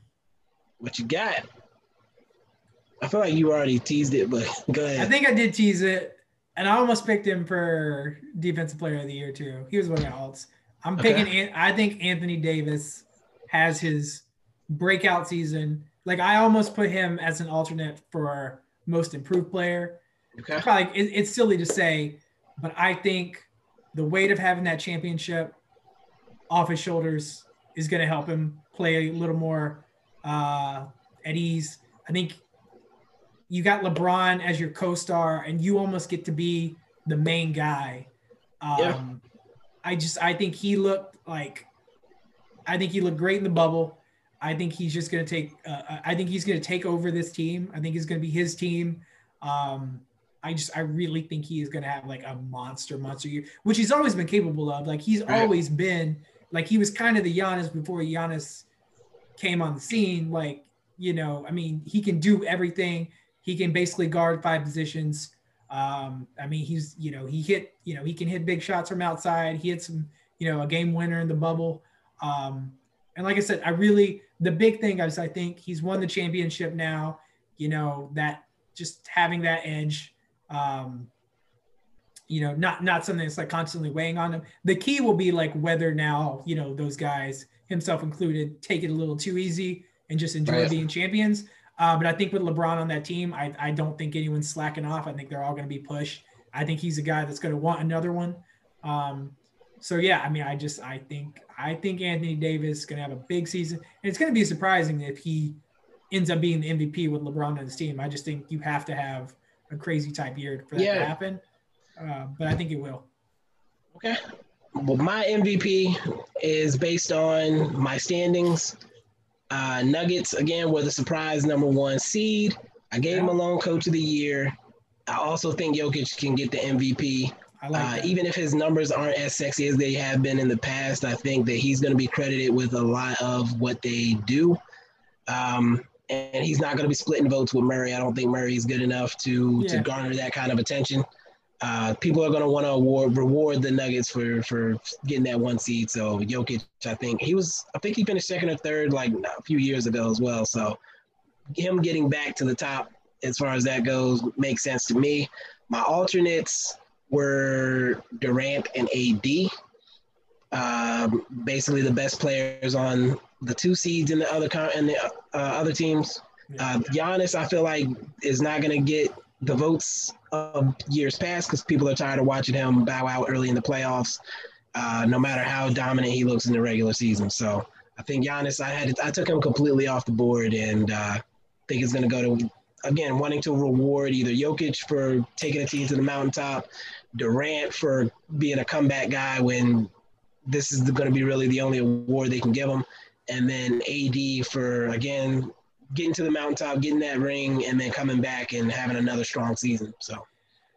What you got? I feel like you already teased it, but [LAUGHS] go ahead. I think I did tease it, and I almost picked him for defensive player of the year too. He was one of my alts. I'm okay. picking. I think Anthony Davis has his breakout season. Like I almost put him as an alternate for most improved player. Okay. Probably it, it's silly to say, but I think the weight of having that championship off his shoulders is going to help him play a little more uh, at ease. I think you got LeBron as your co-star, and you almost get to be the main guy. Um, yeah. I just I think he looked like I think he looked great in the bubble. I think he's just going to take. Uh, I think he's going to take over this team. I think it's going to be his team. Um, I just I really think he is going to have like a monster monster year, which he's always been capable of. Like he's right. always been like he was kind of the Giannis before Giannis came on the scene. Like you know, I mean, he can do everything. He can basically guard five positions. Um, I mean, he's you know he hit you know he can hit big shots from outside. He hit some you know a game winner in the bubble. Um, and like I said, I really the big thing is I think he's won the championship now. You know that just having that edge. Um, you know, not not something that's like constantly weighing on him. The key will be like whether now you know those guys, himself included, take it a little too easy and just enjoy right. being champions. Uh, but I think with LeBron on that team, I, I don't think anyone's slacking off. I think they're all going to be pushed. I think he's a guy that's going to want another one. Um, so yeah, I mean, I just I think I think Anthony Davis is going to have a big season, and it's going to be surprising if he ends up being the MVP with LeBron on his team. I just think you have to have a crazy type year for that yeah. to happen. Uh, but I think it will. Okay. Well, my MVP is based on my standings. Uh, Nuggets again were the surprise number one seed. I gave yeah. Malone Coach of the Year. I also think Jokic can get the MVP. Like uh, even if his numbers aren't as sexy as they have been in the past, I think that he's going to be credited with a lot of what they do. Um, and he's not going to be splitting votes with Murray. I don't think Murray is good enough to yeah. to garner that kind of attention. Uh, people are going to want to award reward the Nuggets for for getting that one seed. So Jokic, I think he was, I think he finished second or third like a few years ago as well. So him getting back to the top as far as that goes makes sense to me. My alternates were Durant and AD. Um, basically, the best players on the two seeds in the other con- and the uh, other teams. Uh, Giannis, I feel like, is not going to get the votes of years past because people are tired of watching him bow out early in the playoffs, uh, no matter how dominant he looks in the regular season. So I think Giannis, I had I took him completely off the board, and uh, think it's going to go to again wanting to reward either Jokic for taking a team to the mountaintop, Durant for being a comeback guy when this is going to be really the only award they can give him, and then AD for again getting to the mountaintop, getting that ring, and then coming back and having another strong season. So.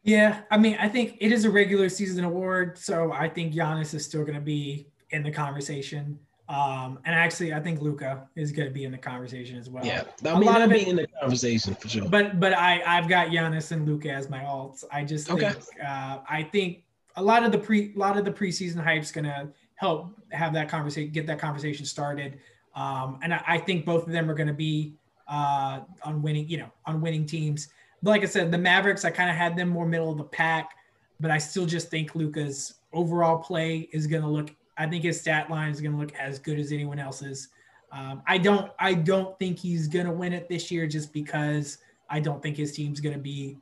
Yeah, I mean, I think it is a regular season award, so I think Giannis is still going to be in the conversation. Um, and actually, I think Luka is going to be in the conversation as well. Yeah, I mean, a lot of it, in the conversation for sure. But but I I've got Giannis and Luka as my alts. I just think okay. uh, I think a lot of the pre a lot of the preseason hype is going to help have that conversation get that conversation started. Um, and I, I, think both of them are going to be uh, on winning you know on winning teams. But like I said, the Mavericks I kind of had them more middle of the pack, but I still just think Luka's overall play is going to look I think his stat line is going to look as good as anyone else's. Um, I don't I don't think he's going to win it this year just because I don't think his team's going to be.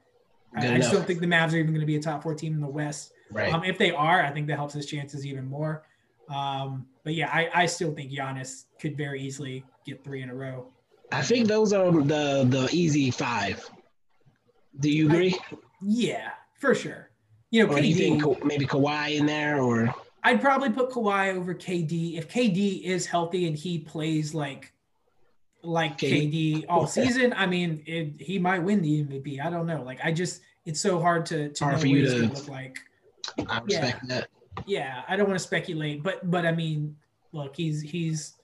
I, I, just don't think the Mavs are even going to be a top four team in the West. Right. Um, if they are, I think that helps his chances even more. Um, but yeah, I, I still think Giannis could very easily get three in a row. I think those are the the easy five. Do you agree? I, yeah, for sure. You know, or KD, you think maybe Kawhi in there or I'd probably put Kawhi over KD if KD is healthy and he plays like like KD, KD all season. I mean, it, he might win the MVP. I don't know. Like, I just it's so hard to to hard know what he's to, gonna look like. I respect yeah. that. Yeah, I don't want to speculate, but but I mean, look, he's he's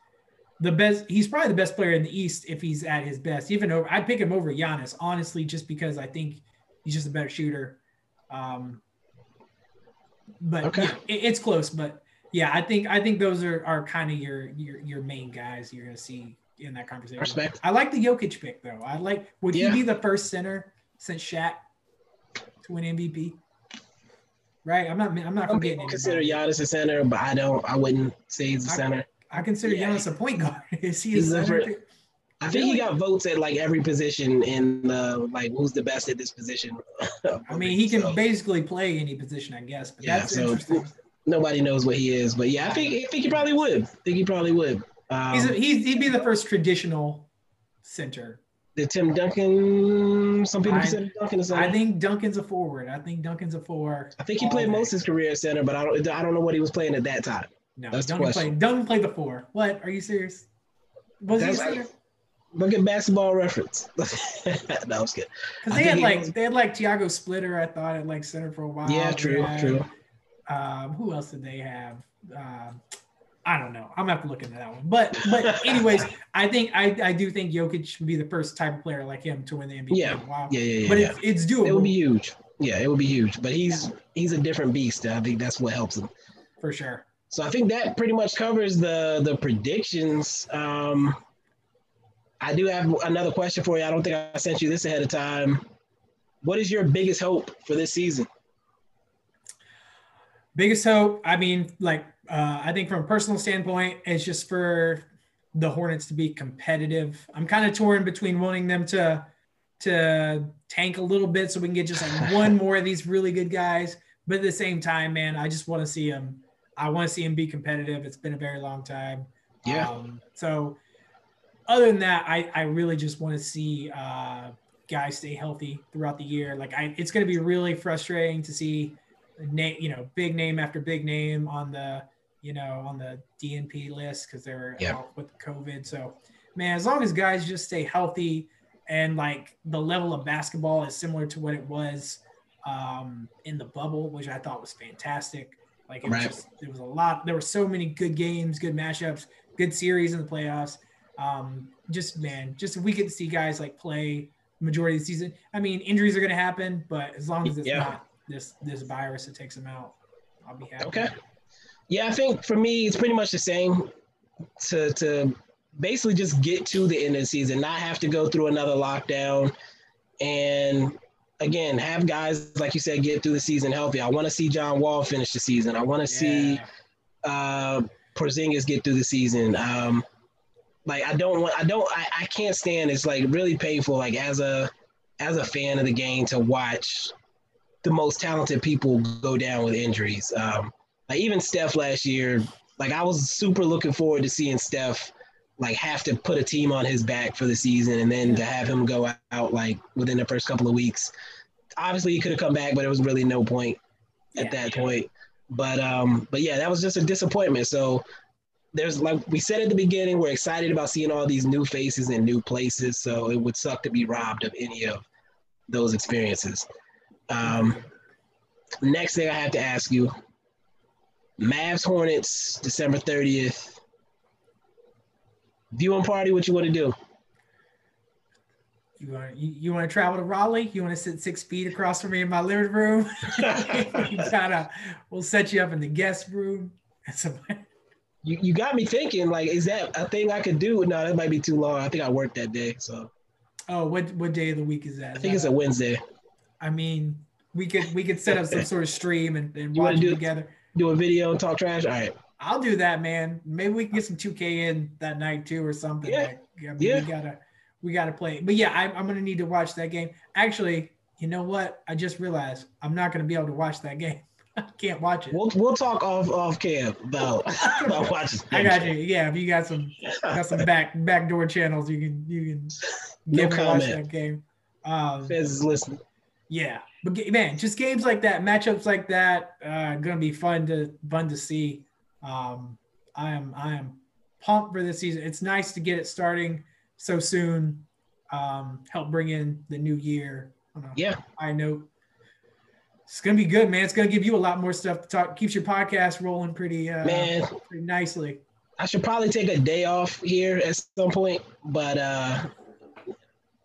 the best. He's probably the best player in the East if he's at his best. Even over, I'd pick him over Giannis, honestly, just because I think he's just a better shooter. Um, but okay. yeah, it, it's close. But yeah, I think I think those are are kind of your your your main guys you're gonna see in that conversation. Respect. I like the Jokic pick though. I like would yeah. he be the first center since Shaq to win MVP? Right. I'm not. I'm not forgetting. Consider Giannis a center, but I don't. I wouldn't say he's a center. I, I consider yeah. Giannis a point guard. [LAUGHS] Is he a center? I think he got votes at like every position in the like who's the best at this position. I mean, he can so. basically play any position, I guess. But yeah, that's so interesting. Nobody knows what he is, but yeah, I think I think he probably would. I think he probably would. Um, he's, a, he's he'd be the first traditional center. The Tim Duncan. Some people I, consider Duncan a center. I think Duncan's a forward. I think Duncan's a four. I think he played most of his career center, but I don't I don't know what he was playing at that time. No, That's Duncan played Duncan played the four. What? Are you serious? Was That's he a center? Like, Look at basketball reference. [LAUGHS] no, I was good. Because they had like was... they had like Tiago Splitter, I thought, at like center for a while. Yeah, true, had, true. Um, who else did they have? Uh, I don't know. I'm gonna have to look into that one. But but [LAUGHS] anyways, I think I, I do think Jokic should be the first type of player like him to win the NBA. Yeah, wow. yeah, yeah, yeah. But yeah. It's, it's doable. It would be huge. Yeah, it would be huge. But he's yeah. he's a different beast. I think that's what helps him. For sure. So I think that pretty much covers the the predictions. Um, I do have another question for you. I don't think I sent you this ahead of time. What is your biggest hope for this season? Biggest hope, I mean, like, uh, I think from a personal standpoint, it's just for the Hornets to be competitive. I'm kind of torn between wanting them to to tank a little bit so we can get just like [LAUGHS] one more of these really good guys. But at the same time, man, I just want to see them. I want to see them be competitive. It's been a very long time. Yeah. Um, so other than that, I, I really just want to see uh, guys stay healthy throughout the year. Like I, it's going to be really frustrating to see name, you know, big name after big name on the, you know, on the DNP list because they were Yeah. out with COVID. So, man, as long as guys just stay healthy and like the level of basketball is similar to what it was um, in the bubble, which I thought was fantastic. Like it was just, there was a lot. There were so many good games, good matchups, good series in the playoffs. Um, just man, just if we could see guys like play majority of the season. I mean, injuries are going to happen, but as long as it's Yeah. not this this virus that takes them out, I'll be happy. Okay. Yeah, I think for me it's pretty much the same. To to basically just get to the end of the season, not have to go through another lockdown, and again have guys like you said get through the season healthy. I want to see John Wall finish the season. I want to see uh, Porzingis get through the season. Um, like I don't want, I don't, I, I can't stand. It's like really painful. Like as a as a fan of the game to watch the most talented people go down with injuries. Um, like even Steph last year, like I was super looking forward to seeing Steph like have to put a team on his back for the season and then to have him go out like within the first couple of weeks. Obviously he could have come back, but it was really no point at Yeah. that point. But um, but yeah, that was just a disappointment. So there's like we said at the beginning, we're excited about seeing all these new faces and new places. So it would suck to be robbed of any of those experiences. Um, next thing I have to ask you, Mavs Hornets, December 30th. Viewing party, what you want to do? You want you, you want to travel to Raleigh? You want to sit six feet across from me in my living room? [LAUGHS] you gotta. We'll set you up in the guest room. [LAUGHS] You, you got me thinking, like, is that a thing I could do? No, that might be too long. I think I work that day. So oh, what what day of the week is that? I think it's a Wednesday. I mean, we could we could set up some [LAUGHS] sort of stream and, and watch it together. Do a video and talk trash? All right. I'll do that, man. Maybe we can get some 2K in that night too, or something. Yeah. Like, mean, Yeah. we gotta we gotta play. But yeah, I, I'm gonna need to watch that game. Actually, you know what? I just realized I'm not gonna be able to watch that game. [LAUGHS] I can't watch it. We'll we'll talk off off cam about [LAUGHS] about watching. I got you. Yeah, if you got some got some back backdoor channels, you can you can No get watch that game. Um, Fez is listening. Yeah, but man, just games like that, matchups like that, uh, gonna be fun to fun to see. Um, I am I am pumped for this season. It's nice to get it starting so soon. Um, help bring in the new year. On a Yeah. I know It's gonna be good, man. It's gonna give you a lot more stuff to talk. Keeps your podcast rolling pretty uh, Man, pretty nicely. I should probably take a day off here at some point, but uh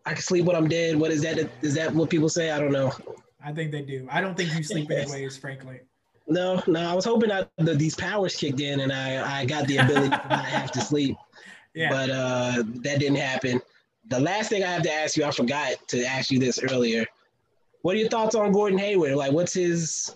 I can sleep when I'm dead. What is that? Is that what people say? I don't know. I think they do. I don't think you sleep anyways, [LAUGHS] frankly. No, no. I was hoping that the, these powers kicked in and I I got the ability to not have to sleep, [LAUGHS] Yeah. but uh that didn't happen. The last thing I have to ask you, I forgot to ask you this earlier. What are your thoughts on Gordon Hayward? Like, what's his?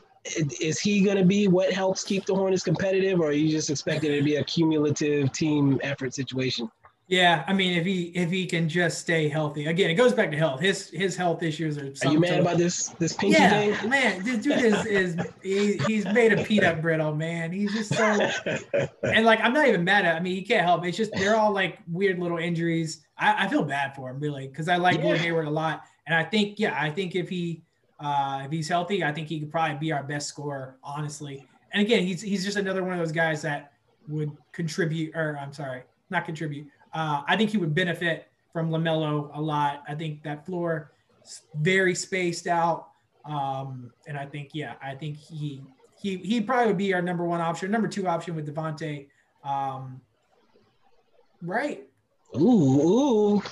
Is he going to be what helps keep the Hornets competitive, or are you just expecting it to be a cumulative team effort situation? Yeah, I mean, if he if he can just stay healthy, again, it goes back to health. His his health issues are. Are you mad about this this pinky Yeah, thing? man, this dude is is he, he's made of peanut [LAUGHS] brittle, man. He's just so [LAUGHS] and like I'm not even mad at. I mean, he can't help. It's just they're all like weird little injuries. I, I feel bad for him really because I like Yeah. Gordon Hayward a lot, and I think yeah, I think if he uh, if he's healthy, I think he could probably be our best scorer, honestly. And again, he's he's just another one of those guys that would contribute, or I'm sorry, not contribute. Uh, I think he would benefit from LaMelo a lot. I think that floor is very spaced out, um, and I think yeah, I think he he he probably would be our number one option, number two option with Devontae. Um, right? ooh, ooh,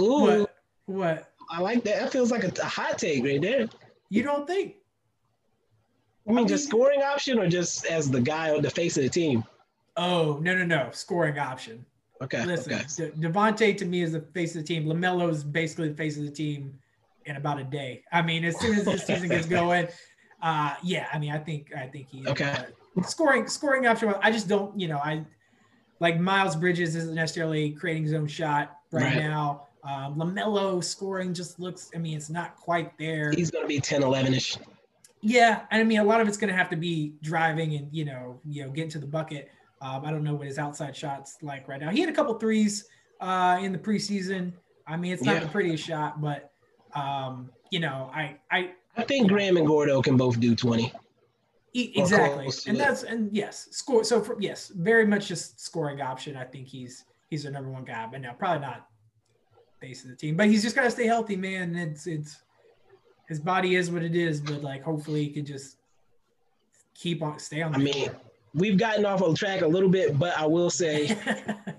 ooh! What? What? I like that. That feels like a, a hot take right there. You don't think? I mean, just mean- scoring option, or just as the guy on the face of the team. Oh no no no! Scoring option. Okay, Listen, okay. Devontae to me is the face of the team. LaMelo is basically the face of the team in about a day. I mean, as soon as this season gets [LAUGHS] going, uh, yeah. I mean, I think I think he Okay. uh, scoring scoring option. I just don't. You know, I like Miles Bridges isn't necessarily creating his own shot right, right. now. Um, LaMelo scoring just looks, I mean, it's not quite there. He's going to be 10, 11 ish. Yeah. I mean, a lot of it's going to have to be driving and, you know, you know, getting to the bucket. Um, I don't know what his outside shots like right now. He had a couple threes uh, in the preseason. I mean, it's not yeah. the prettiest shot, but um, you know, I I I think Graham and Gordo can both do 20. Exactly. And that's and yes, score so for, yes, very much just scoring option. I think he's he's the number one guy, but now probably not base of the team. But he's just gotta stay healthy, man. It's it's his body is what it is, but like hopefully he can just keep on stay on I mean, we've gotten off of track a little bit, but I will say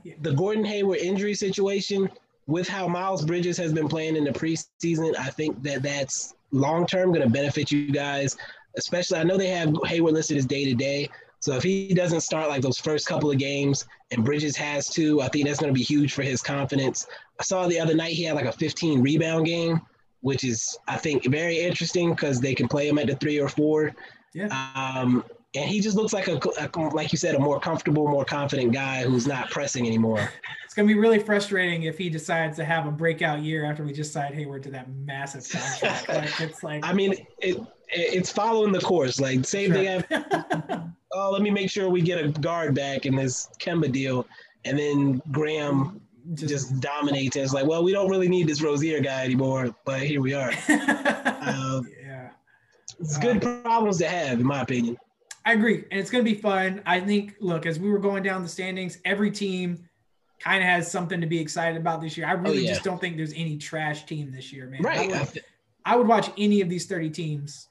yeah. [LAUGHS] the Gordon Hayward injury situation with how Miles Bridges has been playing in the preseason, I think that that's long term going to benefit you guys. Especially, I know they have Hayward listed as day to day. So if he doesn't start like those first couple of games and Bridges has to, I think that's going to be huge for his confidence. I saw the other night he had like a 15 rebound game, which is I think very interesting because they can play him at the three or four. Yeah. Um, and he just looks like a, a, like you said a more comfortable more confident guy who's not pressing anymore. [LAUGHS] It's going to be really frustrating if he decides to have a breakout year after we just signed hayward to that massive contract. [LAUGHS] Like it's like i mean it, it's following the course. Like same sure. thing have, [LAUGHS] oh let me make sure we get a guard back in this kemba deal. And then graham just, just dominates. And it's like well we don't really need this rozier guy anymore but here we are. Um, yeah. it's good um, problems to have in my opinion I agree, and it's going to be fun. I think. Look, as we were going down the standings, every team kind of has something to be excited about this year. I really oh, yeah. just don't think there's any trash team this year, man. Right. I would, I would watch any of these 30 teams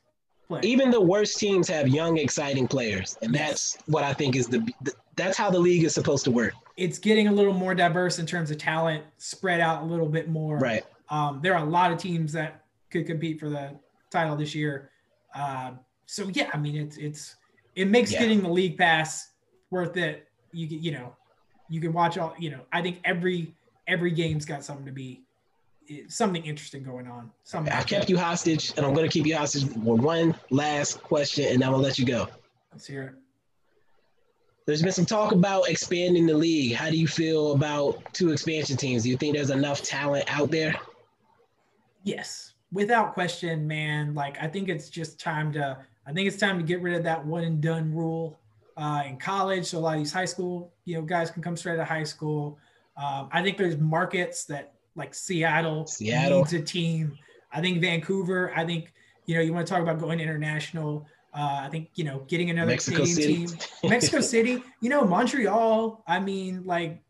play. Even the worst teams have young, exciting players, and that's what I think is the, the that's how the league is supposed to work. It's getting a little more diverse in terms of talent, spread out a little bit more. Right. Um, there are a lot of teams that could compete for the title this year. Uh, so yeah, I mean it's it's it makes yeah. getting the league pass worth it. You can, you know, you can watch all. You know, I think every every game's got something to be eh, something interesting going on. Something I kept you hostage, and I'm going to keep you hostage for one last question, and I'm going to let you go. Let's hear it. There's been some talk about expanding the league. How do you feel about two expansion teams? Do you think there's enough talent out there? Yes, without question, man. Like I think it's just time to I think it's time to get rid of that one and done rule uh, in college. So a lot of these high school, you know, guys can come straight out of high school. Um, I think there's markets that like Seattle, Seattle needs a team. I think Vancouver. I think you know you want to talk about going international. Uh, I think you know getting another Mexico City. team. Mexico [LAUGHS] City. You know Montreal. I mean, like,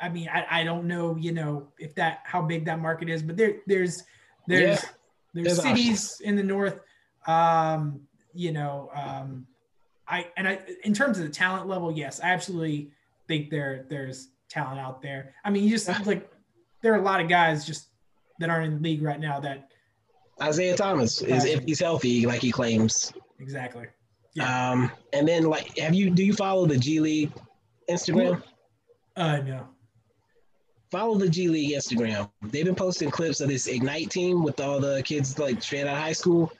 I mean, I, I don't know. You know if that how big that market is, but there there's there's yeah, there's, there's cities options. in the north um, you know, um, I and I in terms of the talent level, yes, I absolutely think there there's talent out there. I mean, you just [LAUGHS] like there are a lot of guys just that aren't in the league right now that Isaiah Thomas is if he's healthy, like he claims. Exactly. Yeah. Um, and then like, have you do you follow the G League Instagram? Uh, no. Follow the G League Instagram. They've been posting clips of this Ignite team with all the kids like straight out of high school.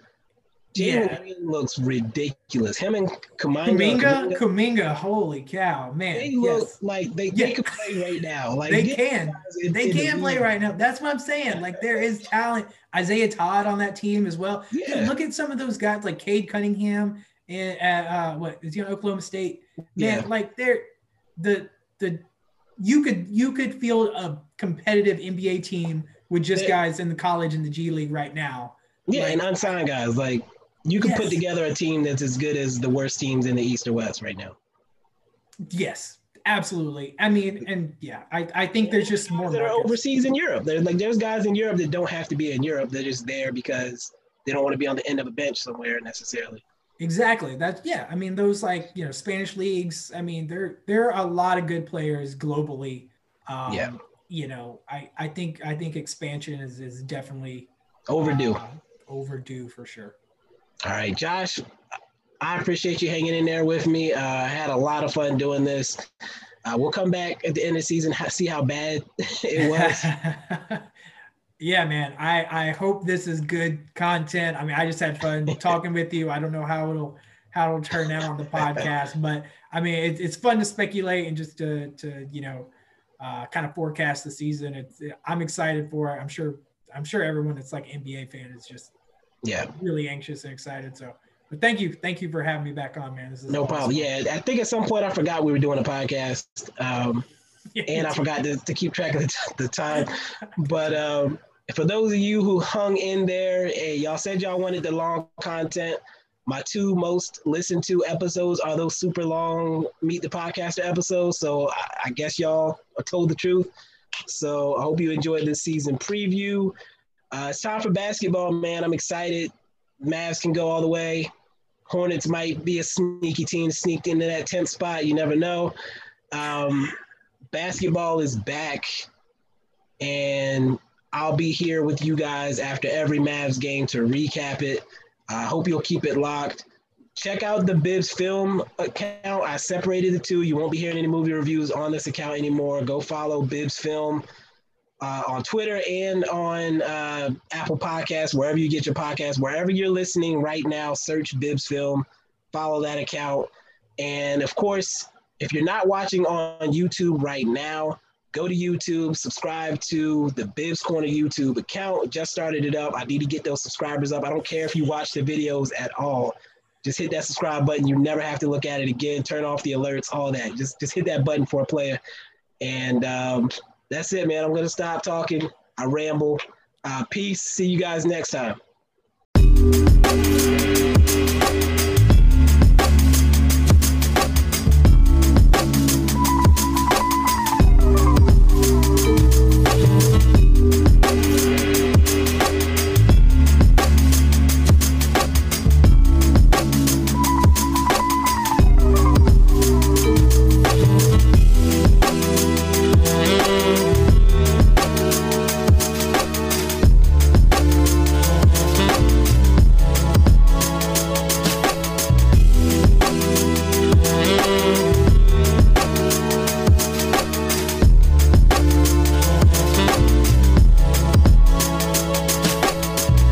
Jalen yeah. Green looks ridiculous. Him and Kuminga, Kuminga, Kuminga, holy cow, man! They look like they, they can play right now. Like they can, in, they in can the play right now. That's what I'm saying. Like there is talent. Isaiah Todd on that team as well. Yeah. look at some of those guys like Cade Cunningham and uh, uh, what is he on Oklahoma State? Man, yeah. like they're the the you could you could feel a competitive NBA team with just guys in the college and the G League right now. Yeah, like, and unsigned guys like you can yes. put together a team that's as good as the worst teams in the East or West right now. Yes, absolutely. I mean, and yeah, I, I think there's just more that are overseas in Europe. There's like there's guys in Europe that don't have to be in Europe. They're just there because they don't want to be on the end of a bench somewhere necessarily. Exactly. That's yeah. I mean, those like you know Spanish leagues. I mean, there there are a lot of good players globally. Um, yeah. You know, I I think I think expansion is is definitely overdue. Uh, overdue for sure. All right, Josh, I appreciate you hanging in there with me. Uh, I had a lot of fun doing this. Uh, we'll come back at the end of the season, see how bad [LAUGHS] it was. [LAUGHS] yeah, man. I, I hope this is good content. I mean, I just had fun [LAUGHS] talking with you. I don't know how it'll how it'll turn out on the podcast. But I mean, it, it's fun to speculate and just to to you know uh, kind of forecast the season. It's I'm excited for it. I'm sure I'm sure everyone that's like NBA fan is just yeah really anxious and excited. So. But thank you, thank you for having me back on, man. This is no awesome. problem. Yeah, I think at some point I forgot we were doing a podcast. Um, [LAUGHS] and I forgot to, to keep track of the, the time. [LAUGHS] But um, for those of you who hung in there, hey, y'all said y'all wanted the long content. My two most listened to episodes are those super long Meet the Podcaster episodes. So I, I guess y'all are told the truth. So I hope you enjoyed this season preview. Uh, it's time for basketball, man. I'm excited. Mavs can go all the way. Hornets might be a sneaky team sneaked into that 10th spot. You never know. Um, basketball is back, and I'll be here with you guys after every Mavs game to recap it. I hope you'll keep it locked. Check out the Bibs Film account. I separated the two. You won't be hearing any movie reviews on this account anymore. Go follow Bibs Film uh, on Twitter and on uh, Apple Podcasts, wherever you get your podcast, wherever you're listening right now, search Bibs Film, follow that account. And of course, if you're not watching on YouTube right now, go to YouTube, subscribe to the Bibs Corner YouTube account. Just started it up. I need to get those subscribers up. I don't care if you watch the videos at all. Just hit that subscribe button. You never have to look at it again. Turn off the alerts, all that. Just just hit that button for a player. And um, that's it, man. I'm gonna stop talking. I ramble. Uh, peace. See you guys next time.